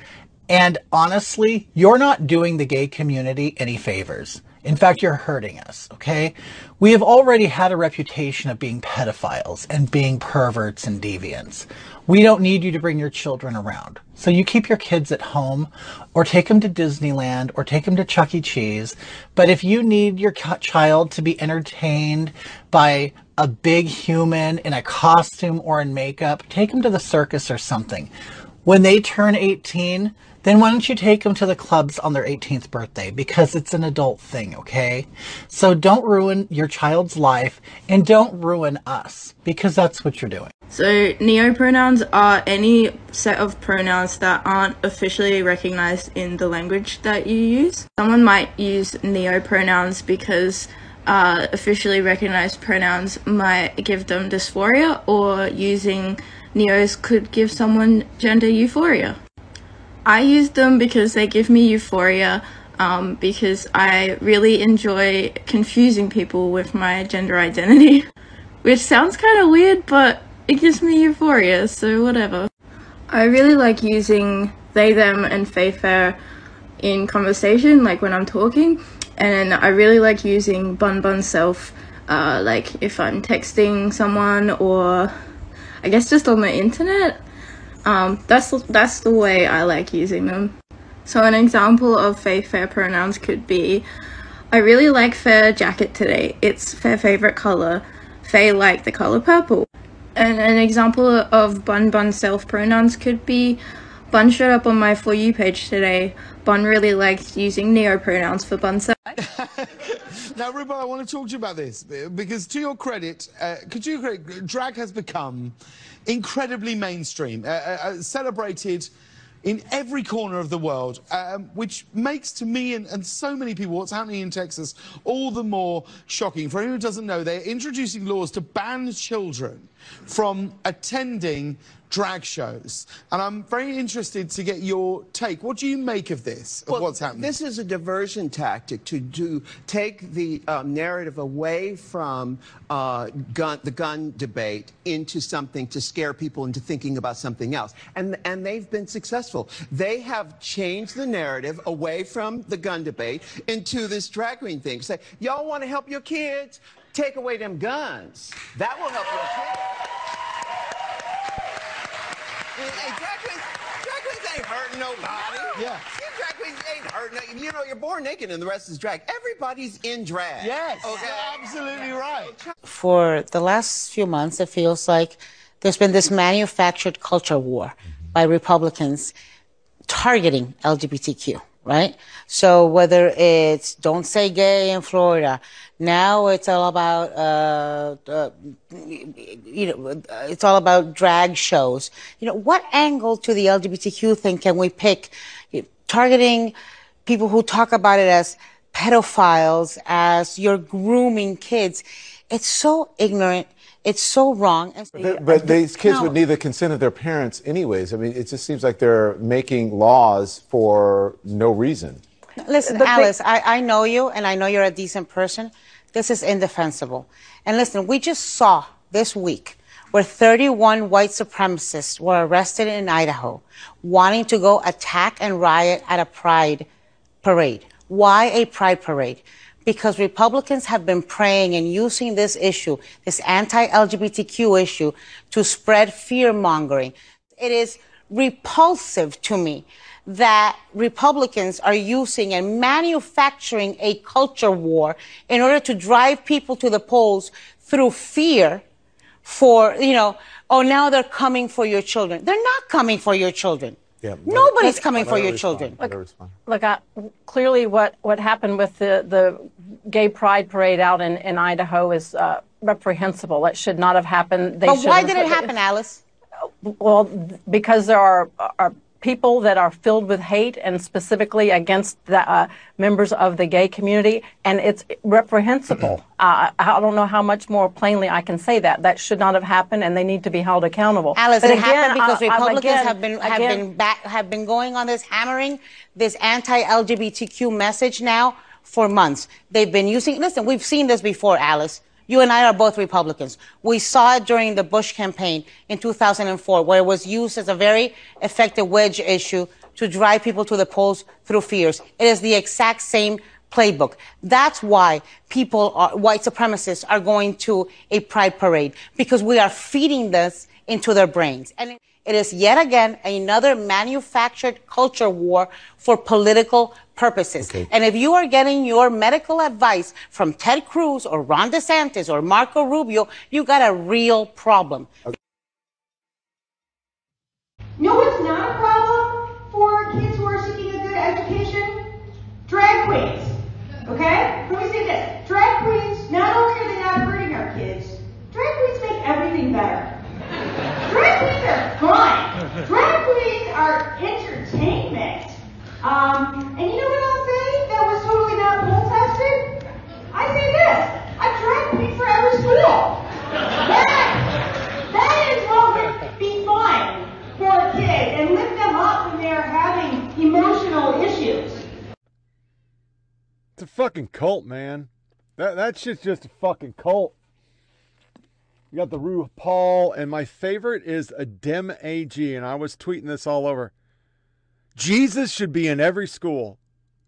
And honestly, you're not doing the gay community any favors. In fact, you're hurting us, okay? We have already had a reputation of being pedophiles and being perverts and deviants. We don't need you to bring your children around. So you keep your kids at home or take them to Disneyland or take them to Chuck E. Cheese. But if you need your child to be entertained by a big human in a costume or in makeup, take them to the circus or something. When they turn 18, then why don't you take them to the clubs on their 18th birthday? Because it's an adult thing, okay? So don't ruin your child's life and don't ruin us because that's what you're doing. So, neopronouns are any set of pronouns that aren't officially recognized in the language that you use. Someone might use neopronouns because uh, officially recognized pronouns might give them dysphoria, or using neos could give someone gender euphoria. I use them because they give me euphoria. Um, because I really enjoy confusing people with my gender identity, which sounds kind of weird, but it gives me euphoria, so whatever. I really like using they, them, and they, fair in conversation, like when I'm talking, and I really like using bun bun self, uh, like if I'm texting someone or I guess just on the internet. Um, that's that's the way I like using them. So an example of fair fair pronouns could be, I really like faer jacket today. It's faer favorite color. Faye like the color purple. And an example of bun bun self pronouns could be, Bun showed up on my for you page today. Bun really likes using neo pronouns for bun self. now, Ruba, I want to talk to you about this because, to your credit, uh, could you drag has become incredibly mainstream, uh, uh, uh, celebrated in every corner of the world, um, which makes to me and, and, so many people what's happening in Texas all the more shocking. For anyone who doesn't know, they're introducing laws to ban children from attending drag shows. And I'm very interested to get your take. What do you make of this, of well, what's happening? This is a diversion tactic to do take the um, narrative away from uh, gun, the gun debate into something to scare people into thinking about something else. And, and they've been successful. They have changed the narrative away from the gun debate into this drag queen thing. Say, y'all want to help your kids? Take away them guns. That will help your kids. Hey, drag queens, drag queens ain't hurting nobody. Yeah. Drag queens ain't hurting. You know, you're born naked and the rest is drag. Everybody's in drag. Yes. Okay. absolutely right. For the last few months, it feels like there's been this manufactured culture war by Republicans targeting LGBTQ right? So whether it's don't say gay in Florida, now it's all about uh, uh, you know it's all about drag shows. You know what angle to the LGBTQ thing can we pick? Targeting people who talk about it as pedophiles, as you're grooming kids. It's so ignorant it's so wrong. But, but these kids no. would need the consent of their parents, anyways. I mean, it just seems like they're making laws for no reason. Listen, but Alice, they... I, I know you, and I know you're a decent person. This is indefensible. And listen, we just saw this week where 31 white supremacists were arrested in Idaho wanting to go attack and riot at a pride parade. Why a pride parade? Because Republicans have been preying and using this issue, this anti-LGBTQ issue, to spread fear mongering. It is repulsive to me that Republicans are using and manufacturing a culture war in order to drive people to the polls through fear for, you know, oh, now they're coming for your children. They're not coming for your children. Yeah, Nobody's coming for your children. Look, look I, clearly what, what happened with the, the gay pride parade out in, in Idaho is uh, reprehensible. It should not have happened. They but why did it happen, Alice? Well, because there are, are people that are filled with hate and specifically against the uh, members of the gay community, and it's reprehensible. Uh, I don't know how much more plainly I can say that. That should not have happened, and they need to be held accountable. Alice, but it again, happened because uh, Republicans again, have been have again, been back, have been going on this hammering this anti-LGBTQ message now for months. They've been using. Listen, we've seen this before, Alice. You and I are both Republicans. We saw it during the Bush campaign in 2004, where it was used as a very effective wedge issue to drive people to the polls through fears. It is the exact same playbook. That's why people, are, white supremacists, are going to a pride parade because we are feeding this into their brains. And it- it is yet again another manufactured culture war for political purposes. And if you are getting your medical advice from Ted Cruz or Ron DeSantis or Marco Rubio, you got a real problem. No, it's not a problem for kids who are seeking a good education. Drag queens. Okay? Let me say this. Drag queens, not only are they not hurting our kids, drag queens make everything better. Are fun. Drag queens are entertainment. Um, and you know what I'll say that was totally not poll tested? I say this. A drag queen for every school. That, that is what would be fun for a kid and lift them up when they're having emotional issues. It's a fucking cult, man. That that shit's just a fucking cult. You got the RuPaul, and my favorite is a Dem AG, and I was tweeting this all over. Jesus should be in every school.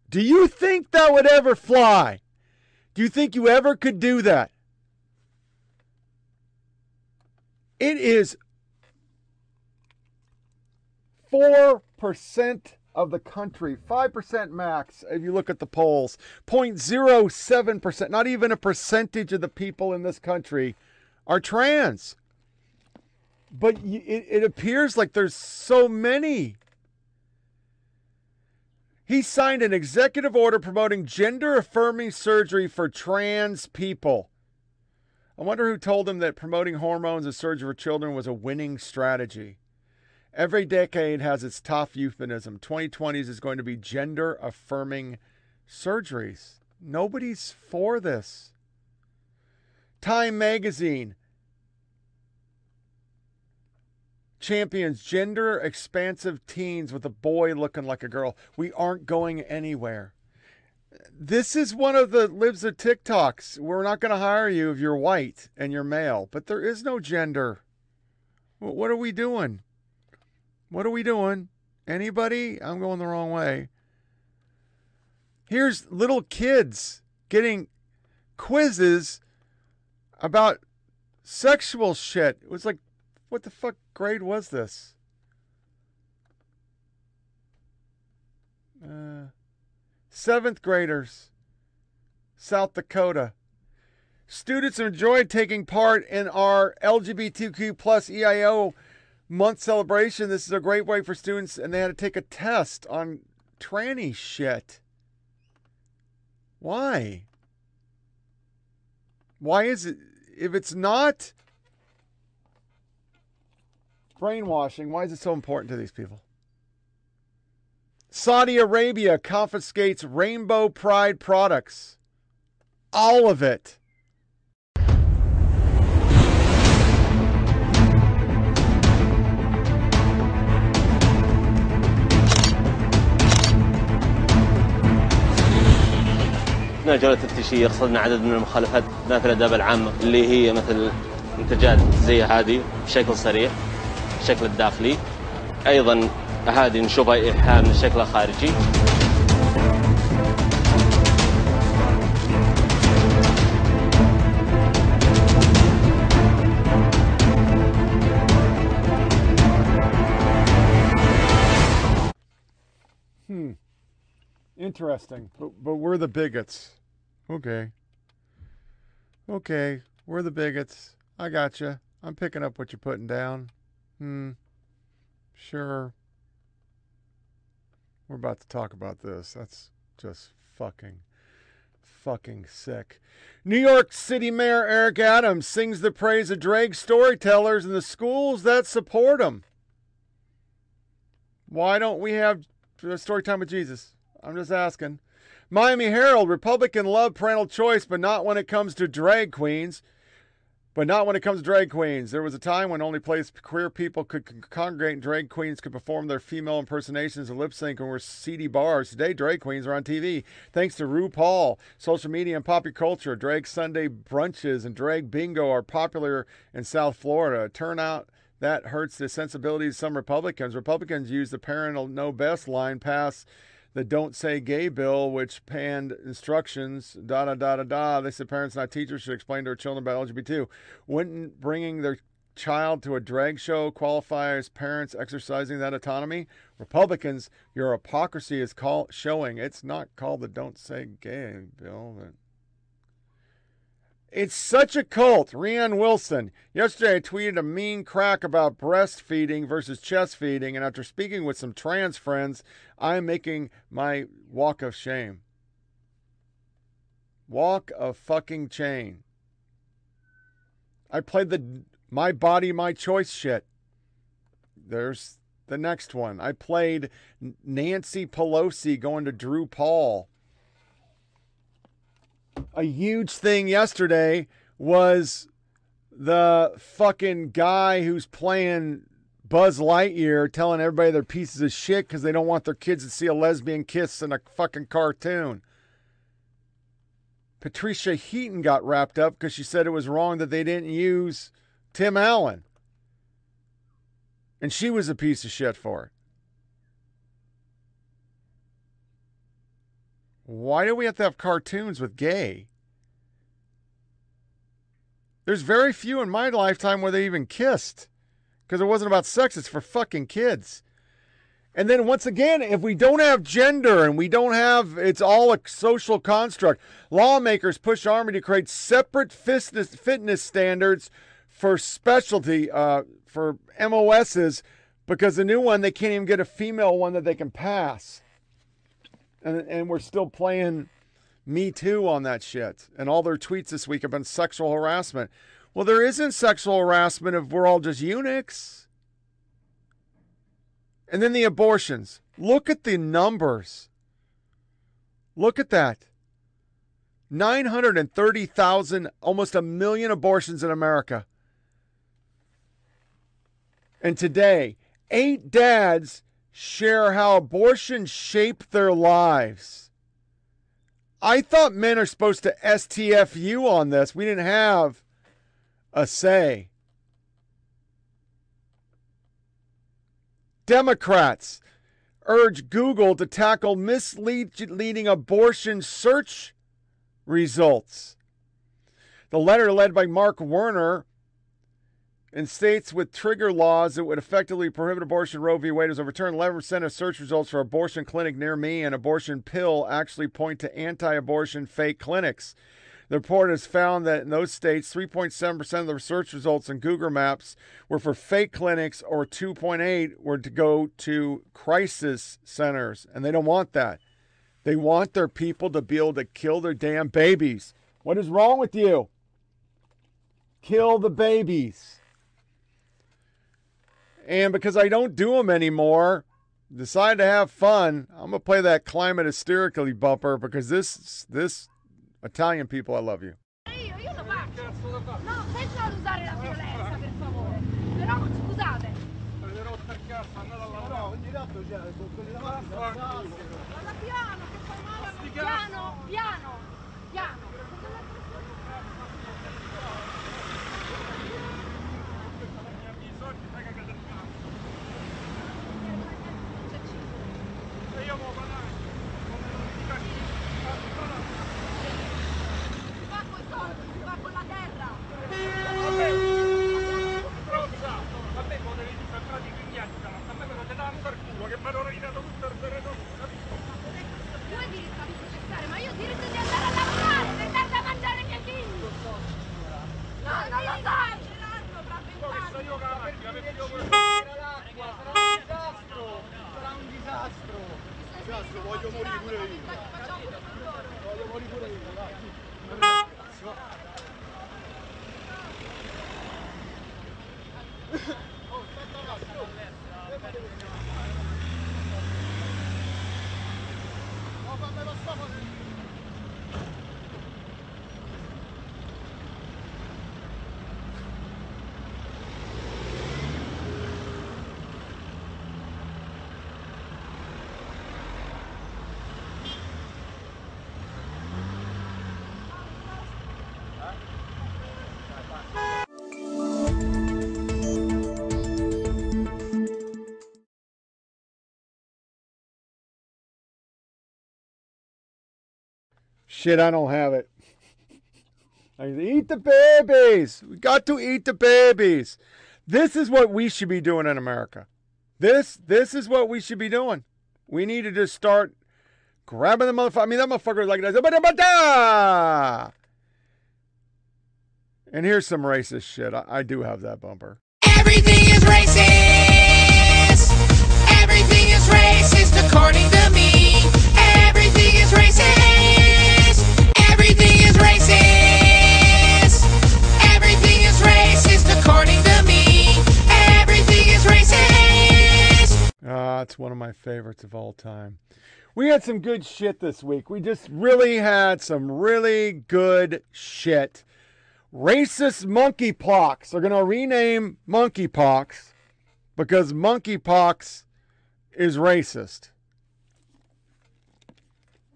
Do you think that would ever fly? Do you think you ever could do that? It is 4% of the country, 5% max, if you look at the polls, 0.07%, not even a percentage of the people in this country are trans. But it, it appears like there's so many. He signed an executive order promoting gender affirming surgery for trans people. I wonder who told him that promoting hormones and surgery for children was a winning strategy. Every decade has its tough euphemism. 2020s is going to be gender affirming surgeries. Nobody's for this. Time magazine champions gender expansive teens with a boy looking like a girl. We aren't going anywhere. This is one of the libs of TikToks. We're not going to hire you if you're white and you're male, but there is no gender. What are we doing? What are we doing? Anybody? I'm going the wrong way. Here's little kids getting quizzes about sexual shit. It was like, what the fuck grade was this? Uh, seventh graders, South Dakota. Students enjoyed taking part in our LGBTQ plus EIO month celebration. This is a great way for students, and they had to take a test on tranny shit. Why? Why is it? If it's not brainwashing, why is it so important to these people? Saudi Arabia confiscates Rainbow Pride products. All of it. اثناء جولة تفتيشية رصدنا عدد من المخالفات في الآداب العامة اللي هي مثل منتجات زي هذه بشكل صريح الشكل الداخلي. أيضا هذه نشوفها إيحاء من الشكل الخارجي Interesting. But, but we're the bigots. Okay. Okay. We're the bigots. I gotcha. I'm picking up what you're putting down. Hmm. Sure. We're about to talk about this. That's just fucking, fucking sick. New York City Mayor Eric Adams sings the praise of drag storytellers in the schools that support him. Why don't we have story time with Jesus? I'm just asking. Miami Herald Republican love parental choice, but not when it comes to drag queens. But not when it comes to drag queens. There was a time when only place queer people could con- congregate and drag queens could perform their female impersonations and lip sync and were seedy bars. Today, drag queens are on TV. Thanks to RuPaul, social media, and popular culture, drag Sunday brunches and drag bingo are popular in South Florida. Turnout that hurts the sensibilities of some Republicans. Republicans use the parental know best line pass the Don't Say Gay bill, which panned instructions, da da da da da. They said parents, not teachers, should explain to their children about LGBT. Wouldn't bringing their child to a drag show qualify as parents exercising that autonomy? Republicans, your hypocrisy is call, showing. It's not called the Don't Say Gay bill. But it's such a cult. Rainn Wilson. Yesterday, I tweeted a mean crack about breastfeeding versus chest feeding, and after speaking with some trans friends, I'm making my walk of shame. Walk of fucking chain. I played the my body, my choice shit. There's the next one. I played Nancy Pelosi going to RuPaul a huge thing yesterday was the fucking guy who's playing Buzz Lightyear telling everybody they're pieces of shit because they don't want their kids to see a lesbian kiss in a fucking cartoon. Patricia Heaton got wrapped up because she said it was wrong that they didn't use Tim Allen. And she was a piece of shit for it. Why do we have to have cartoons with gay? There's very few in my lifetime where they even kissed because it wasn't about sex, it's for fucking kids. And then once again, if we don't have gender and we don't have, it's all a social construct. Lawmakers push Army to create separate fitness, fitness standards for specialty, uh, for MOSs, because the new one, they can't even get a female one that they can pass and and we're still playing Me Too on that shit. And all their tweets this week have been sexual harassment. Well, there isn't sexual harassment if we're all just eunuchs. And then the abortions. Look at the numbers. Look at that. 930,000, almost a million abortions in America. And today, eight dads share how abortion shaped their lives. I thought men are supposed to STFU on this. We didn't have a say. Democrats urge Google to tackle misleading abortion search results. The letter, led by Mark Warner, in states with trigger laws that would effectively prohibit abortion, Roe v. Wade was overturned. 11% of search results for abortion clinic near me and abortion pill actually point to anti-abortion fake clinics. The report has found that in those states, 3.7% of the research results in Google Maps were for fake clinics, or 2.8 were to go to crisis centers, and they don't want that. They want their people to be able to kill their damn babies. What is wrong with you? Kill the babies. And because I don't do them anymore, decided to have fun. I'm gonna play that climate hysterically bumper because this this Italian people, I love you. Piano, piano, piano. Shit, I don't have it. I eat the babies. We got to eat the babies. This is what we should be doing in America. This this is what we should be doing. We need to just start grabbing the motherfucker. I mean, that motherfucker is like that. And here's some racist shit. I, I do have that bumper. Everything is racist. Everything is racist according to me. Everything is racist. Ah, it's one of my favorites of all time. We had some good shit this week. We just really had some really good shit. Racist monkeypox. They're going to rename monkeypox because monkeypox is racist.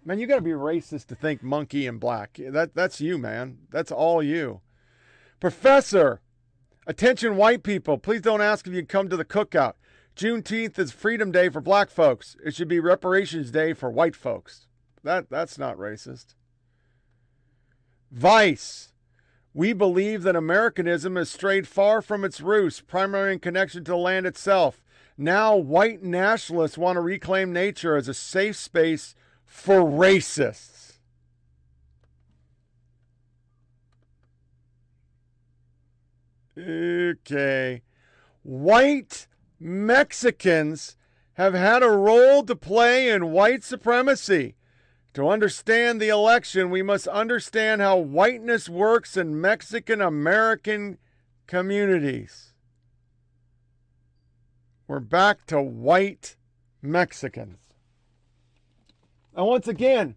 Man, you got to be racist to think monkey and black. That that's you, man. That's all you. Professor, attention white people, please don't ask if you come to the cookout. Juneteenth is Freedom Day for black folks. It should be Reparations Day for white folks. That that's not racist. Vice. We believe that Americanism has strayed far from its roots, primarily in connection to the land itself. Now, white nationalists want to reclaim nature as a safe space for racists. Okay. White Mexicans have had a role to play in white supremacy. To understand the election, we must understand how whiteness works in Mexican American communities. We're back to white Mexicans. And once again,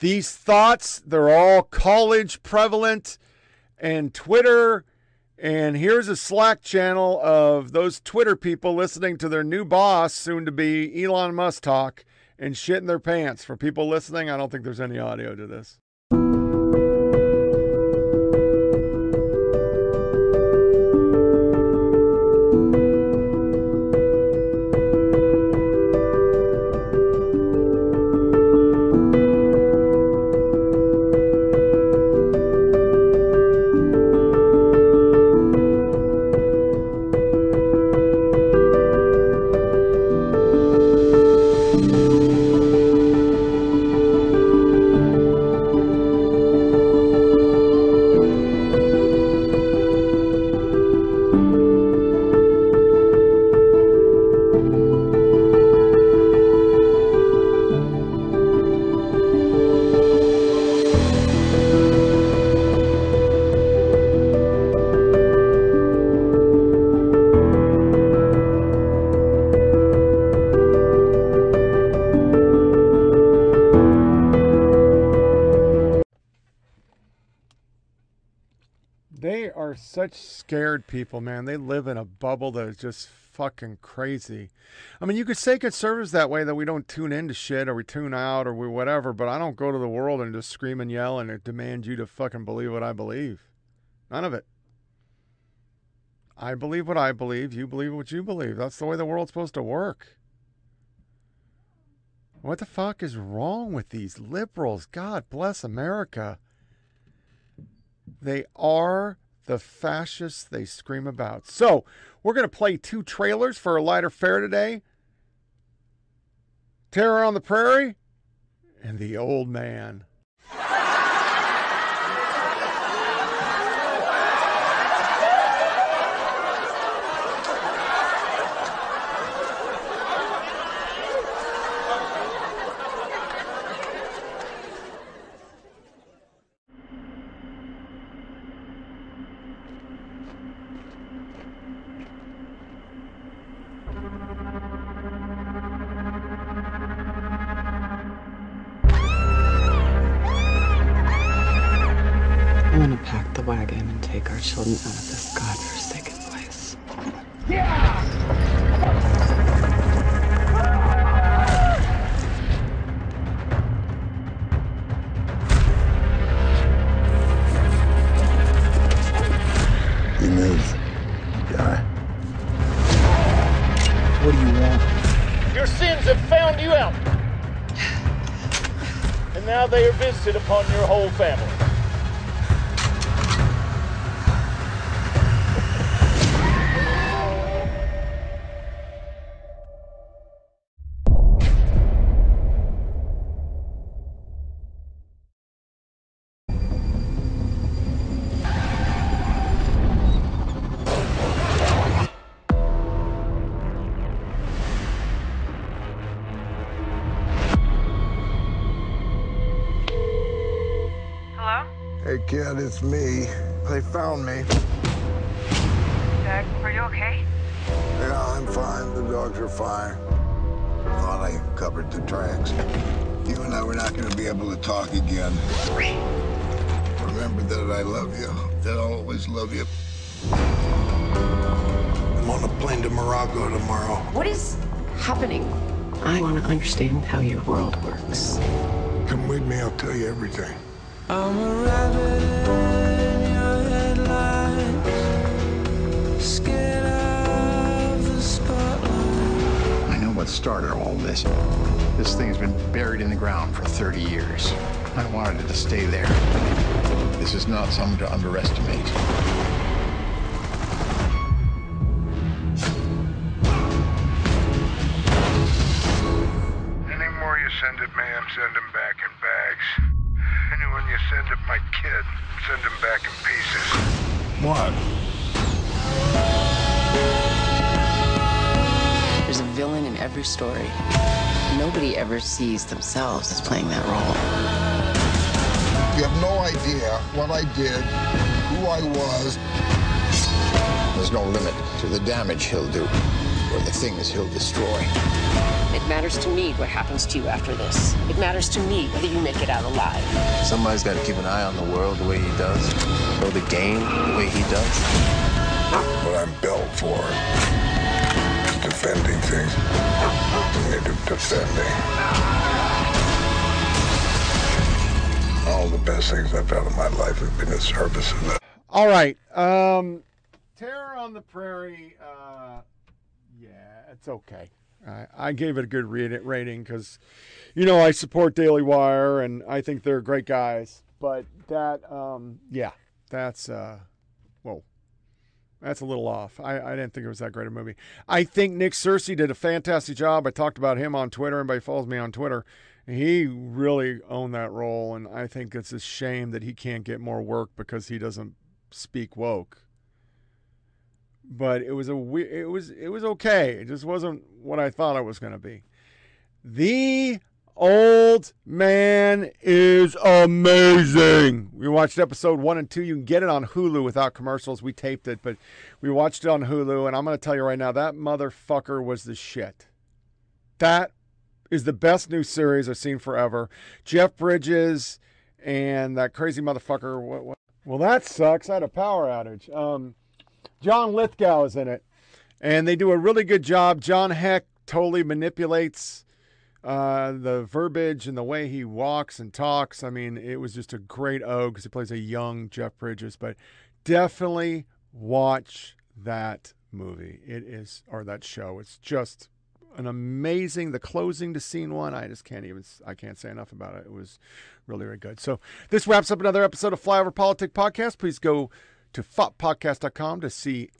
these thoughts, they're all college prevalent and Twitter. And here's a Slack channel of those Twitter people listening to their new boss, soon to be Elon Musk talk and shit in their pants. For people listening, I don't think there's any audio to this. Such scared people, man. They live in a bubble that is just fucking crazy. I mean, you could say conservatives that way that we don't tune into shit or we tune out or we whatever, but I don't go to the world and just scream and yell and demand you to fucking believe what I believe. None of it. I believe what I believe. You believe what you believe. That's the way the world's supposed to work. What the fuck is wrong with these liberals? God bless America. They are the fascists they scream about. So, we're going to play two trailers for a lighter fare today Terror on the Prairie and The Old Man. Upon your whole family. Understand how your world works. Come with me, I'll tell you everything. I'm a rabbit in your headlights, scared of the spotlight. I know what started all this. This thing's been buried in the ground for 30 years. I wanted it to stay there. This is not something to underestimate. Sees themselves as playing that role. You have no idea what I did, who I was. There's no limit to the damage he'll do, or the things he'll destroy. It matters to me what happens to you after this. It matters to me whether you make it out alive. Somebody's got to keep an eye on the world the way he does, know the game the way he does. What I'm built for is defending things. You need to defend. All the best things I've done in my life have been in service of that. All right. Um, Terror on the Prairie. Uh, yeah, it's okay. I, I gave it a good read rating because, you know, I support Daily Wire and I think they're great guys. But that, um, yeah, that's, uh, whoa, that's a little off. I, I didn't think it was that great a movie. I think Nick Searcy did a fantastic job. I talked about him on Twitter. Everybody follows me on Twitter. He really owned that role, and I think it's a shame that he can't get more work because he doesn't speak woke but it was a it was it was okay. It just wasn't what I thought it was going to be. The old man is amazing. We watched episode 1 and 2. You can get it on Hulu without commercials. We taped it, but we watched it on Hulu and I'm going to tell you right now that motherfucker was the shit. That is the best new series I've seen forever. Jeff Bridges and that crazy motherfucker what, what? Well, that sucks. I had a power outage. Um John Lithgow is in it, and they do a really good job. John Heck totally manipulates uh, the verbiage and the way he walks and talks. I mean, it was just a great O because he plays a young Jeff Bridges. But definitely watch that movie. It is or that show. It's just an amazing. The closing to scene one. I just can't even. I can't say enough about it. It was really really good. So this wraps up another episode of Flyover Politic Podcast. Please go to foppodcast.com to see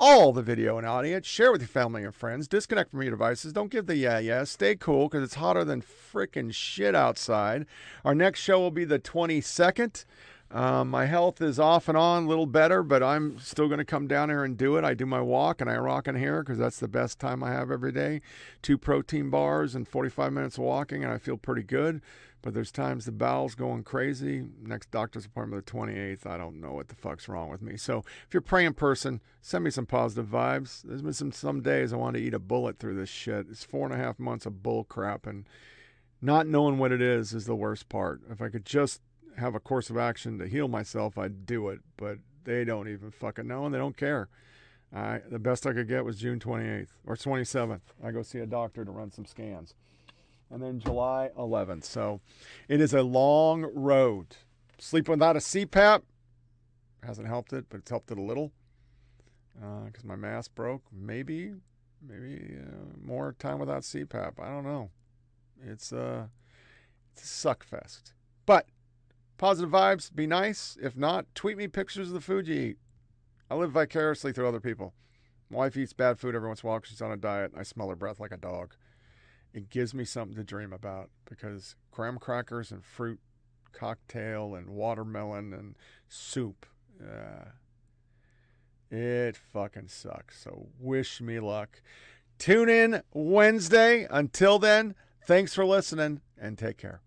all the video and audio. Share with your family and friends. Disconnect from your devices. Don't give the yeah yeah. Stay cool because it's hotter than freaking shit outside. Our next show will be the 22nd. Um, my health is off and on, a little better, but I'm still going to come down here and do it. I do my walk and I rock in here because that's the best time I have every day. Two protein bars and 45 minutes of walking, and I feel pretty good. But there's times the bowel's going crazy. Next doctor's appointment the 28th. I don't know what the fuck's wrong with me. So if you're a praying person, send me some positive vibes. There's been some some days I want to eat a bullet through this shit. It's four and a half months of bull crap, and not knowing what it is is the worst part. If I could just have a course of action to heal myself, I'd do it. But they don't even fucking know, and they don't care. I, the best I could get was June 28th or 27th. I go see a doctor to run some scans and then July 11th. So it is a long road. Sleep without a CPAP hasn't helped it, but it's helped it a little because uh, my mask broke. Maybe, maybe uh, more time without CPAP. I don't know. It's uh, It's a suck fest. But positive vibes, be nice. If not, tweet me pictures of the food you eat. I live vicariously through other people. My wife eats bad food every once in a while she's on a diet. I smell her breath like a dog. It gives me something to dream about because graham crackers and fruit cocktail and watermelon and soup. Uh, it fucking sucks. So wish me luck. Tune in Wednesday. Until then, thanks for listening and take care.